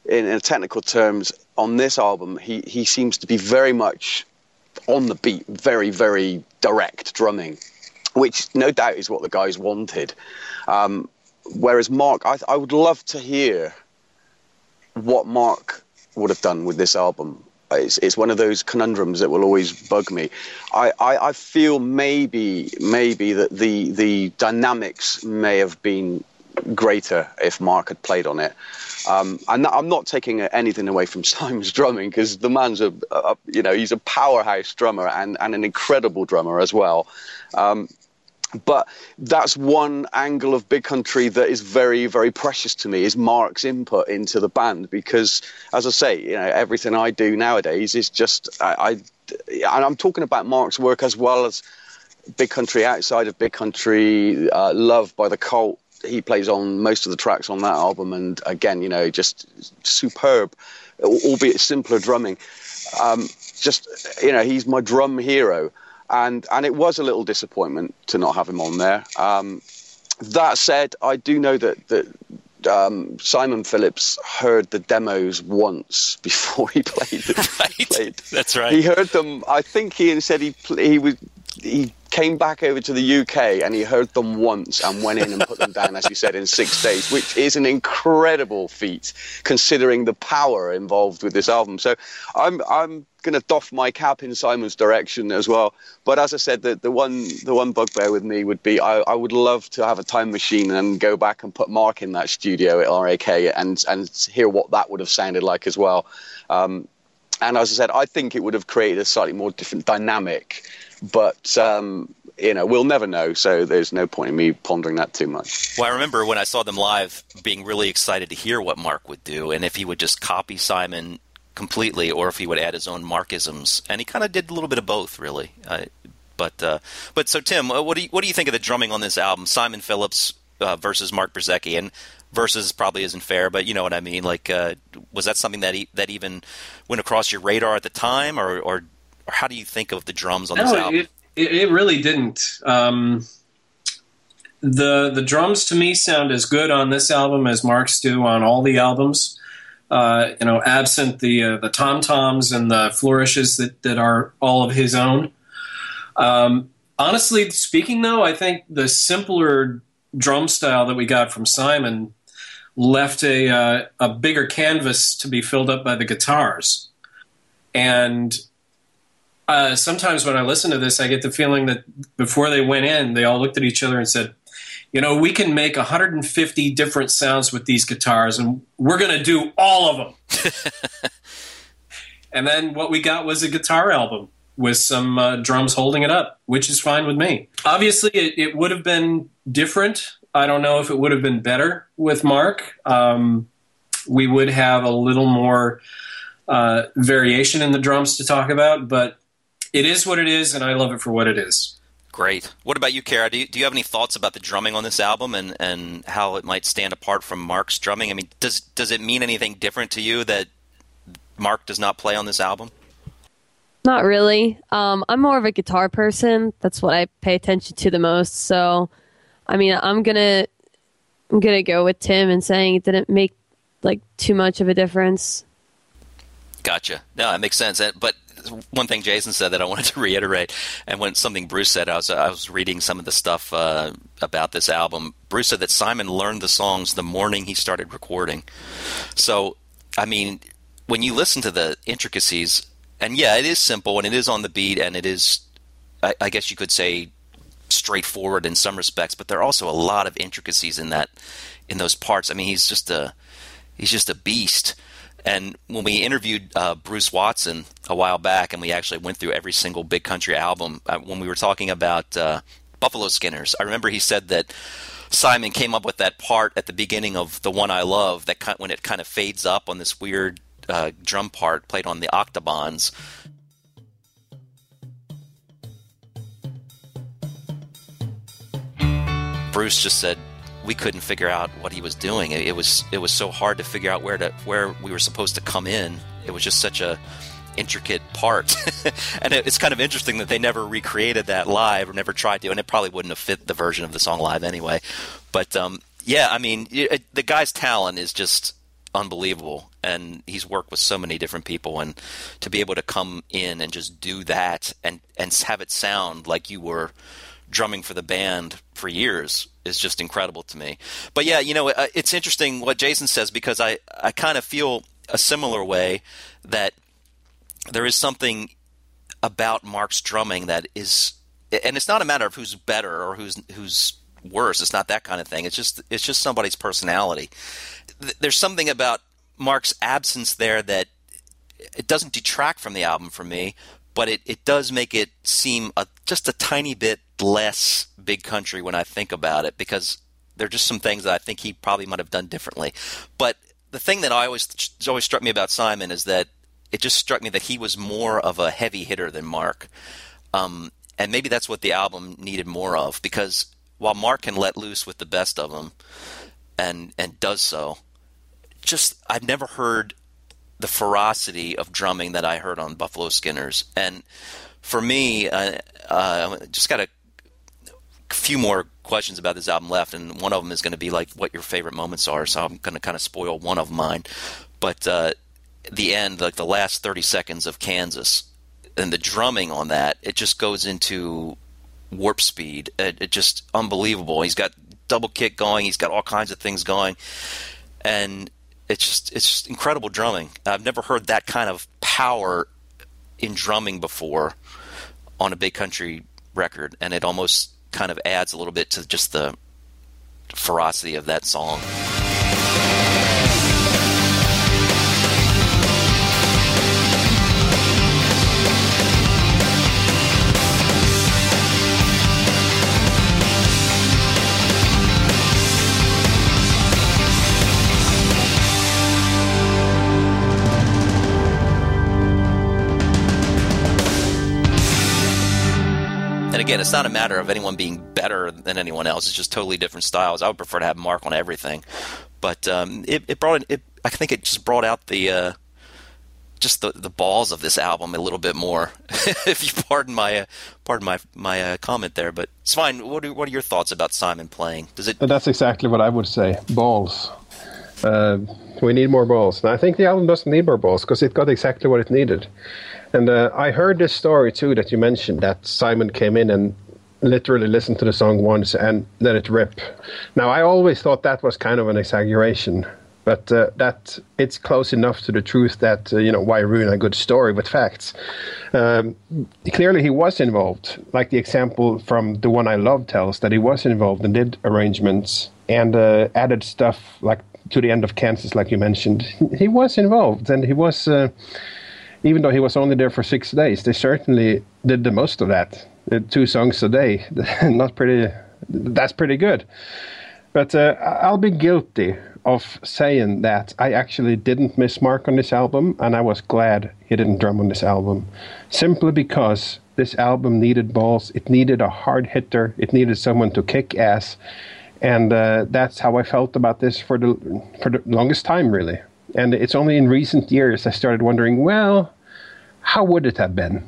in, in technical terms, on this album, he, he seems to be very much on the beat, very, very direct drumming, which no doubt is what the guys wanted. Um, whereas Mark, I, I would love to hear what Mark would have done with this album. It's, it's one of those conundrums that will always bug me. I, I, I feel maybe maybe that the the dynamics may have been greater if Mark had played on it. Um, and I'm not taking anything away from Simon's drumming because the man's a, a, you know, he's a powerhouse drummer and, and an incredible drummer as well. Um, but that's one angle of Big Country that is very, very precious to me is Mark's input into the band because, as I say, you know, everything I do nowadays is just I, I and I'm talking about Mark's work as well as Big Country outside of Big Country, uh, Love by the Cult. He plays on most of the tracks on that album, and again, you know, just superb, albeit simpler drumming. Um, just you know, he's my drum hero and and it was a little disappointment to not have him on there. Um, that said, I do know that that um, Simon Phillips heard the demos once before he played. right. played. That's right. He heard them. I think he said he he was he came back over to the UK and he heard them once and went in and put them down, as you said, in six days, which is an incredible feat considering the power involved with this album. So I'm I'm going to doff my cap in Simon's direction as well. But as I said, the, the one the one bugbear with me would be I, I would love to have a time machine and go back and put Mark in that studio at RAK and and hear what that would have sounded like as well. Um, and as I said, I think it would have created a slightly more different dynamic. But um, you know, we'll never know. So there's no point in me pondering that too much. Well, I remember when I saw them live, being really excited to hear what Mark would do, and if he would just copy Simon completely, or if he would add his own Markisms. And he kind of did a little bit of both, really. Uh, but uh, but so Tim, what do you what do you think of the drumming on this album? Simon Phillips uh, versus Mark Brzezicki, and versus probably isn't fair, but you know what I mean. Like, uh, was that something that that even went across your radar at the time, or or, or how do you think of the drums on this album? it, it, it really didn't. Um, the the drums to me sound as good on this album as Mark's do on all the albums. Uh, you know, absent the uh, the tom toms and the flourishes that, that are all of his own. Um, honestly speaking, though, I think the simpler drum style that we got from Simon left a uh, a bigger canvas to be filled up by the guitars, and uh, sometimes when I listen to this, I get the feeling that before they went in, they all looked at each other and said, "You know, we can make 150 different sounds with these guitars, and we're going to do all of them." and then what we got was a guitar album with some uh, drums holding it up, which is fine with me. Obviously, it, it would have been different. I don't know if it would have been better with Mark. Um, we would have a little more uh, variation in the drums to talk about, but it is what it is, and I love it for what it is. Great. What about you, Cara? Do you, do you have any thoughts about the drumming on this album and, and how it might stand apart from Mark's drumming? I mean, does does it mean anything different to you that Mark does not play on this album? Not really. Um, I'm more of a guitar person. That's what I pay attention to the most. So, I mean, I'm gonna I'm gonna go with Tim and saying it didn't make like too much of a difference. Gotcha. No, that makes sense. But one thing Jason said that I wanted to reiterate, and when something Bruce said, I was I was reading some of the stuff uh, about this album. Bruce said that Simon learned the songs the morning he started recording. So, I mean, when you listen to the intricacies, and yeah, it is simple and it is on the beat, and it is, I, I guess you could say, straightforward in some respects. But there are also a lot of intricacies in that in those parts. I mean, he's just a he's just a beast. And when we interviewed uh, Bruce Watson a while back, and we actually went through every single Big Country album, uh, when we were talking about uh, Buffalo Skinners, I remember he said that Simon came up with that part at the beginning of the one I love, that kind, when it kind of fades up on this weird uh, drum part played on the octobans. Bruce just said we couldn't figure out what he was doing. It, it was it was so hard to figure out where to where we were supposed to come in. It was just such a intricate part, and it, it's kind of interesting that they never recreated that live or never tried to, and it probably wouldn't have fit the version of the song live anyway. But um, yeah, I mean, it, the guy's talent is just unbelievable, and he's worked with so many different people, and to be able to come in and just do that and and have it sound like you were drumming for the band for years is just incredible to me. But yeah, you know, uh, it's interesting what Jason says because I, I kind of feel a similar way that there is something about Mark's drumming that is, and it's not a matter of who's better or who's who's worse. It's not that kind of thing. It's just it's just somebody's personality. There's something about Mark's absence there that it doesn't detract from the album for me, but it, it does make it seem a, just a tiny bit less big country when I think about it because there are just some things that I think he probably might have done differently. But the thing that I always always struck me about Simon is that it just struck me that he was more of a heavy hitter than Mark. Um, and maybe that's what the album needed more of because while Mark can let loose with the best of them and and does so, just I've never heard the ferocity of drumming that I heard on Buffalo Skinners. And for me, uh, uh, just got a few more questions about this album left, and one of them is going to be like what your favorite moments are. So I'm going to kind of spoil one of mine. But uh, the end, like the last 30 seconds of Kansas, and the drumming on that, it just goes into warp speed. It, it just unbelievable. He's got double kick going. He's got all kinds of things going, and it's just it's just incredible drumming. I've never heard that kind of power in drumming before on a big country record, and it almost kind of adds a little bit to just the ferocity of that song. Again, it's not a matter of anyone being better than anyone else. It's just totally different styles. I would prefer to have Mark on everything, but um, it, it brought it. I think it just brought out the uh, just the, the balls of this album a little bit more. if you pardon my uh, pardon my my uh, comment there, but it's fine. What are what are your thoughts about Simon playing? Does it? That's exactly what I would say. Balls. Uh, we need more balls. And I think the album doesn't need more balls because it got exactly what it needed. And uh, I heard this story too that you mentioned that Simon came in and literally listened to the song once and let it rip. Now I always thought that was kind of an exaggeration, but uh, that it's close enough to the truth that uh, you know why ruin a good story with facts. Um, clearly, he was involved. Like the example from the one I love tells that he was involved and did arrangements and uh, added stuff like to the end of Kansas, like you mentioned. He was involved, and he was. Even though he was only there for six days, they certainly did the most of that. Uh, Two songs a day, not pretty. That's pretty good. But uh, I'll be guilty of saying that I actually didn't miss Mark on this album, and I was glad he didn't drum on this album, simply because this album needed balls. It needed a hard hitter. It needed someone to kick ass, and uh, that's how I felt about this for the for the longest time, really. And it's only in recent years I started wondering, well, how would it have been?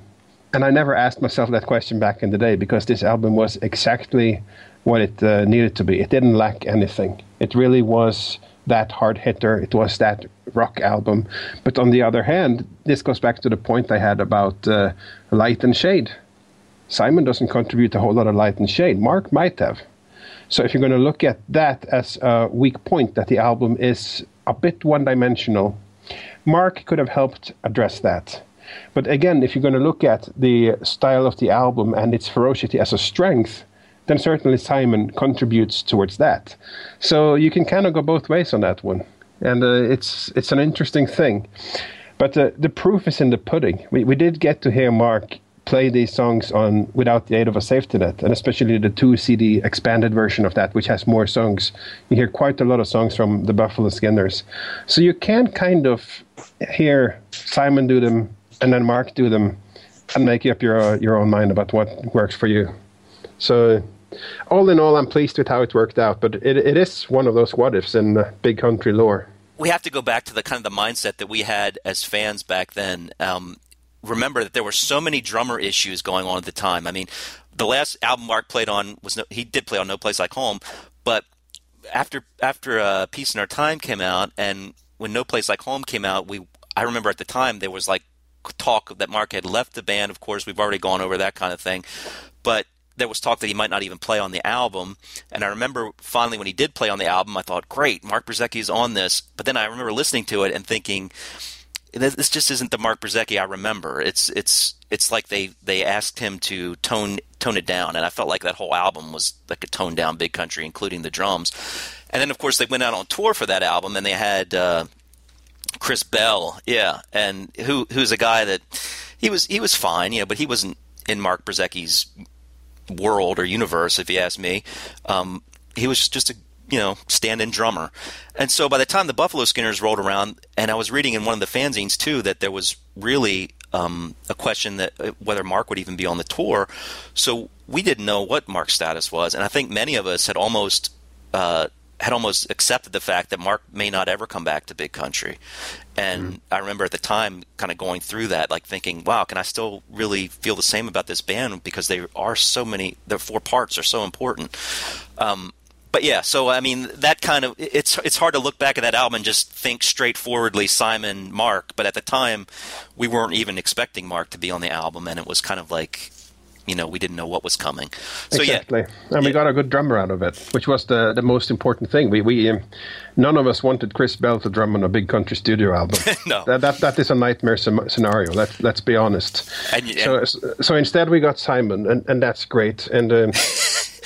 And I never asked myself that question back in the day because this album was exactly what it uh, needed to be. It didn't lack anything. It really was that hard hitter. It was that rock album. But on the other hand, this goes back to the point I had about uh, light and shade. Simon doesn't contribute a whole lot of light and shade. Mark might have. So if you're going to look at that as a weak point, that the album is a bit one dimensional, Mark could have helped address that. But again, if you're going to look at the style of the album and its ferocity as a strength, then certainly Simon contributes towards that. So you can kind of go both ways on that one, and uh, it's it's an interesting thing. But uh, the proof is in the pudding. We we did get to hear Mark play these songs on without the aid of a safety net, and especially the two CD expanded version of that, which has more songs. You hear quite a lot of songs from the Buffalo Skinners, so you can kind of hear Simon do them and then Mark do them, and make up your uh, your own mind about what works for you. So, all in all, I'm pleased with how it worked out, but it, it is one of those what ifs in uh, big country lore. we have to go back to the kind of the mindset that we had as fans back then. Um, remember that there were so many drummer issues going on at the time. I mean, the last album Mark played on was no, he did play on No Place Like Home, but after after uh, Peace in Our Time came out, and when No Place Like Home came out, we I remember at the time there was like talk that Mark had left the band. Of course, we've already gone over that kind of thing, but there was talk that he might not even play on the album. And I remember finally when he did play on the album, I thought, great, Mark Brzezicki is on this. But then I remember listening to it and thinking, this just isn't the Mark Brzezicki I remember. It's it's it's like they they asked him to tone tone it down. And I felt like that whole album was like a toned down Big Country, including the drums. And then, of course, they went out on tour for that album, and they had uh, Chris Bell, yeah, and who who's a guy that he was he was fine, you know, but he wasn't in Mark Brzezicki's world or universe, if you ask me. Um, he was just a you know stand-in drummer, and so by the time the Buffalo Skinners rolled around, and I was reading in one of the fanzines too that there was really um, a question that uh, whether Mark would even be on the tour. So we didn't know what Mark's status was, and I think many of us had almost. Uh, had almost accepted the fact that Mark may not ever come back to Big Country. And mm-hmm. I remember at the time kind of going through that, like thinking, wow, can I still really feel the same about this band? Because they are so many, their four parts are so important. Um, but yeah, so I mean that kind of it's it's hard to look back at that album and just think straightforwardly Simon Mark. But at the time, we weren't even expecting Mark to be on the album, and it was kind of like you know we didn't know what was coming. So exactly. yeah, and we got a good drummer out of it, which was the the most important thing. We we um, none of us wanted Chris Bell to drum on a big country studio album. no, that, that that is a nightmare scenario. Let's let's be honest. And, and, so so instead we got Simon, and and that's great. And. Um,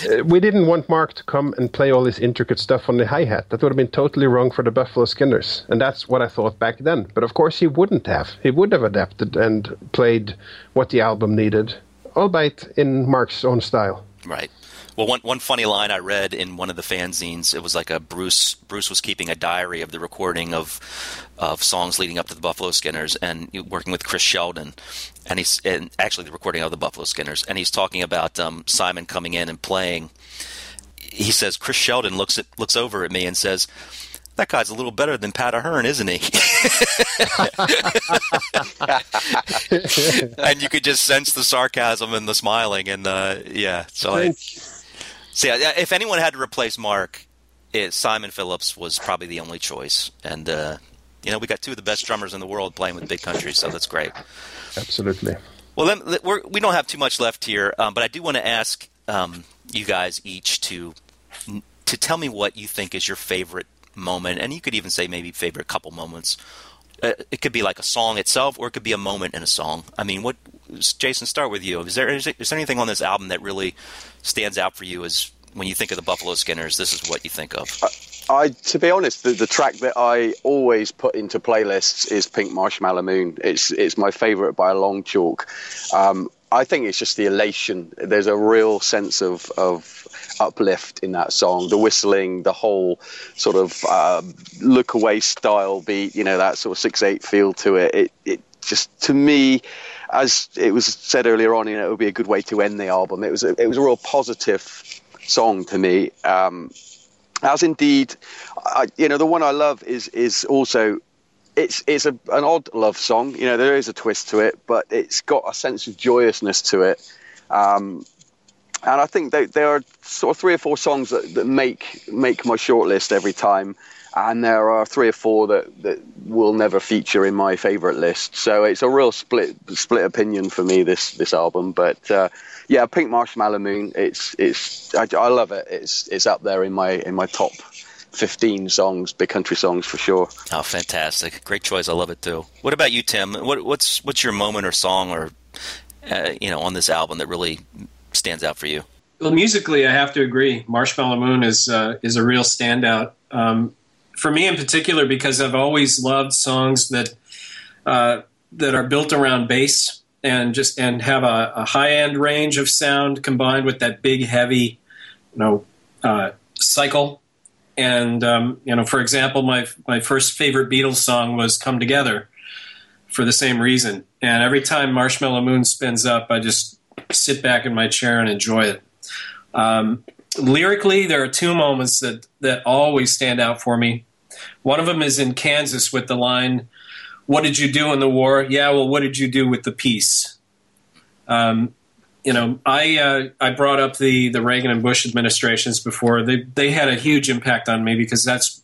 uh, we didn't want Mark to come and play all this intricate stuff on the hi hat. That would have been totally wrong for the Buffalo Skinners. And that's what I thought back then. But of course, he wouldn't have. He would have adapted and played what the album needed albeit in Mark's own style. Right. Well, one one funny line I read in one of the fanzines, it was like a Bruce Bruce was keeping a diary of the recording of of songs leading up to the Buffalo Skinners, and working with Chris Sheldon, and he's and actually the recording of the Buffalo Skinners, and he's talking about um, Simon coming in and playing. He says Chris Sheldon looks at looks over at me and says, that guy's a little better than Pat Ahern, isn't he? and you could just sense the sarcasm and the smiling, and uh, yeah. So, I, so yeah, if anyone had to replace Mark, it, Simon Phillips was probably the only choice, and uh, you know we got two of the best drummers in the world playing with Big Country, so that's great. Absolutely. Well, we're, we do not have too much left here, um, but I do want to ask um, you guys each to to tell me what you think is your favorite moment, and you could even say maybe favorite couple moments. Uh, it could be like a song itself, or it could be a moment in a song. I mean, what Jason? Start with you. Is there is there anything on this album that really stands out for you as when you think of the Buffalo Skinners? This is what you think of. I, to be honest, the, the, track that I always put into playlists is Pink Marshmallow Moon. It's it's my favourite by a long chalk. Um, I think it's just the elation. There's a real sense of of uplift in that song. The whistling, the whole sort of uh, look away style beat, you know, that sort of six eight feel to it. It it just to me, as it was said earlier on, you know, it would be a good way to end the album. It was a, it was a real positive song to me. Um, as indeed, I, you know, the one I love is is also it's it's a, an odd love song. You know, there is a twist to it, but it's got a sense of joyousness to it. Um, and I think there are sort of three or four songs that, that make make my shortlist every time, and there are three or four that, that will never feature in my favourite list. So it's a real split split opinion for me this this album. But uh, yeah, Pink Marshmallow Moon, it's it's I, I love it. It's it's up there in my in my top 15 songs, big country songs for sure. Oh, fantastic! Great choice. I love it too. What about you, Tim? What, what's what's your moment or song or uh, you know on this album that really stands out for you? Well, musically, I have to agree. Marshmallow Moon is uh, is a real standout um, for me in particular because I've always loved songs that uh, that are built around bass and just and have a, a high end range of sound combined with that big heavy, you know, uh, cycle and um, you know, for example, my my first favorite Beatles song was "Come Together," for the same reason. And every time Marshmallow Moon spins up, I just sit back in my chair and enjoy it. Um, lyrically, there are two moments that that always stand out for me. One of them is in Kansas with the line, "What did you do in the war?" Yeah, well, what did you do with the peace? Um, you know, I uh, I brought up the the Reagan and Bush administrations before. They they had a huge impact on me because that's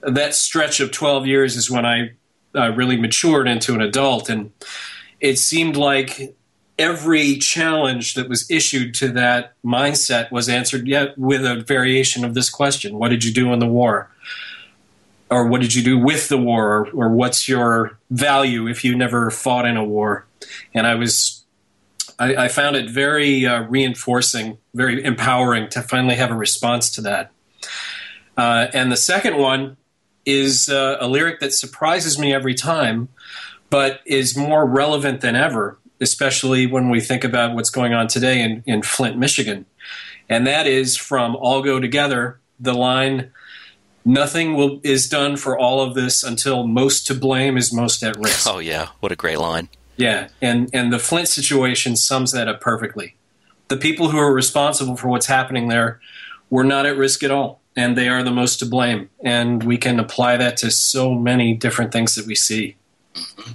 that stretch of 12 years is when I uh, really matured into an adult, and it seemed like every challenge that was issued to that mindset was answered yet with a variation of this question: What did you do in the war? Or what did you do with the war? Or, what's your value if you never fought in a war? And I was I, I found it very uh, reinforcing, very empowering to finally have a response to that. Uh, and the second one is uh, a lyric that surprises me every time, but is more relevant than ever, especially when we think about what's going on today in, in Flint, Michigan. And that is from All Go Together, the line, Nothing will, is done for all of this until most to blame is most at risk. Oh yeah, what a great line. Yeah, and and the Flint situation sums that up perfectly. The people who are responsible for what's happening there were not at risk at all, and they are the most to blame. And we can apply that to so many different things that we see. Mm-hmm.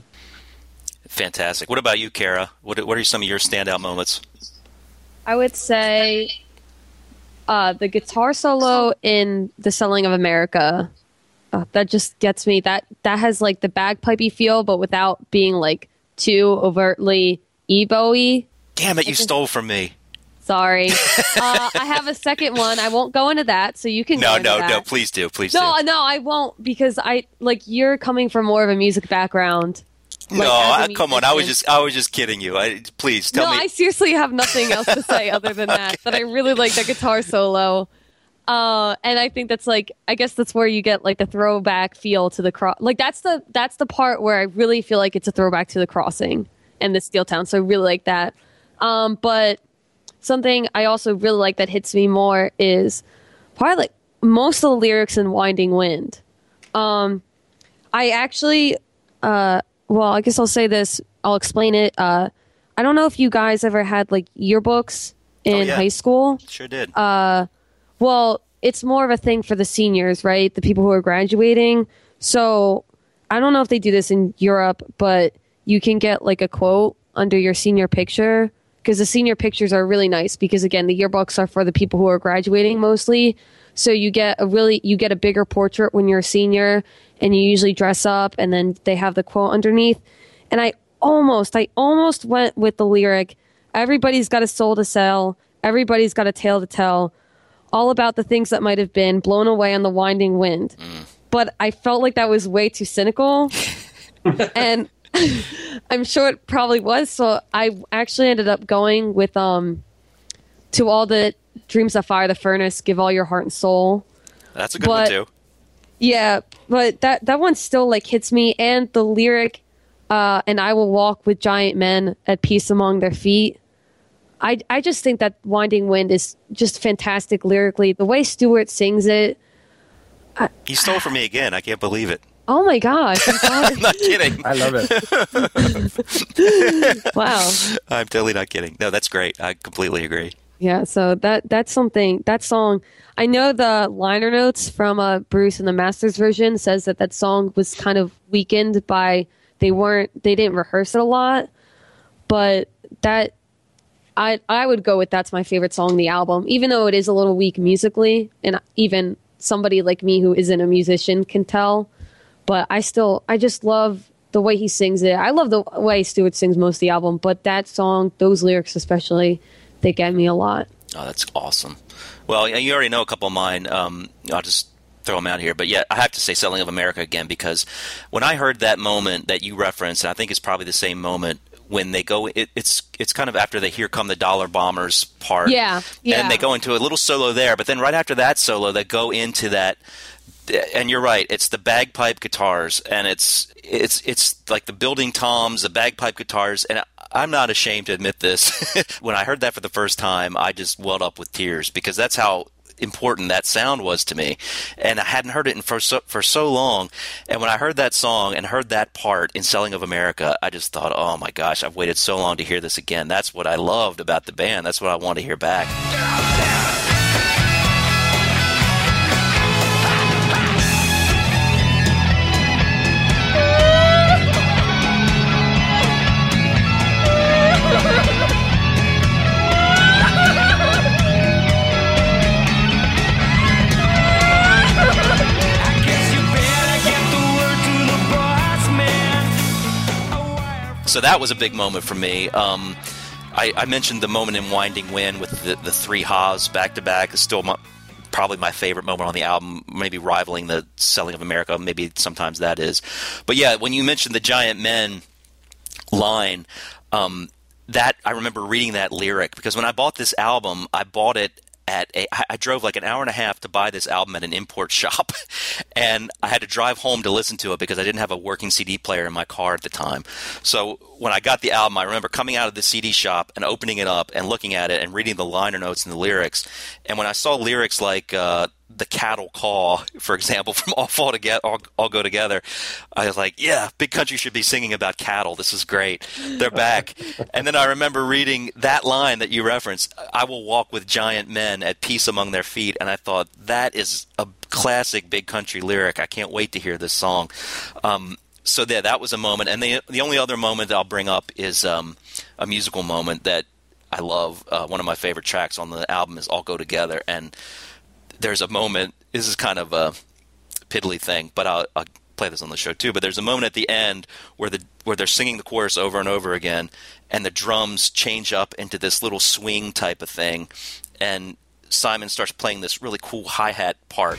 Fantastic. What about you, Cara? What what are some of your standout moments? I would say uh, the guitar solo in "The Selling of America." Uh, that just gets me. That that has like the bagpipey feel, but without being like too overtly EBow-y. Damn it, you stole from me. Sorry. uh, I have a second one. I won't go into that, so you can. No, no, that. no. Please do, please No, do. no, I won't because I like you're coming from more of a music background. No, as a I, come on. I was just, I was just kidding you. I, please tell no, me. No, I seriously have nothing else to say other than that. That I really like the guitar solo, uh, and I think that's like I guess that's where you get like the throwback feel to the cross. Like that's the that's the part where I really feel like it's a throwback to the crossing and the Steeltown. So I really like that. Um, but something I also really like that hits me more is probably like most of the lyrics in Winding Wind. Um, I actually, uh, well, I guess I'll say this. I'll explain it. Uh, I don't know if you guys ever had like yearbooks in Oh, yeah. high school. Sure did. Uh, well, it's more of a thing for the seniors, right? The people who are graduating. So I don't know if they do this in Europe, but you can get like a quote under your senior picture because the senior pictures are really nice because again, the yearbooks are for the people who are graduating mostly. So you get a really you get a bigger portrait when you're a senior and you usually dress up and then they have the quote underneath. And I almost I almost went with the lyric everybody's got a soul to sell, everybody's got a tale to tell, all about the things that might have been blown away on the winding wind. But I felt like that was way too cynical. and I'm sure it probably was. So I actually ended up going with um to all the dreams that fire the furnace, give all your heart and soul. That's a good but- one too. Yeah, but that that one still like hits me and the lyric uh and I will walk with giant men at peace among their feet. I I just think that Winding Wind is just fantastic lyrically. The way Stuart sings it. he stole from me again. I can't believe it. Oh my gosh. I'm not kidding. I love it. wow. I'm totally not kidding. No, that's great. I completely agree. Yeah, so that that's something. That song, I know the liner notes from uh, Bruce in the Masters version says that that song was kind of weakened by they weren't they didn't rehearse it a lot, but that I I would go with that's my favorite song the album, even though it is a little weak musically, and even somebody like me who isn't a musician can tell. But I still I just love the way he sings it. I love the way Stuart sings most of the album, but that song, those lyrics especially, they get me a lot. Oh, that's awesome. Well, you already know a couple of mine. Um, I'll just throw them out here. But yeah, I have to say "Selling of America" again because when I heard that moment that you referenced, and I think it's probably the same moment when they go. It, it's it's kind of after the "Here Come the Dollar Bombers" part. Yeah, yeah. And they go into a little solo there, but then right after that solo, they go into that. And you're right. It's the bagpipe guitars, and it's it's it's like the building toms, the bagpipe guitars, and I'm not ashamed to admit this. when I heard that for the first time, I just welled up with tears because that's how important that sound was to me, and I hadn't heard it in for so, for so long. And when I heard that song and heard that part in "Selling of America," I just thought, "Oh my gosh, I've waited so long to hear this again." That's what I loved about the band. That's what I want to hear back. So that was a big moment for me. Um, I, I mentioned the moment in Winding Wind with the, the three Haas back to back. It's still my, probably my favorite moment on the album, maybe rivaling the Selling of America. Maybe sometimes that is. But yeah, when you mentioned the Giant Men line, um, that I remember reading that lyric because when I bought this album, I bought it at a I drove like an hour and a half to buy this album at an import shop and I had to drive home to listen to it because I didn't have a working CD player in my car at the time. So when I got the album, I remember coming out of the CD shop and opening it up and looking at it and reading the liner notes and the lyrics. And when I saw lyrics like uh, the cattle call, for example, from All Fall Together, all, all Go Together, I was like, yeah, Big Country should be singing about cattle. This is great. They're back. and then I remember reading that line that you referenced, I will walk with giant men at peace among their feet. And I thought, that is a classic Big Country lyric. I can't wait to hear this song. Um, so there, that was a moment. And the, the only other moment I'll bring up is um, a musical moment that I love. Uh, one of my favorite tracks on the album is All Go Together. And there's a moment. This is kind of a piddly thing, but I'll, I'll play this on the show too. But there's a moment at the end where the where they're singing the chorus over and over again, and the drums change up into this little swing type of thing, and Simon starts playing this really cool hi hat part.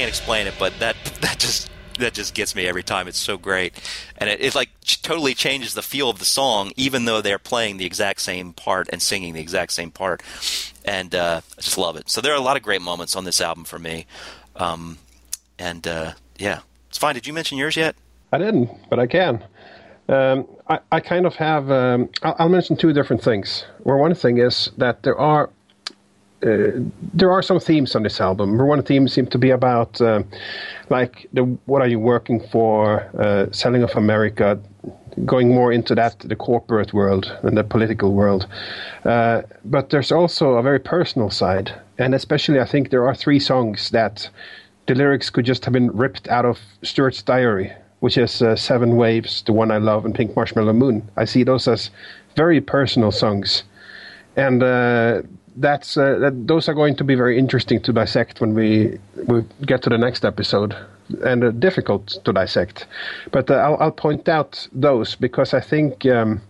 Can't explain it, but that that just that just gets me every time. It's so great, and it, it like totally changes the feel of the song, even though they're playing the exact same part and singing the exact same part, and uh, I just love it. So there are a lot of great moments on this album for me, um, and uh, yeah, Svein. Did you mention yours yet? I didn't, but I can. Um, I, I kind of have. Um, I'll, I'll mention two different things. Where one thing is that there are uh, there are some themes on this album. One theme seems to be about uh, like the what are you working for, uh, selling of America, going more into that the corporate world and the political world. Uh, but there's also a very personal side, and especially I think there are three songs that the lyrics could just have been ripped out of Stuart's diary, which is uh, Seven Waves, the one I love, and Pink Marshmallow Moon. I see those as very personal songs, and that's uh, that, those are going to be very interesting to dissect when we we get to the next episode, and uh, difficult to dissect. But uh, I'll, I'll point out those because I think um,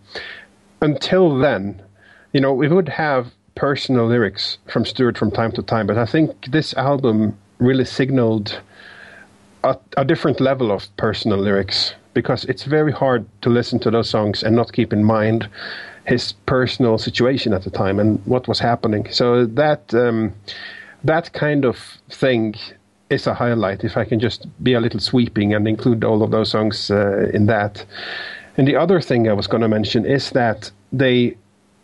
until then, you know, we would have personal lyrics from Stuart from time to time, but I think this album really signaled a, a different level of personal lyrics because it's very hard to listen to those songs and not keep in mind his personal situation at the time and what was happening. So that um, that kind of thing is a highlight. If I can just be a little sweeping and include all of those songs uh, in that. And the other thing I was going to mention is that they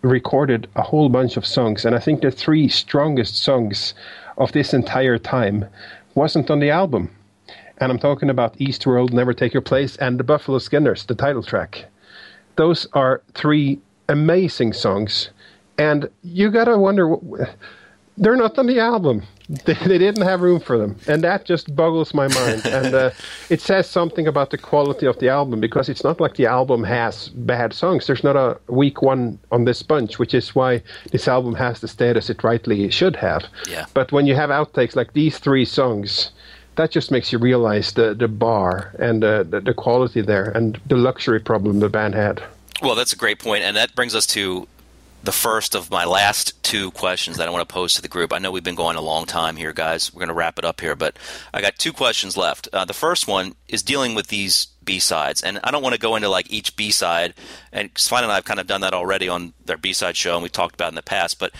recorded a whole bunch of songs, and I think the three strongest songs of this entire time wasn't on the album. And I'm talking about Eastworld, Never Take Your Place, and the Buffalo Skinners, the title track. Those are three amazing songs, and you gotta wonder they're not on the album. They, they didn't have room for them, and that just boggles my mind. and uh, it says something about the quality of the album because it's not like the album has bad songs. There's not a weak one on this bunch, which is why this album has the status it rightly should have. Yeah. But when you have outtakes like these three songs, that just makes you realize the the bar and uh, the the quality there and the luxury problem the band had. Well, that's a great point, and that brings us to the first of my last two questions that I want to pose to the group. I know we've been going a long time here, guys. We're going to wrap it up here, but I got two questions left. Uh, the first one is dealing with these B sides, and I don't want to go into like each B side. And Svein and I have kind of done that already on their B side show, and we talked about in the past. But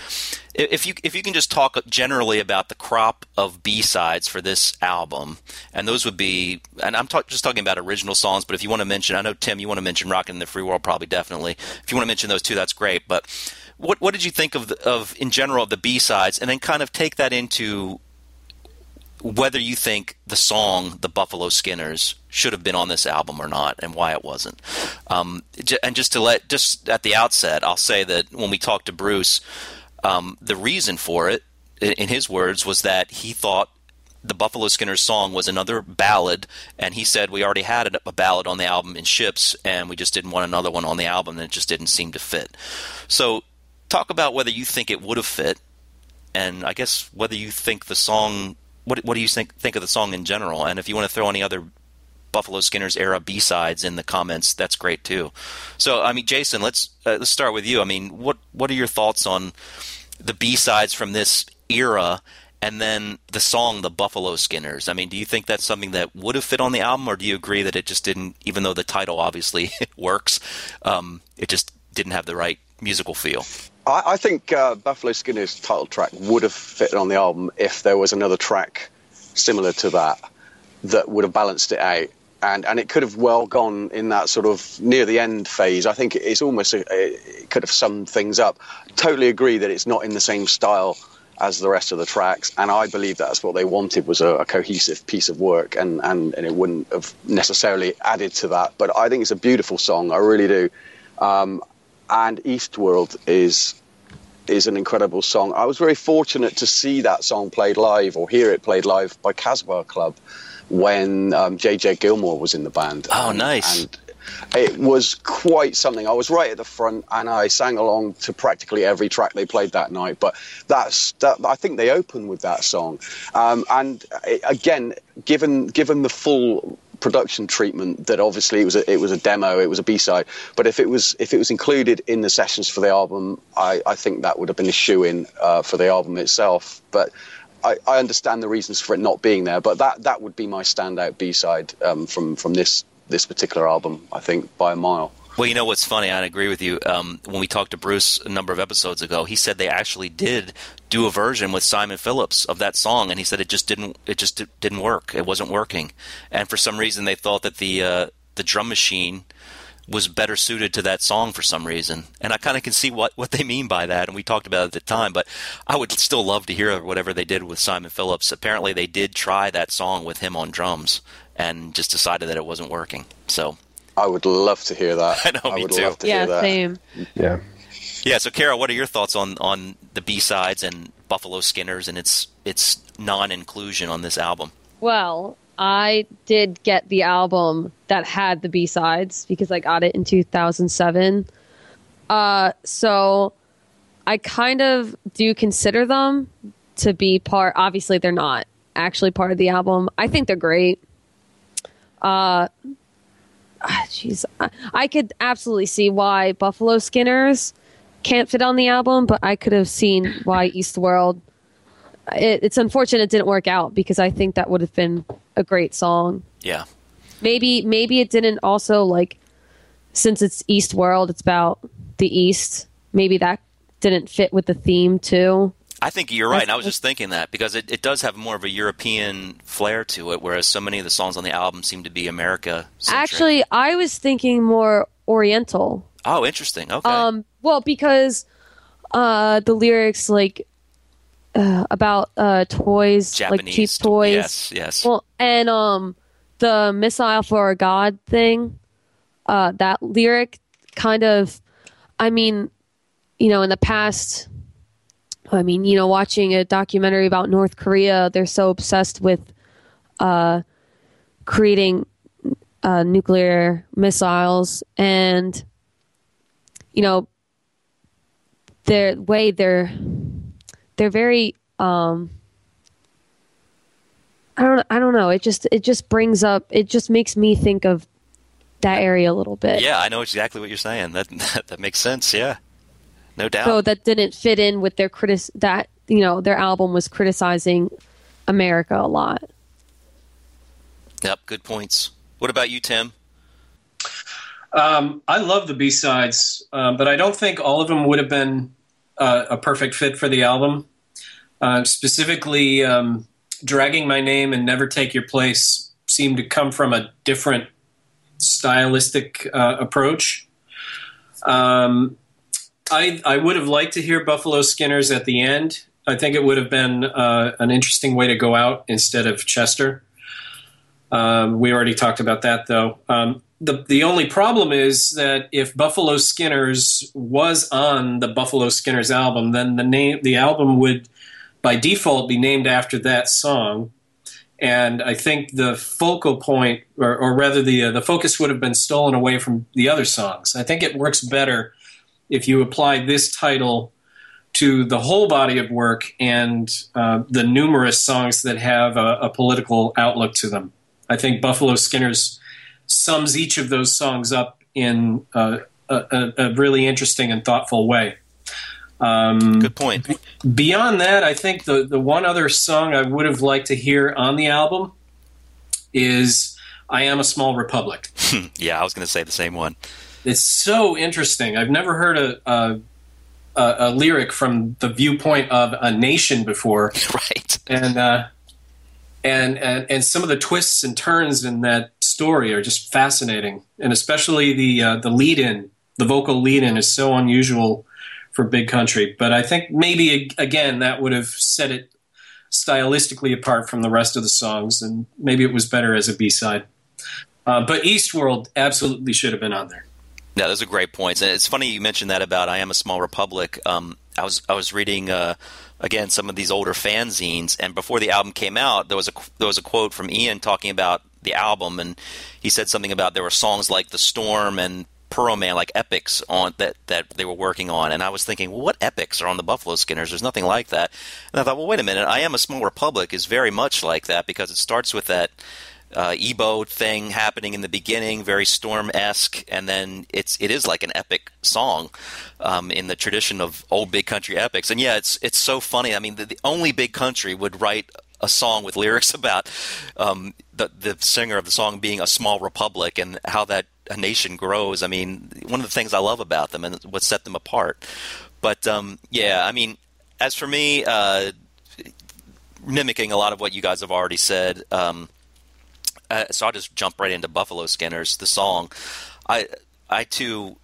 if you if you can just talk generally about the crop of B sides for this album, and those would be, and I'm talk, just talking about original songs. But if you want to mention, I know Tim, you want to mention "Rockin' in the Free World," probably definitely. If you want to mention those two, that's great. But what what did you think of the, of in general of the B sides, and then kind of take that into whether you think the song "The Buffalo Skinners" should have been on this album or not, and why it wasn't. Um, and just to let just at the outset, I'll say that when we talked to Bruce, um, the reason for it, in, in his words, was that he thought the Buffalo Skinners song was another ballad, and he said we already had a ballad on the album in Ships, and we just didn't want another one on the album, and it just didn't seem to fit. So, talk about whether you think it would have fit, and I guess whether you think the song. What, what do you think think of the song in general? And if you want to throw any other Buffalo Skinner's era B sides in the comments, that's great too. So, I mean, Jason, let's uh, let's start with you. I mean, what what are your thoughts on the B sides from this era? And then the song, the Buffalo Skinners. I mean, do you think that's something that would have fit on the album, or do you agree that it just didn't? Even though the title obviously works, um, it just didn't have the right musical feel. I, I think uh, Buffalo Skinner's title track would have fit on the album if there was another track similar to that that would have balanced it out. And, and it could have well gone in that sort of near the end phase. I think it's almost a, it could have summed things up. Totally agree that it's not in the same style as the rest of the tracks, and I believe that's what they wanted was a, a cohesive piece of work, and, and, and it wouldn't have necessarily added to that. But I think it's a beautiful song, I really do. Um, and Eastworld is is an incredible song. I was very fortunate to see that song played live or hear it played live by Casbah Club when um, JJ Gilmore was in the band. Oh, nice. And it was quite something. I was right at the front, and I sang along to practically every track they played that night. But that's that. I think they opened with that song, um, and it, again, given given the full production treatment that obviously it was a, it was a demo it was a b-side. But if it was if it was included in the sessions for the album i, I think that would have been a shoe in uh, for the album itself. But I, I, understand the reasons for it not being there but that that would be my standout b-side um, from from this this particular album i think by a mile well, you know what's funny? I agree with you. Um, when we talked to Bruce a number of episodes ago, he said they actually did do a version with Simon Phillips of that song, and he said it just didn't it just didn't work. It wasn't working, and for some reason they thought that the uh, the drum machine was better suited to that song for some reason. And I kind of can see what, what they mean by that. And we talked about it at the time, but I would still love to hear whatever they did with Simon Phillips. Apparently, they did try that song with him on drums and just decided that it wasn't working. So I would love to hear that. I know, I me would too. love to yeah, hear that. same. Yeah. Yeah. So, Cara, what are your thoughts on, on the B sides and Buffalo Skinners and its its non inclusion on this album? Well, I did get the album that had the B sides because I got it in 2007. Uh, so I kind of do consider them to be part. Obviously, they're not actually part of the album. I think they're great. Uh, Ah, jeez, I, I could absolutely see why Buffalo Skinners can't fit on the album, but I could have seen why Eastworld. It, it's unfortunate it didn't work out because I think that would have been a great song. Yeah. Maybe maybe it didn't also like since it's Eastworld, it's about the East. Maybe that didn't fit with the theme too. I think you're right. And I was just thinking that because it, it does have more of a European flair to it, whereas so many of the songs on the album seem to be America. Actually, I was thinking more Oriental. Oh, interesting. Okay. Um, well, because uh, the lyrics like uh, about uh, toys, like cheap toys. yes, yes. Well, and um, the missile for a god thing, uh, that lyric kind of, I mean, you know, in the past, I mean, you know, watching a documentary about North Korea, they're so obsessed with uh, creating uh, nuclear missiles, and you know, their way they're they're very um, I don't I don't know. It just it just brings up it just makes me think of that area a little bit. yeah, I know exactly what you're saying. That that, that makes sense. Yeah, no doubt. So that didn't fit in with their critic that you know their album was criticizing America a lot. yep, good points. What about you, Tim? Um, I love the B sides, um, but I don't think all of them would have been uh, a perfect fit for the album. Uh, specifically, um, "Dragging My Name" and "Never Take Your Place" seem to come from a different stylistic uh, approach. Um, I I would have liked to hear Buffalo Skinners at the end. I think it would have been uh, an interesting way to go out instead of Chester. Um, we already talked about that, though. Um, the the only problem is that if Buffalo Skinners was on the Buffalo Skinners album, then the name the album would by default be named after that song. And I think the focal point, or, or rather the uh, the focus, would have been stolen away from the other songs. I think it works better if you apply this title to the whole body of work and uh, the numerous songs that have a, a political outlook to them. I think Buffalo Skinners sums each of those songs up in uh, a, a, a really interesting and thoughtful way. Um, Good point. Beyond that, I think the, the one other song I would have liked to hear on the album is I Am a Small Republic. yeah, I was going to say the same one. It's so interesting. I've never heard a, a, a, a lyric from the viewpoint of a nation before. right. And, uh, and, and, and some of the twists and turns in that story are just fascinating. And especially the, uh, the lead in, the vocal lead in is so unusual for Big Country. But I think maybe, again, that would have set it stylistically apart from the rest of the songs, and maybe it was better as a B side. Uh, but Eastworld absolutely should have been on there. Yeah, those are great points, and it's funny you mentioned that about "I Am a Small Republic." Um, I was I was reading uh, again some of these older fanzines, and before the album came out, there was a there was a quote from Ian talking about the album, and he said something about there were songs like "The Storm" and Porrohman, like epics on that that they were working on, and I was thinking, well, what epics are on the Buffalo Skinners? There's nothing like that. And I thought, well, wait a minute, I Am a Small Republic is very much like that because it starts with that uh, EBow thing happening in the beginning, very Storm esque, and then it's it is like an epic song um, in the tradition of old big country epics. And yeah, it's it's so funny. I mean, the, the only big country would write a song with lyrics about um, the the singer of the song being a small republic and how that a nation grows. I mean, one of the things I love about them and what set them apart. But um, yeah, I mean, as for me, uh, mimicking a lot of what you guys have already said. Um, uh, so I'll just jump right into Buffalo Skinners, the song. I I too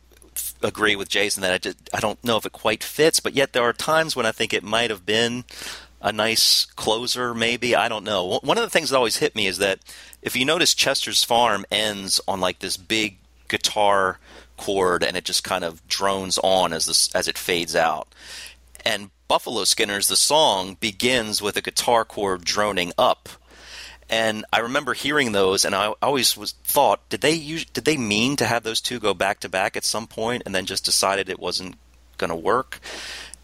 agree with Jason that I just, I don't know if it quite fits, but yet there are times when I think it might have been a nice closer, maybe. I don't know. One of the things that always hit me is that if you notice, Chester's Farm ends on like this big guitar chord, and it just kind of drones on as this as it fades out. And Buffalo Skinners, the song begins with a guitar chord droning up. And I remember hearing those, and I always was thought, did they use, did they mean to have those two go back to back at some point, and then just decided it wasn't going to work?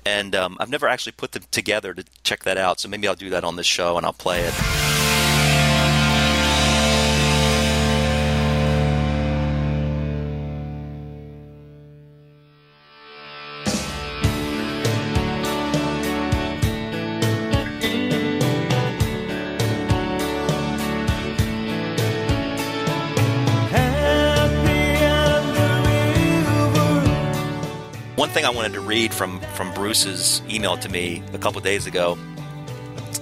And um, I've never actually put them together to check that out, so maybe I'll do that on this show and I'll play it. Read from from Bruce's email to me a couple days ago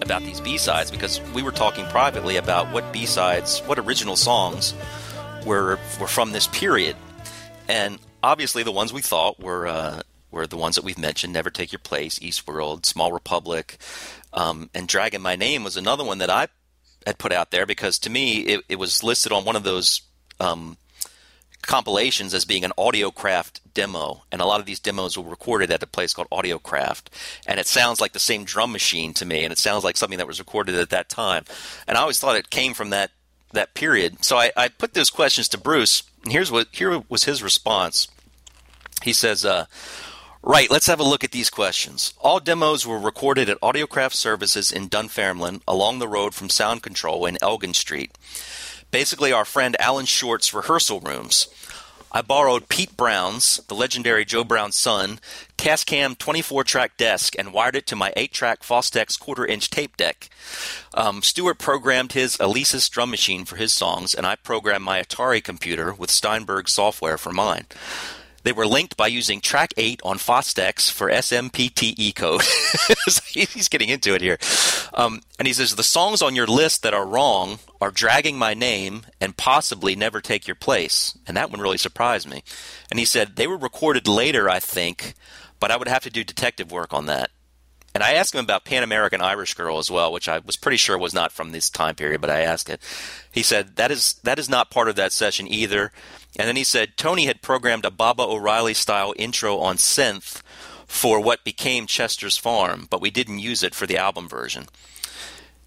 about these B-sides because we were talking privately about what B-sides, what original songs were were from this period. And obviously the ones we thought were uh, were the ones that we've mentioned, Never Take Your Place, Eastworld, Small Republic, um, and Dragging My Name was another one that I had put out there because to me it, it was listed on one of those um, compilations as being an Audiocraft demo, and a lot of these demos were recorded at a place called Audiocraft, and it sounds like the same drum machine to me, and it sounds like something that was recorded at that time, and I always thought it came from that that period. So I, I put those questions to Bruce, and here's what here was his response. He says. Uh, Right, let's have a look at these questions. All demos were recorded at Audiocraft Services in Dunfermline along the road from Sound Control in Elgin Street basically our friend Alan Short's rehearsal rooms. I borrowed Pete Brown's, the legendary Joe Brown's son, Tascam 24 track desk and wired it to my 8 track Fostex quarter inch tape deck. Um, Stuart programmed his Alesis drum machine for his songs, and I programmed my Atari computer with Steinberg software for mine. They were linked by using track 8 on Fostex for SMPTE code. He's getting into it here. Um, and he says, The songs on your list that are wrong are Dragging My Name and possibly Never Take Your Place. And that one really surprised me. And he said, They were recorded later, I think, but I would have to do detective work on that. And I asked him about Pan American Irish Girl as well, which I was pretty sure was not from this time period, but I asked it. He said that is that is not part of that session either. And then he said Tony had programmed a Baba O'Riley style intro on synth for what became Chester's Farm, but we didn't use it for the album version.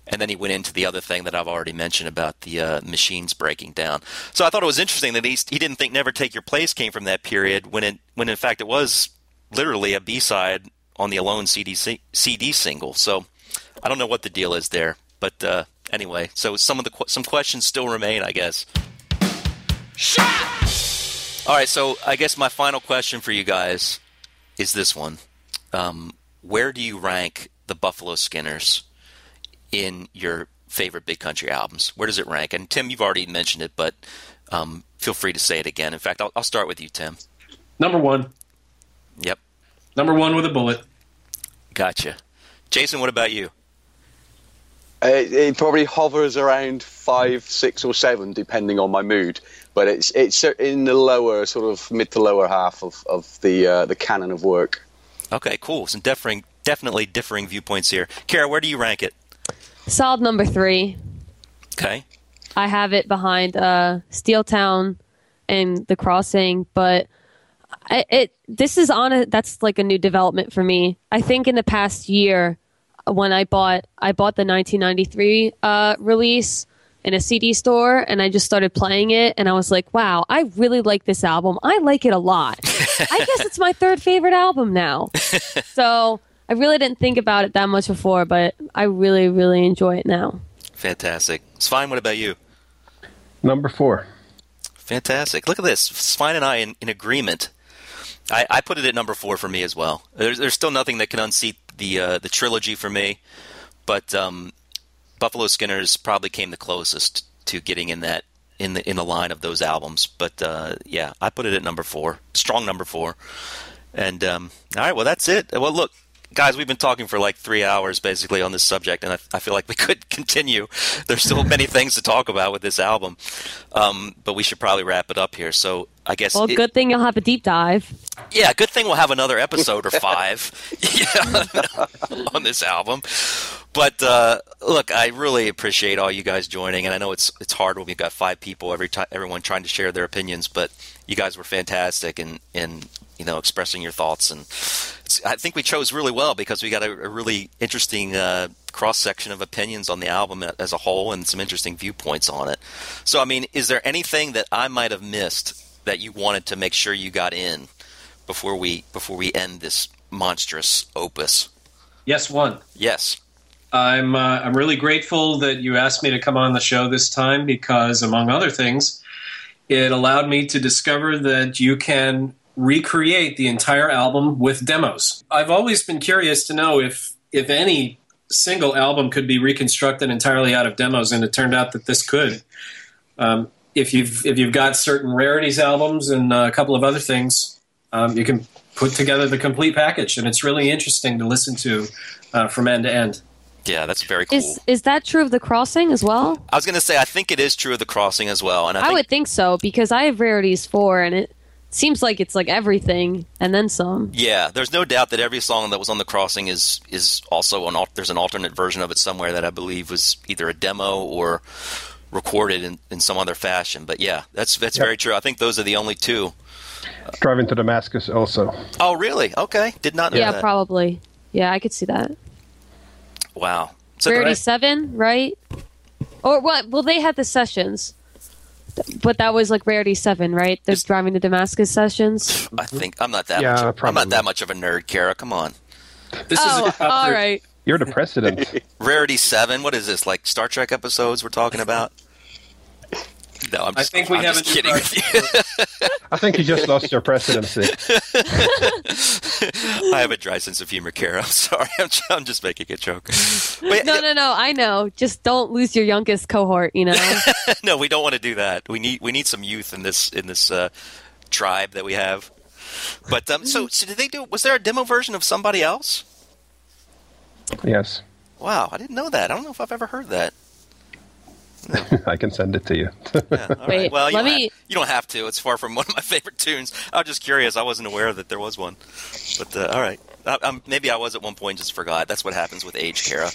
And then he went into the other thing that I've already mentioned about the uh, machines breaking down. So I thought it was interesting that he, he didn't think "Never Take Your Place" came from that period, when it when in fact it was literally a B side on the Alone CD CD single. So I don't know what the deal is there, but uh, anyway, so some of the some questions still remain, I guess. All right, so I guess my final question for you guys is this one: um, Where do you rank the Buffalo Skinners in your favorite Big Country albums? Where does it rank? And Tim, you've already mentioned it, but um, feel free to say it again. In fact, I'll, I'll start with you, Tim. Number one. Yep, Number one with a bullet. Gotcha. Jason, what about you? It, it probably hovers around five, six, or seven, depending on my mood. But it's it's in the lower, sort of mid to lower half of, of the uh, the canon of work. Okay, cool. Some differing, definitely differing viewpoints here. Cara, where do you rank it? Solid number three. Okay. I have it behind uh, Steeltown and The Crossing, but I, it this is on a that's like a new development for me. I think in the past year when I bought I bought the 1993 uh, release in a CD store and I just started playing it and I was like, wow, I really like this album. I like it a lot. I guess it's my third favorite album now. so I really didn't think about it that much before, but I really really enjoy it now. Fantastic. Svein, what about you? Number four. Fantastic. Look at this. Svein and I in, in agreement. I, I put it at number four for me as well. There's, there's still nothing that can unseat the uh, the trilogy for me, but um, Buffalo Skinners probably came the closest to getting in that in the in the line of those albums. But uh, yeah, I put it at number four, strong number four. And um, all right, well that's it. Well, look, guys, we've been talking for like three hours basically on this subject, and I, I feel like we could continue. There's still many things to talk about with this album, um, but we should probably wrap it up here. So I guess Well, it- good thing you'll have a deep dive. yeah, good thing we'll have another episode or five yeah, on this album. But uh, look, I really appreciate all you guys joining, and I know it's it's hard when we've got five people every time, everyone trying to share their opinions. But you guys were fantastic and in you know expressing your thoughts, and I think we chose really well because we got a, a really interesting uh, cross section of opinions on the album as a whole, and some interesting viewpoints on it. So, I mean, is there anything that I might have missed that you wanted to make sure you got in before we before we end this monstrous opus? Yes, one. Yes. I'm uh, I'm really grateful that you asked me to come on the show this time because, among other things, it allowed me to discover that you can recreate the entire album with demos. I've always been curious to know if if any single album could be reconstructed entirely out of demos, and it turned out that this could. Um, if you've if you've got certain rarities albums and uh, a couple of other things, um, you can put together the complete package, and it's really interesting to listen to uh, from end to end. Yeah, that's very cool. Is is that true of the crossing as well? I was going to say I think it is true of the crossing as well, and I, I, think would think so because I have rarities four, and it seems like it's like everything and then some. Yeah, there's no doubt that every song that was on the crossing is is also an there's an alternate version of it somewhere that I believe was either a demo or recorded in, in some other fashion. But yeah, that's that's Yep. very true. I think those are the only two. Driving to Damascus also. Oh, really? Okay, did not know Yeah, that. probably. Yeah, I could see that. wow. So Rarity I- seven, right? Or what? Well, they had the sessions, but that was like Rarity seven, right? There's driving to Damascus sessions. I think I'm not that Yeah, much. Of, I'm not that much of a nerd, Cara. Come on. This oh, all right. You're the president. Rarity seven. What is this? Like Star Trek episodes we're talking about? No, I'm I just, think we I'm have just kidding with you. I think you just lost your presidency. I have a dry sense of humor, Cara. I'm sorry. I'm, I'm just making a joke. But, No, no, no. I know. Just don't lose your youngest cohort. You know. no, we don't want to do that. We need we need some youth in this in this uh, tribe that we have. But um, so so did they do? Was there a demo version of somebody else? Yes, Wow, I didn't know that. I don't know if I've ever heard that. I can send it to you. Yeah, all right. Wait, well, you let don't, me- have, you don't have to. It's far from one of my favorite tunes. I was just curious. I wasn't aware that there was one. But uh, all right, I, I'm, maybe I was at one point just forgot. That's what happens with age, Cara.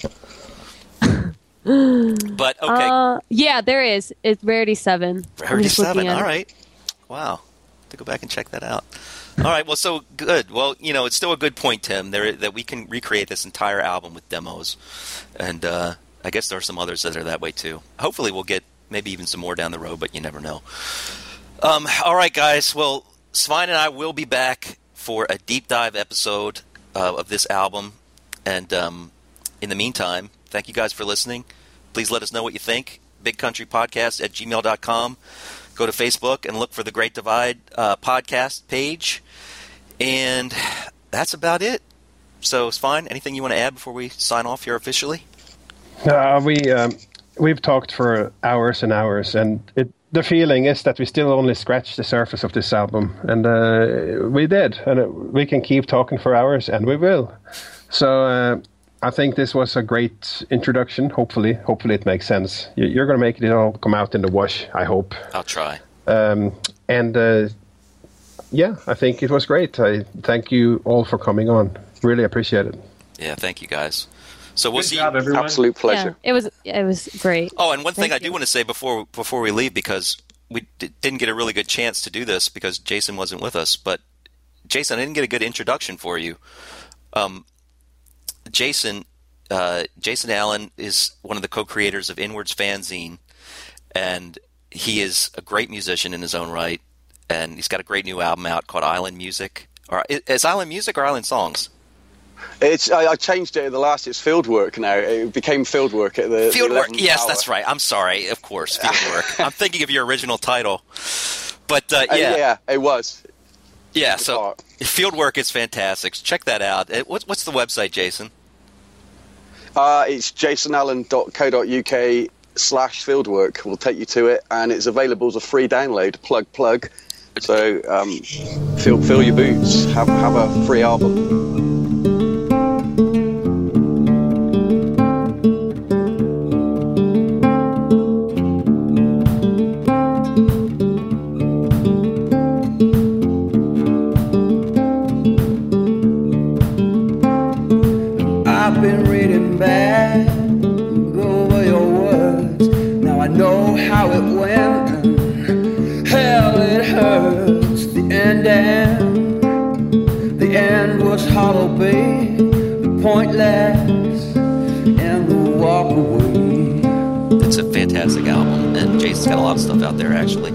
But okay, Uh, yeah, there is. It's Rarity seven. I'm Rarity seven. at All it. Wow. To go back and check that out. All right. Well, so good. Well, you know, it's still a good point, Tim, there that we can recreate this entire album with demos, and uh, I guess there are some others that are that way too. Hopefully, we'll get maybe even some more down the road, but you never know. Um, all right, guys. Well, Svein and I will be back for a deep dive episode uh, of this album, and um, in the meantime, thank you guys for listening. Please let us know what you think. BigCountryPodcast at gmail.com. Go to Facebook and look for the Great Divide uh, podcast page. And that's about it. So Svein. Anything you want to add before we sign off here officially? Uh, we um, we've talked for hours and hours, and it, the feeling is that we still only scratched the surface of this album, and uh, we did, and uh, we can keep talking for hours, and we will. So uh, I think this was a great introduction. Hopefully, hopefully it makes sense. You- You're going to make it all come out in the wash. I hope. I'll try. Um, and uh, yeah, I think it was great. I thank you all for coming on. Really appreciate it. Yeah, thank you guys. So we'll Good see. job, everyone. Absolute pleasure. Yeah, it was it was great. Oh, and one thing Thank I do want to say before before we leave because we d- didn't get a really good chance to do this because Jason wasn't with us. But Jason, I didn't get a good introduction for you. Um, Jason, uh, Jason Allen is one of the co-creators of Inwards Fanzine, and he is a great musician in his own right. And he's got a great new album out called Island Music. Or is Island Music or Island Songs? It's I, I changed it at the last. It's Fieldwork now. It became Fieldwork at the the Fieldwork. 11th Yes, hour. that's right. I'm sorry. Of course, Fieldwork. I'm thinking of your original title. But uh, Uh, yeah, yeah, it was. Yeah, so part. Fieldwork is fantastic. Check that out. Uh, What's what's the website, Jason? Uh, it's jasonallen.co.uk slash fieldwork will take you to it, and it's available as a free download. Plug plug. So um, fill fill your boots. Have have a free album. Been reading back over your words. Now I know how it went. Hell, it hurts. The end, end. The end was hollow, babe. The pointless and the walk away. It's a fantastic album, and Jason's got a lot of stuff out there actually.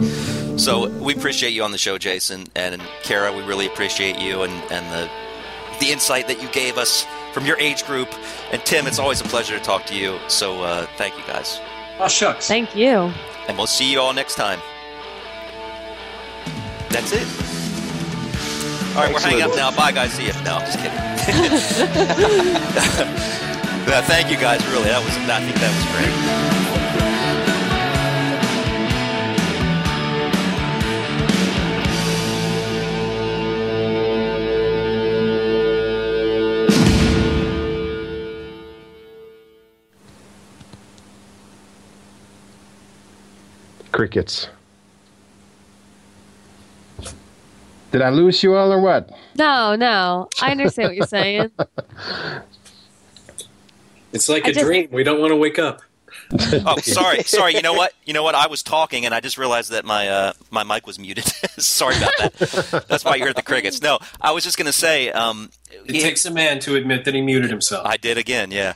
So we appreciate you on the show, Jason, and Cara. We really appreciate you and and the the insight that you gave us from your age group. And Tim, it's always a pleasure to talk to you. So uh, thank you guys, Oh shucks. Thank you. and we'll see you all next time. That's it. All right, we're hanging up now. Bye, guys. See you. No, I'm just kidding. Uh, thank you guys. Really, that was. I think that was great. Crickets. Did I lose you all or what? No, no, I understand what you're saying. It's like I a just- dream. We don't want to wake up. Oh, sorry, sorry. You know what? You know what? I was talking and I just realized that my uh, my mic was muted. sorry about that. That's why you heard the crickets. No, I was just going to say. Um, It takes a man to admit that he muted himself. I did again. Yeah.